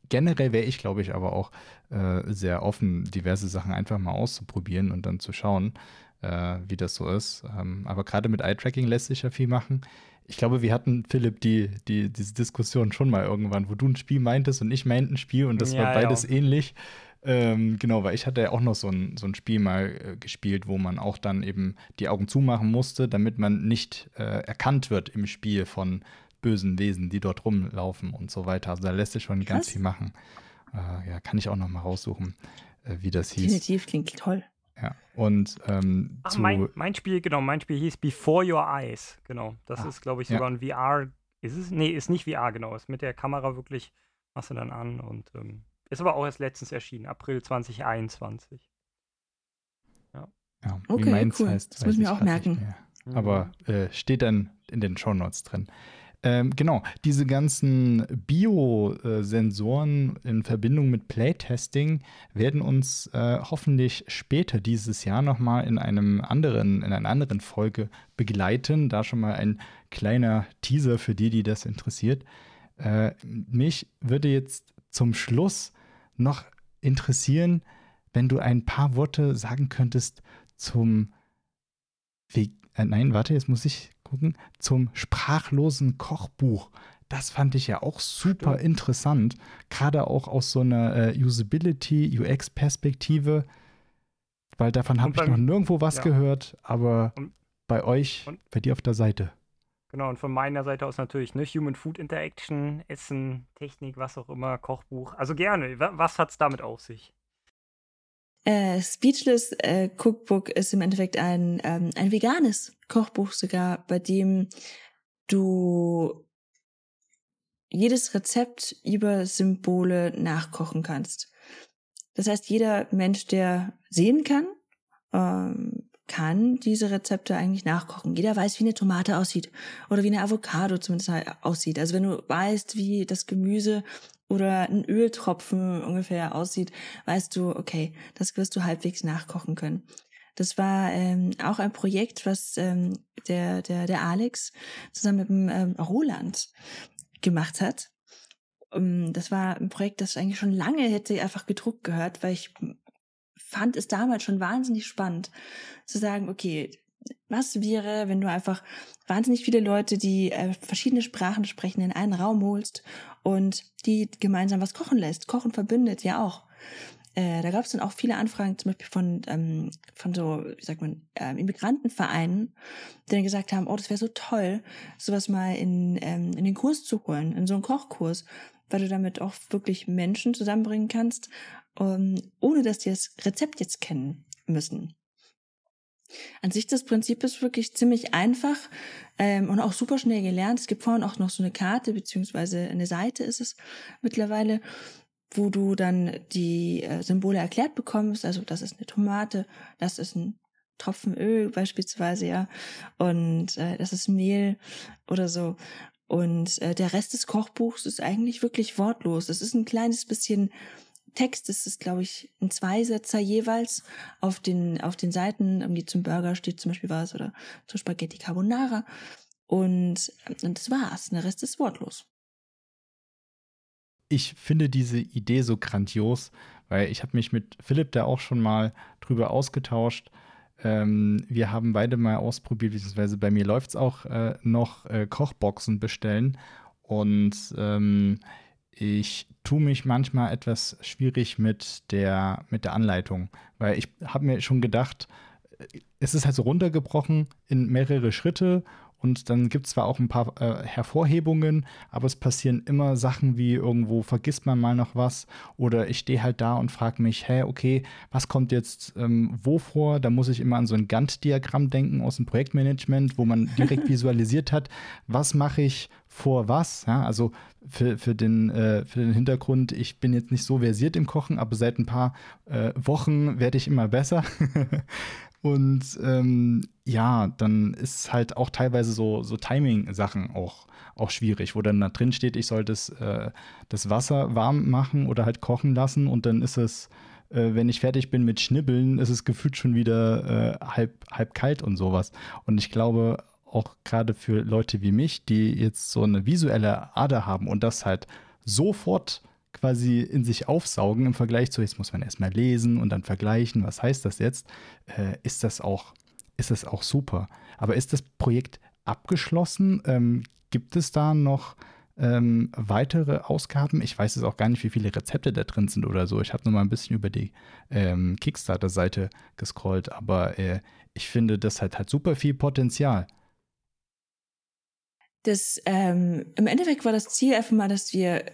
Generell wäre ich, glaube ich, aber auch äh, sehr offen, diverse Sachen einfach mal auszuprobieren und dann zu schauen, äh, wie das so ist. Ähm, aber gerade mit Eye-Tracking lässt sich ja viel machen. Ich glaube, wir hatten, Philipp, die, die, diese Diskussion schon mal irgendwann, wo du ein Spiel meintest und ich meinte ein Spiel und das ja, war beides ja. ähnlich. Ähm, genau, weil ich hatte ja auch noch so ein, so ein Spiel mal äh, gespielt, wo man auch dann eben die Augen zumachen musste, damit man nicht äh, erkannt wird im Spiel von bösen Wesen, die dort rumlaufen und so weiter. Also da lässt sich schon Krass. ganz viel machen. Äh, ja, kann ich auch noch mal raussuchen, äh, wie das hieß.
Definitiv klingt toll.
Ja, und ähm,
Ach, mein, mein, Spiel, genau, mein Spiel hieß Before Your Eyes. Genau, das ah, ist, glaube ich, sogar ja. ein VR. Ist es? Nee, ist nicht VR, genau. Ist mit der Kamera wirklich, machst du dann an und ähm, ist aber auch erst letztens erschienen, April 2021.
Ja. ja okay, wie meins cool. heißt,
das müssen wir auch merken.
Mhm. Aber äh, steht dann in den Show Notes drin. Ähm, genau, diese ganzen Biosensoren in Verbindung mit Playtesting werden uns äh, hoffentlich später dieses Jahr nochmal in einem anderen, in einer anderen Folge begleiten. Da schon mal ein kleiner Teaser für die, die das interessiert. Äh, mich würde jetzt zum Schluss noch interessieren, wenn du ein paar Worte sagen könntest zum Weg. Äh, nein, warte, jetzt muss ich gucken. Zum sprachlosen Kochbuch. Das fand ich ja auch super Stimmt. interessant. Gerade auch aus so einer äh, Usability, UX-Perspektive. Weil davon habe ich noch nirgendwo was ja. gehört, aber und, bei euch, und, bei dir auf der Seite.
Genau, und von meiner Seite aus natürlich, ne, Human Food Interaction, Essen, Technik, was auch immer, Kochbuch. Also gerne. Was hat es damit auf sich?
Äh, Speechless äh, Cookbook ist im Endeffekt ein, ähm, ein veganes Kochbuch sogar, bei dem du jedes Rezept über Symbole nachkochen kannst. Das heißt, jeder Mensch, der sehen kann, ähm, kann diese Rezepte eigentlich nachkochen. Jeder weiß, wie eine Tomate aussieht oder wie eine Avocado zumindest aussieht. Also wenn du weißt, wie das Gemüse oder ein Öltropfen ungefähr aussieht, weißt du, okay, das wirst du halbwegs nachkochen können. Das war ähm, auch ein Projekt, was ähm, der, der, der Alex zusammen mit dem ähm, Roland gemacht hat. Ähm, das war ein Projekt, das eigentlich schon lange hätte einfach gedruckt gehört, weil ich fand es damals schon wahnsinnig spannend zu sagen, okay, was wäre, wenn du einfach wahnsinnig viele Leute, die äh, verschiedene Sprachen sprechen, in einen Raum holst und die gemeinsam was kochen lässt. Kochen verbindet ja auch. Äh, da gab es dann auch viele Anfragen, zum Beispiel von, ähm, von so, wie sagt man, ähm, Immigrantenvereinen, die dann gesagt haben, oh, das wäre so toll, sowas mal in, ähm, in den Kurs zu holen, in so einen Kochkurs, weil du damit auch wirklich Menschen zusammenbringen kannst, um, ohne dass die das Rezept jetzt kennen müssen. An sich das Prinzip ist wirklich ziemlich einfach ähm, und auch super schnell gelernt. Es gibt vorhin auch noch so eine Karte beziehungsweise eine Seite ist es mittlerweile, wo du dann die äh, Symbole erklärt bekommst. Also das ist eine Tomate, das ist ein Tropfen Öl beispielsweise, ja, und äh, das ist Mehl oder so. Und äh, der Rest des Kochbuchs ist eigentlich wirklich wortlos. Es ist ein kleines bisschen Text ist es, glaube ich, ein Zweisetzer jeweils auf den, auf den Seiten, irgendwie zum Burger steht zum Beispiel was oder zur Spaghetti Carbonara. Und, und das war's. Der Rest ist wortlos.
Ich finde diese Idee so grandios, weil ich habe mich mit Philipp da auch schon mal drüber ausgetauscht. Ähm, wir haben beide mal ausprobiert, beziehungsweise bei mir läuft es auch äh, noch äh, Kochboxen bestellen. Und ähm, ich tue mich manchmal etwas schwierig mit der, mit der Anleitung, weil ich habe mir schon gedacht, es ist halt so runtergebrochen in mehrere Schritte und dann gibt es zwar auch ein paar äh, Hervorhebungen, aber es passieren immer Sachen wie irgendwo vergisst man mal noch was oder ich stehe halt da und frage mich, hä, okay, was kommt jetzt ähm, wo vor? Da muss ich immer an so ein Gantt-Diagramm denken aus dem Projektmanagement, wo man direkt visualisiert hat, was mache ich vor was. Ja? Also für, für, den, äh, für den Hintergrund, ich bin jetzt nicht so versiert im Kochen, aber seit ein paar äh, Wochen werde ich immer besser. Und ähm, ja, dann ist halt auch teilweise so, so Timing-Sachen auch, auch schwierig, wo dann da drin steht, ich soll das, äh, das Wasser warm machen oder halt kochen lassen und dann ist es, äh, wenn ich fertig bin mit Schnibbeln, ist es gefühlt schon wieder äh, halb, halb kalt und sowas. Und ich glaube, auch gerade für Leute wie mich, die jetzt so eine visuelle Ader haben und das halt sofort quasi in sich aufsaugen im Vergleich zu, jetzt muss man erstmal lesen und dann vergleichen, was heißt das jetzt, äh, ist, das auch, ist das auch super. Aber ist das Projekt abgeschlossen? Ähm, gibt es da noch ähm, weitere Ausgaben? Ich weiß jetzt auch gar nicht, wie viele Rezepte da drin sind oder so. Ich habe nur mal ein bisschen über die ähm, Kickstarter-Seite gescrollt, aber äh, ich finde, das hat halt super viel Potenzial.
Das, ähm, Im Endeffekt war das Ziel einfach mal, dass wir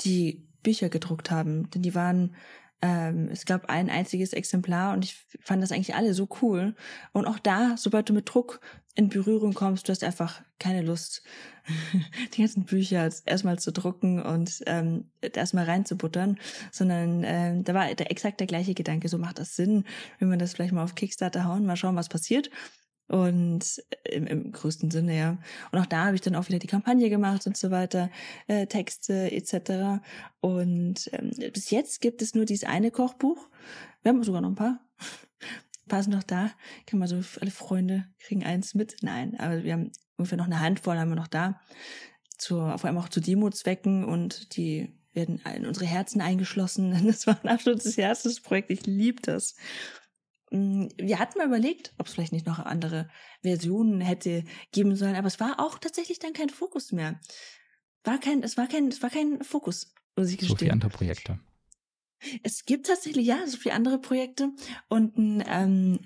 die Bücher gedruckt haben. Denn die waren, ähm, es gab ein einziges Exemplar und ich fand das eigentlich alle so cool. Und auch da, sobald du mit Druck in Berührung kommst, du hast einfach keine Lust, die ganzen Bücher erstmal zu drucken und ähm, erstmal reinzubuttern, sondern ähm, da war der exakt der gleiche Gedanke, so macht das Sinn, wenn wir das vielleicht mal auf Kickstarter hauen, mal schauen, was passiert. Und im, im größten Sinne, ja. Und auch da habe ich dann auch wieder die Kampagne gemacht und so weiter, äh, Texte etc. Und ähm, bis jetzt gibt es nur dieses eine Kochbuch. Wir haben sogar noch ein paar. ein paar sind noch da. Kann man so, alle Freunde kriegen eins mit. Nein, aber wir haben ungefähr noch eine Handvoll haben wir noch da. Zur, vor allem auch zu Demo-Zwecken und die werden in unsere Herzen eingeschlossen. Das war ein absolutes Herzensprojekt. Ich liebe das. Mm, wir hatten mal überlegt, ob es vielleicht nicht noch andere Versionen hätte geben sollen, aber es war auch tatsächlich dann kein Fokus mehr. War kein, es war kein, es war kein Fokus,
muss ich gestehen. So viele andere Projekte.
Es gibt tatsächlich, ja, so viele andere Projekte und ein ähm,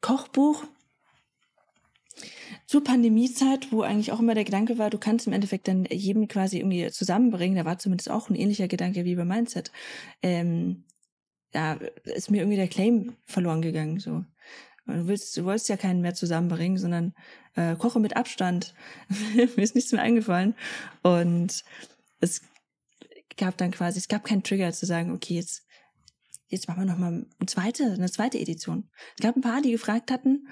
Kochbuch zur Pandemiezeit, wo eigentlich auch immer der Gedanke war, du kannst im Endeffekt dann jedem quasi irgendwie zusammenbringen. Da war zumindest auch ein ähnlicher Gedanke wie bei Mindset. Ähm, da ist mir irgendwie der Claim verloren gegangen. So. Du willst, du wolltest ja keinen mehr zusammenbringen, sondern äh, koche mit Abstand. mir ist nichts mehr eingefallen. Und es gab dann quasi, es gab keinen Trigger zu sagen, okay, jetzt, jetzt machen wir nochmal eine zweite, eine zweite Edition. Es gab ein paar, die gefragt hatten,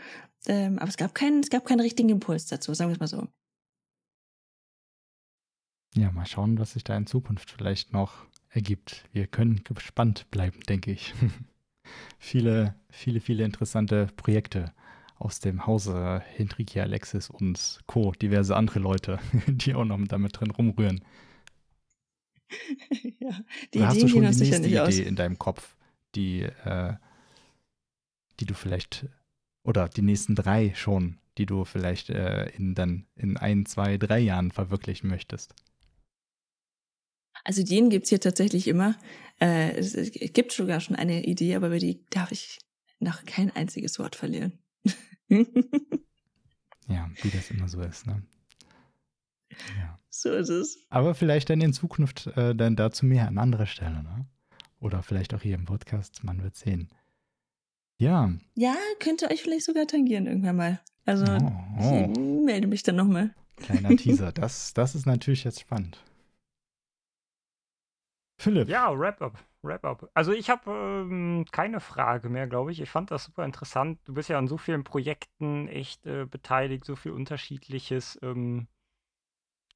ähm, aber es gab keinen, es gab keinen richtigen Impuls dazu, sagen wir es mal so.
Ja, mal schauen, was sich da in Zukunft vielleicht noch ergibt. Wir können gespannt bleiben, denke ich. viele, viele, viele interessante Projekte aus dem Hause Hendriki, Alexis und Co. Diverse andere Leute, die auch noch damit drin rumrühren. ja, die Oder hast du schon die nächste Idee aus. in deinem Kopf, die, äh, die du vielleicht, oder die nächsten drei schon, die du vielleicht äh, in dann in ein, zwei, drei Jahren verwirklichen möchtest?
Also Ideen gibt's hier tatsächlich immer. Äh, es, es gibt sogar schon eine Idee, aber über die darf ich noch kein einziges Wort verlieren.
ja, wie das immer so ist, ne?
Ja. So ist es.
Aber vielleicht dann in Zukunft äh, dann dazu mehr an anderer Stelle, ne? Oder vielleicht auch hier im Podcast, man wird sehen. Ja.
Ja, könnte euch vielleicht sogar tangieren irgendwann mal. Also oh, oh. ich melde mich dann nochmal.
Kleiner Teaser, das, das ist natürlich jetzt spannend.
Philipp. Ja, Wrap-up. Wrap-up. Also ich habe ähm, keine Frage mehr, glaube ich. Ich fand das super interessant. Du bist ja an so vielen Projekten echt äh, beteiligt, so viel Unterschiedliches. Ähm,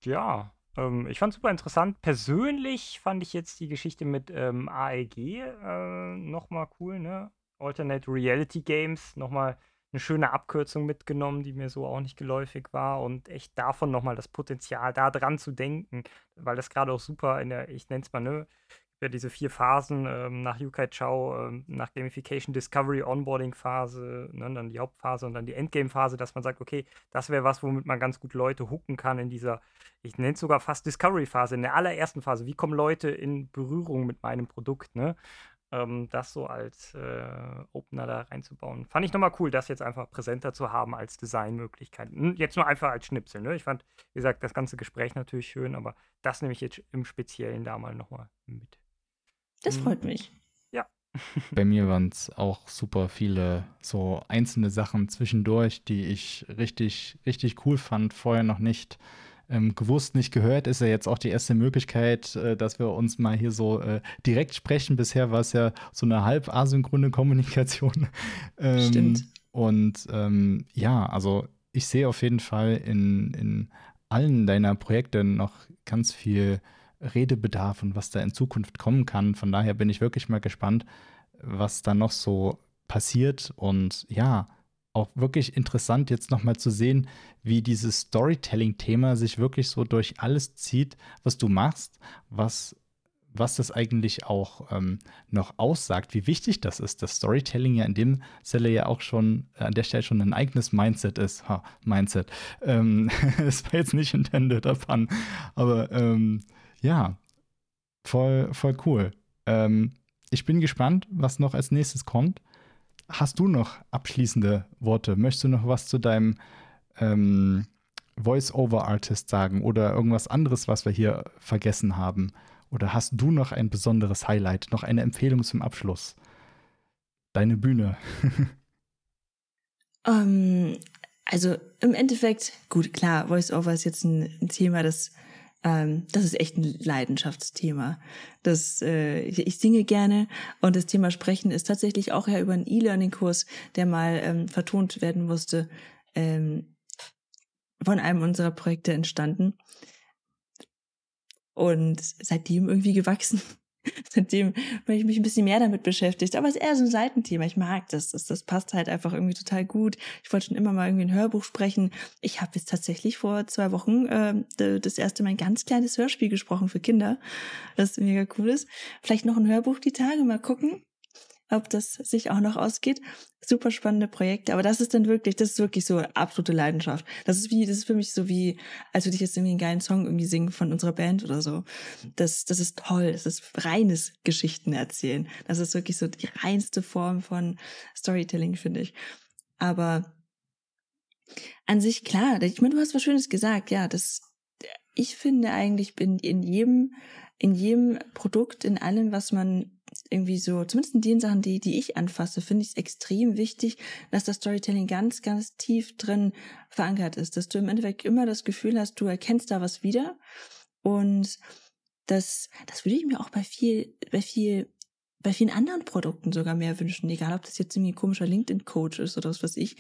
ja, ähm, ich fand super interessant. Persönlich fand ich jetzt die Geschichte mit ähm, AEG äh, nochmal cool, ne? Alternate Reality Games, nochmal eine schöne Abkürzung mitgenommen, die mir so auch nicht geläufig war und echt davon nochmal das Potenzial, da dran zu denken, weil das gerade auch super in der, ich nenne es mal, ne, ja diese vier Phasen ähm, nach Yukai Chao, ähm, nach Gamification, Discovery, Onboarding Phase, ne, dann die Hauptphase und dann die Endgame Phase, dass man sagt, okay, das wäre was, womit man ganz gut Leute hooken kann in dieser, ich nenne es sogar fast Discovery Phase, in der allerersten Phase. Wie kommen Leute in Berührung mit meinem Produkt, ne? Ähm, das so als äh, Opener da reinzubauen. Fand ich nochmal cool, das jetzt einfach präsenter zu haben als Designmöglichkeit. Hm, jetzt nur einfach als Schnipsel. Ne? Ich fand, wie gesagt, das ganze Gespräch natürlich schön, aber das nehme ich jetzt im Speziellen da mal nochmal mit.
Das hm. freut mich.
Ja.
Bei mir waren es auch super viele so einzelne Sachen zwischendurch, die ich richtig, richtig cool fand, vorher noch nicht ähm, gewusst, nicht gehört, ist ja jetzt auch die erste Möglichkeit, äh, dass wir uns mal hier so äh, direkt sprechen. Bisher war es ja so eine halb asynchrone Kommunikation.
ähm, Stimmt.
Und ähm, ja, also ich sehe auf jeden Fall in, in allen deiner Projekte noch ganz viel Redebedarf und was da in Zukunft kommen kann. Von daher bin ich wirklich mal gespannt, was da noch so passiert. Und ja, auch wirklich interessant, jetzt nochmal zu sehen, wie dieses Storytelling-Thema sich wirklich so durch alles zieht, was du machst, was, was das eigentlich auch ähm, noch aussagt, wie wichtig das ist, dass Storytelling ja in dem Sinne ja auch schon an der Stelle schon ein eigenes Mindset ist. Ha, Mindset. Ähm, das war jetzt nicht intended davon, aber ähm, ja, voll, voll cool. Ähm, ich bin gespannt, was noch als nächstes kommt. Hast du noch abschließende Worte? Möchtest du noch was zu deinem ähm, Voice-Over-Artist sagen oder irgendwas anderes, was wir hier vergessen haben? Oder hast du noch ein besonderes Highlight, noch eine Empfehlung zum Abschluss? Deine Bühne.
um, ähm, also im Endeffekt, gut, klar, Voice-Over ist jetzt ein, ein Thema, das ähm, das ist echt ein Leidenschaftsthema. Das, äh, ich singe gerne und das Thema Sprechen ist tatsächlich auch ja über einen E-Learning-Kurs, der mal ähm, vertont werden musste, ähm, von einem unserer Projekte entstanden. Und seitdem irgendwie gewachsen. Seitdem habe ich mich ein bisschen mehr damit beschäftigt. Aber es ist eher so ein Seitenthema. Ich mag das. Das, das passt halt einfach irgendwie total gut. Ich wollte schon immer mal irgendwie ein Hörbuch sprechen. Ich habe jetzt tatsächlich vor zwei Wochen äh, das erste Mal ein ganz kleines Hörspiel gesprochen für Kinder. Das mega cool ist. Vielleicht noch ein Hörbuch die Tage. Mal gucken ob das sich auch noch ausgeht. Super spannende Projekte, aber das ist dann wirklich, das ist wirklich so absolute Leidenschaft. Das ist wie, das ist für mich so wie, als würde ich jetzt irgendwie einen geilen Song irgendwie singen von unserer Band oder so. Das, das ist toll. Das ist reines Geschichten erzählen. Das ist wirklich so die reinste Form von Storytelling, finde ich. Aber an sich klar, ich meine, du hast was Schönes gesagt, ja, das, ich finde eigentlich bin in jedem, in jedem Produkt, in allem, was man irgendwie so, zumindest in den Sachen, die, die ich anfasse, finde ich es extrem wichtig, dass das Storytelling ganz, ganz tief drin verankert ist, dass du im Endeffekt immer das Gefühl hast, du erkennst da was wieder. Und das, das würde ich mir auch bei viel, bei viel, bei vielen anderen Produkten sogar mehr wünschen, egal ob das jetzt irgendwie ein komischer LinkedIn-Coach ist oder was weiß ich,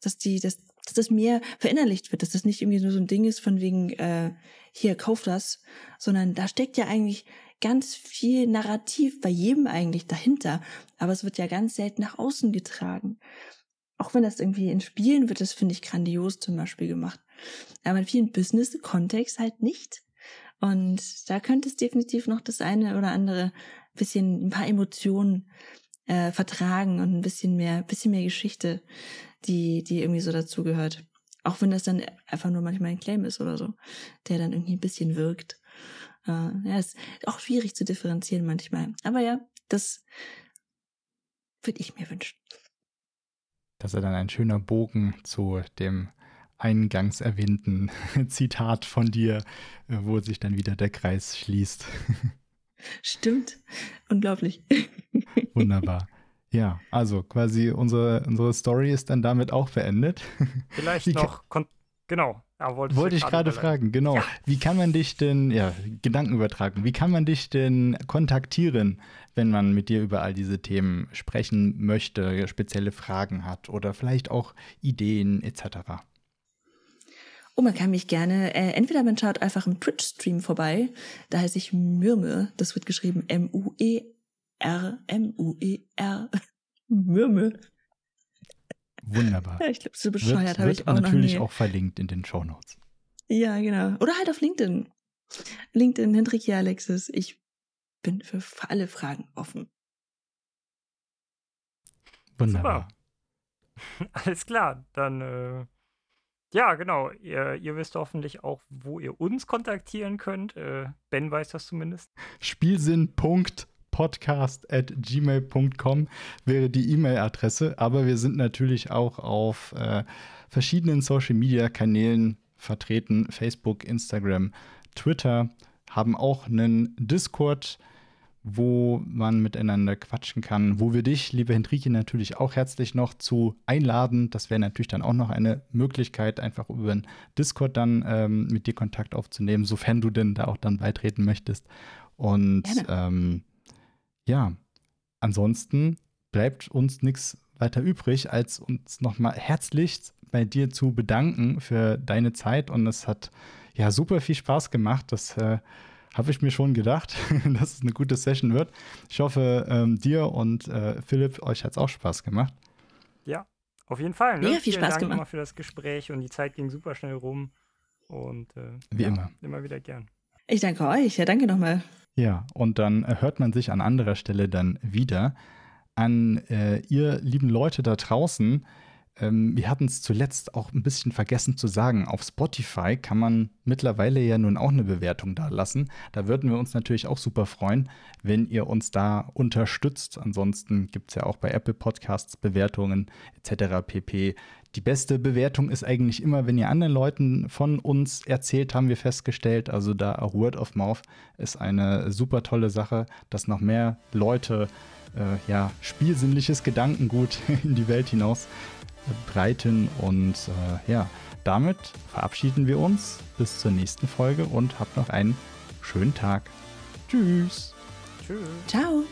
dass die, dass, dass das mehr verinnerlicht wird, dass das nicht irgendwie nur so ein Ding ist von wegen, äh, hier, kauf das, sondern da steckt ja eigentlich ganz viel Narrativ bei jedem eigentlich dahinter, aber es wird ja ganz selten nach außen getragen. Auch wenn das irgendwie in Spielen wird, das finde ich grandios zum Beispiel gemacht. Aber in vielen Business-Kontext halt nicht. Und da könnte es definitiv noch das eine oder andere bisschen, ein paar Emotionen äh, vertragen und ein bisschen mehr, bisschen mehr Geschichte, die, die irgendwie so dazugehört. Auch wenn das dann einfach nur manchmal ein Claim ist oder so, der dann irgendwie ein bisschen wirkt. Ja, ist auch schwierig zu differenzieren manchmal. Aber ja, das würde ich mir wünschen.
Das ist dann ein schöner Bogen zu dem eingangs erwähnten Zitat von dir, äh, wo sich dann wieder der Kreis schließt.
Stimmt. Unglaublich.
Wunderbar. Ja, also quasi unsere, unsere Story ist dann damit auch beendet.
Vielleicht noch, genau,
ja, Wollte ich gerade fragen, genau. Ja. Wie kann man dich denn, ja, Gedanken übertragen, wie kann man dich denn kontaktieren, wenn man mit dir über all diese Themen sprechen möchte, spezielle Fragen hat oder vielleicht auch Ideen etc.?
Oh, man kann mich gerne, äh, entweder man schaut einfach im Twitch-Stream vorbei, da heiße ich Mürme, das wird geschrieben M-U-E-R, M-U-E-R, Mürme.
Wunderbar.
Ja, ich glaube, so bescheuert habe ich
auch natürlich noch nie. auch verlinkt in den Show Notes.
Ja, genau. Oder halt auf LinkedIn. LinkedIn, Hendrik hier, Alexis. Ich bin für alle Fragen offen.
Wunderbar.
Super. Alles klar. Dann, äh, ja, genau. Ihr, ihr, wisst hoffentlich auch, wo ihr uns kontaktieren könnt. Äh, ben weiß das zumindest.
Spielsinn.podcast applepodcast.gmail.com wäre die E-Mail-Adresse. Aber wir sind natürlich auch auf äh, verschiedenen Social-Media-Kanälen vertreten. Facebook, Instagram, Twitter, haben auch einen Discord wo man miteinander quatschen kann, wo wir dich, liebe Henrike, natürlich auch herzlich noch zu einladen. Das wäre natürlich dann auch noch eine Möglichkeit, einfach über den Discord dann ähm, mit dir Kontakt aufzunehmen, sofern du denn da auch dann beitreten möchtest. Und ähm, ja, ansonsten bleibt uns nichts weiter übrig, als uns nochmal herzlich bei dir zu bedanken für deine Zeit. Und es hat ja super viel Spaß gemacht. Das äh, habe ich mir schon gedacht, dass es eine gute Session wird. Ich hoffe, ähm, dir und äh, Philipp, euch hat es auch Spaß gemacht.
Ja, auf jeden Fall.
Ne? Ja, viel Vielen Spaß Dank
gemacht. für das Gespräch und die Zeit ging super schnell rum. Und äh,
wie ja, immer.
Immer wieder gern.
Ich danke euch. Ja, danke nochmal.
Ja, und dann äh, hört man sich an anderer Stelle dann wieder. An äh, ihr lieben Leute da draußen, ähm, wir hatten es zuletzt auch ein bisschen vergessen zu sagen. Auf Spotify kann man mittlerweile ja nun auch eine Bewertung da lassen. Da würden wir uns natürlich auch super freuen, wenn ihr uns da unterstützt. Ansonsten gibt es ja auch bei Apple Podcasts Bewertungen etc. pp. Die beste Bewertung ist eigentlich immer, wenn ihr anderen Leuten von uns erzählt, haben wir festgestellt. Also da Word of Mouth ist eine super tolle Sache, dass noch mehr Leute äh, ja, spielsinnliches Gedankengut in die Welt hinaus breiten. Und äh, ja, damit verabschieden wir uns bis zur nächsten Folge und habt noch einen schönen Tag. Tschüss.
Tschüss. Ciao.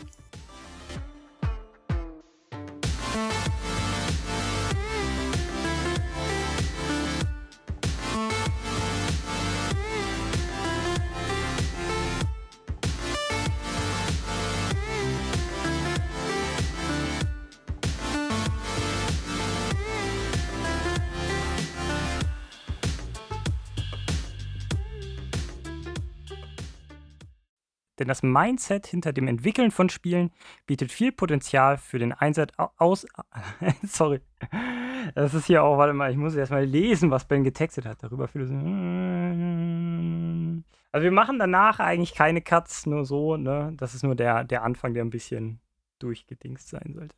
Denn das Mindset hinter dem Entwickeln von Spielen bietet viel Potenzial für den Einsatz aus. Sorry. Das ist hier auch, warte mal, ich muss erstmal lesen, was Ben getextet hat. Darüber Also wir machen danach eigentlich keine Cuts, nur so, ne? Das ist nur der, der Anfang, der ein bisschen durchgedingst sein sollte.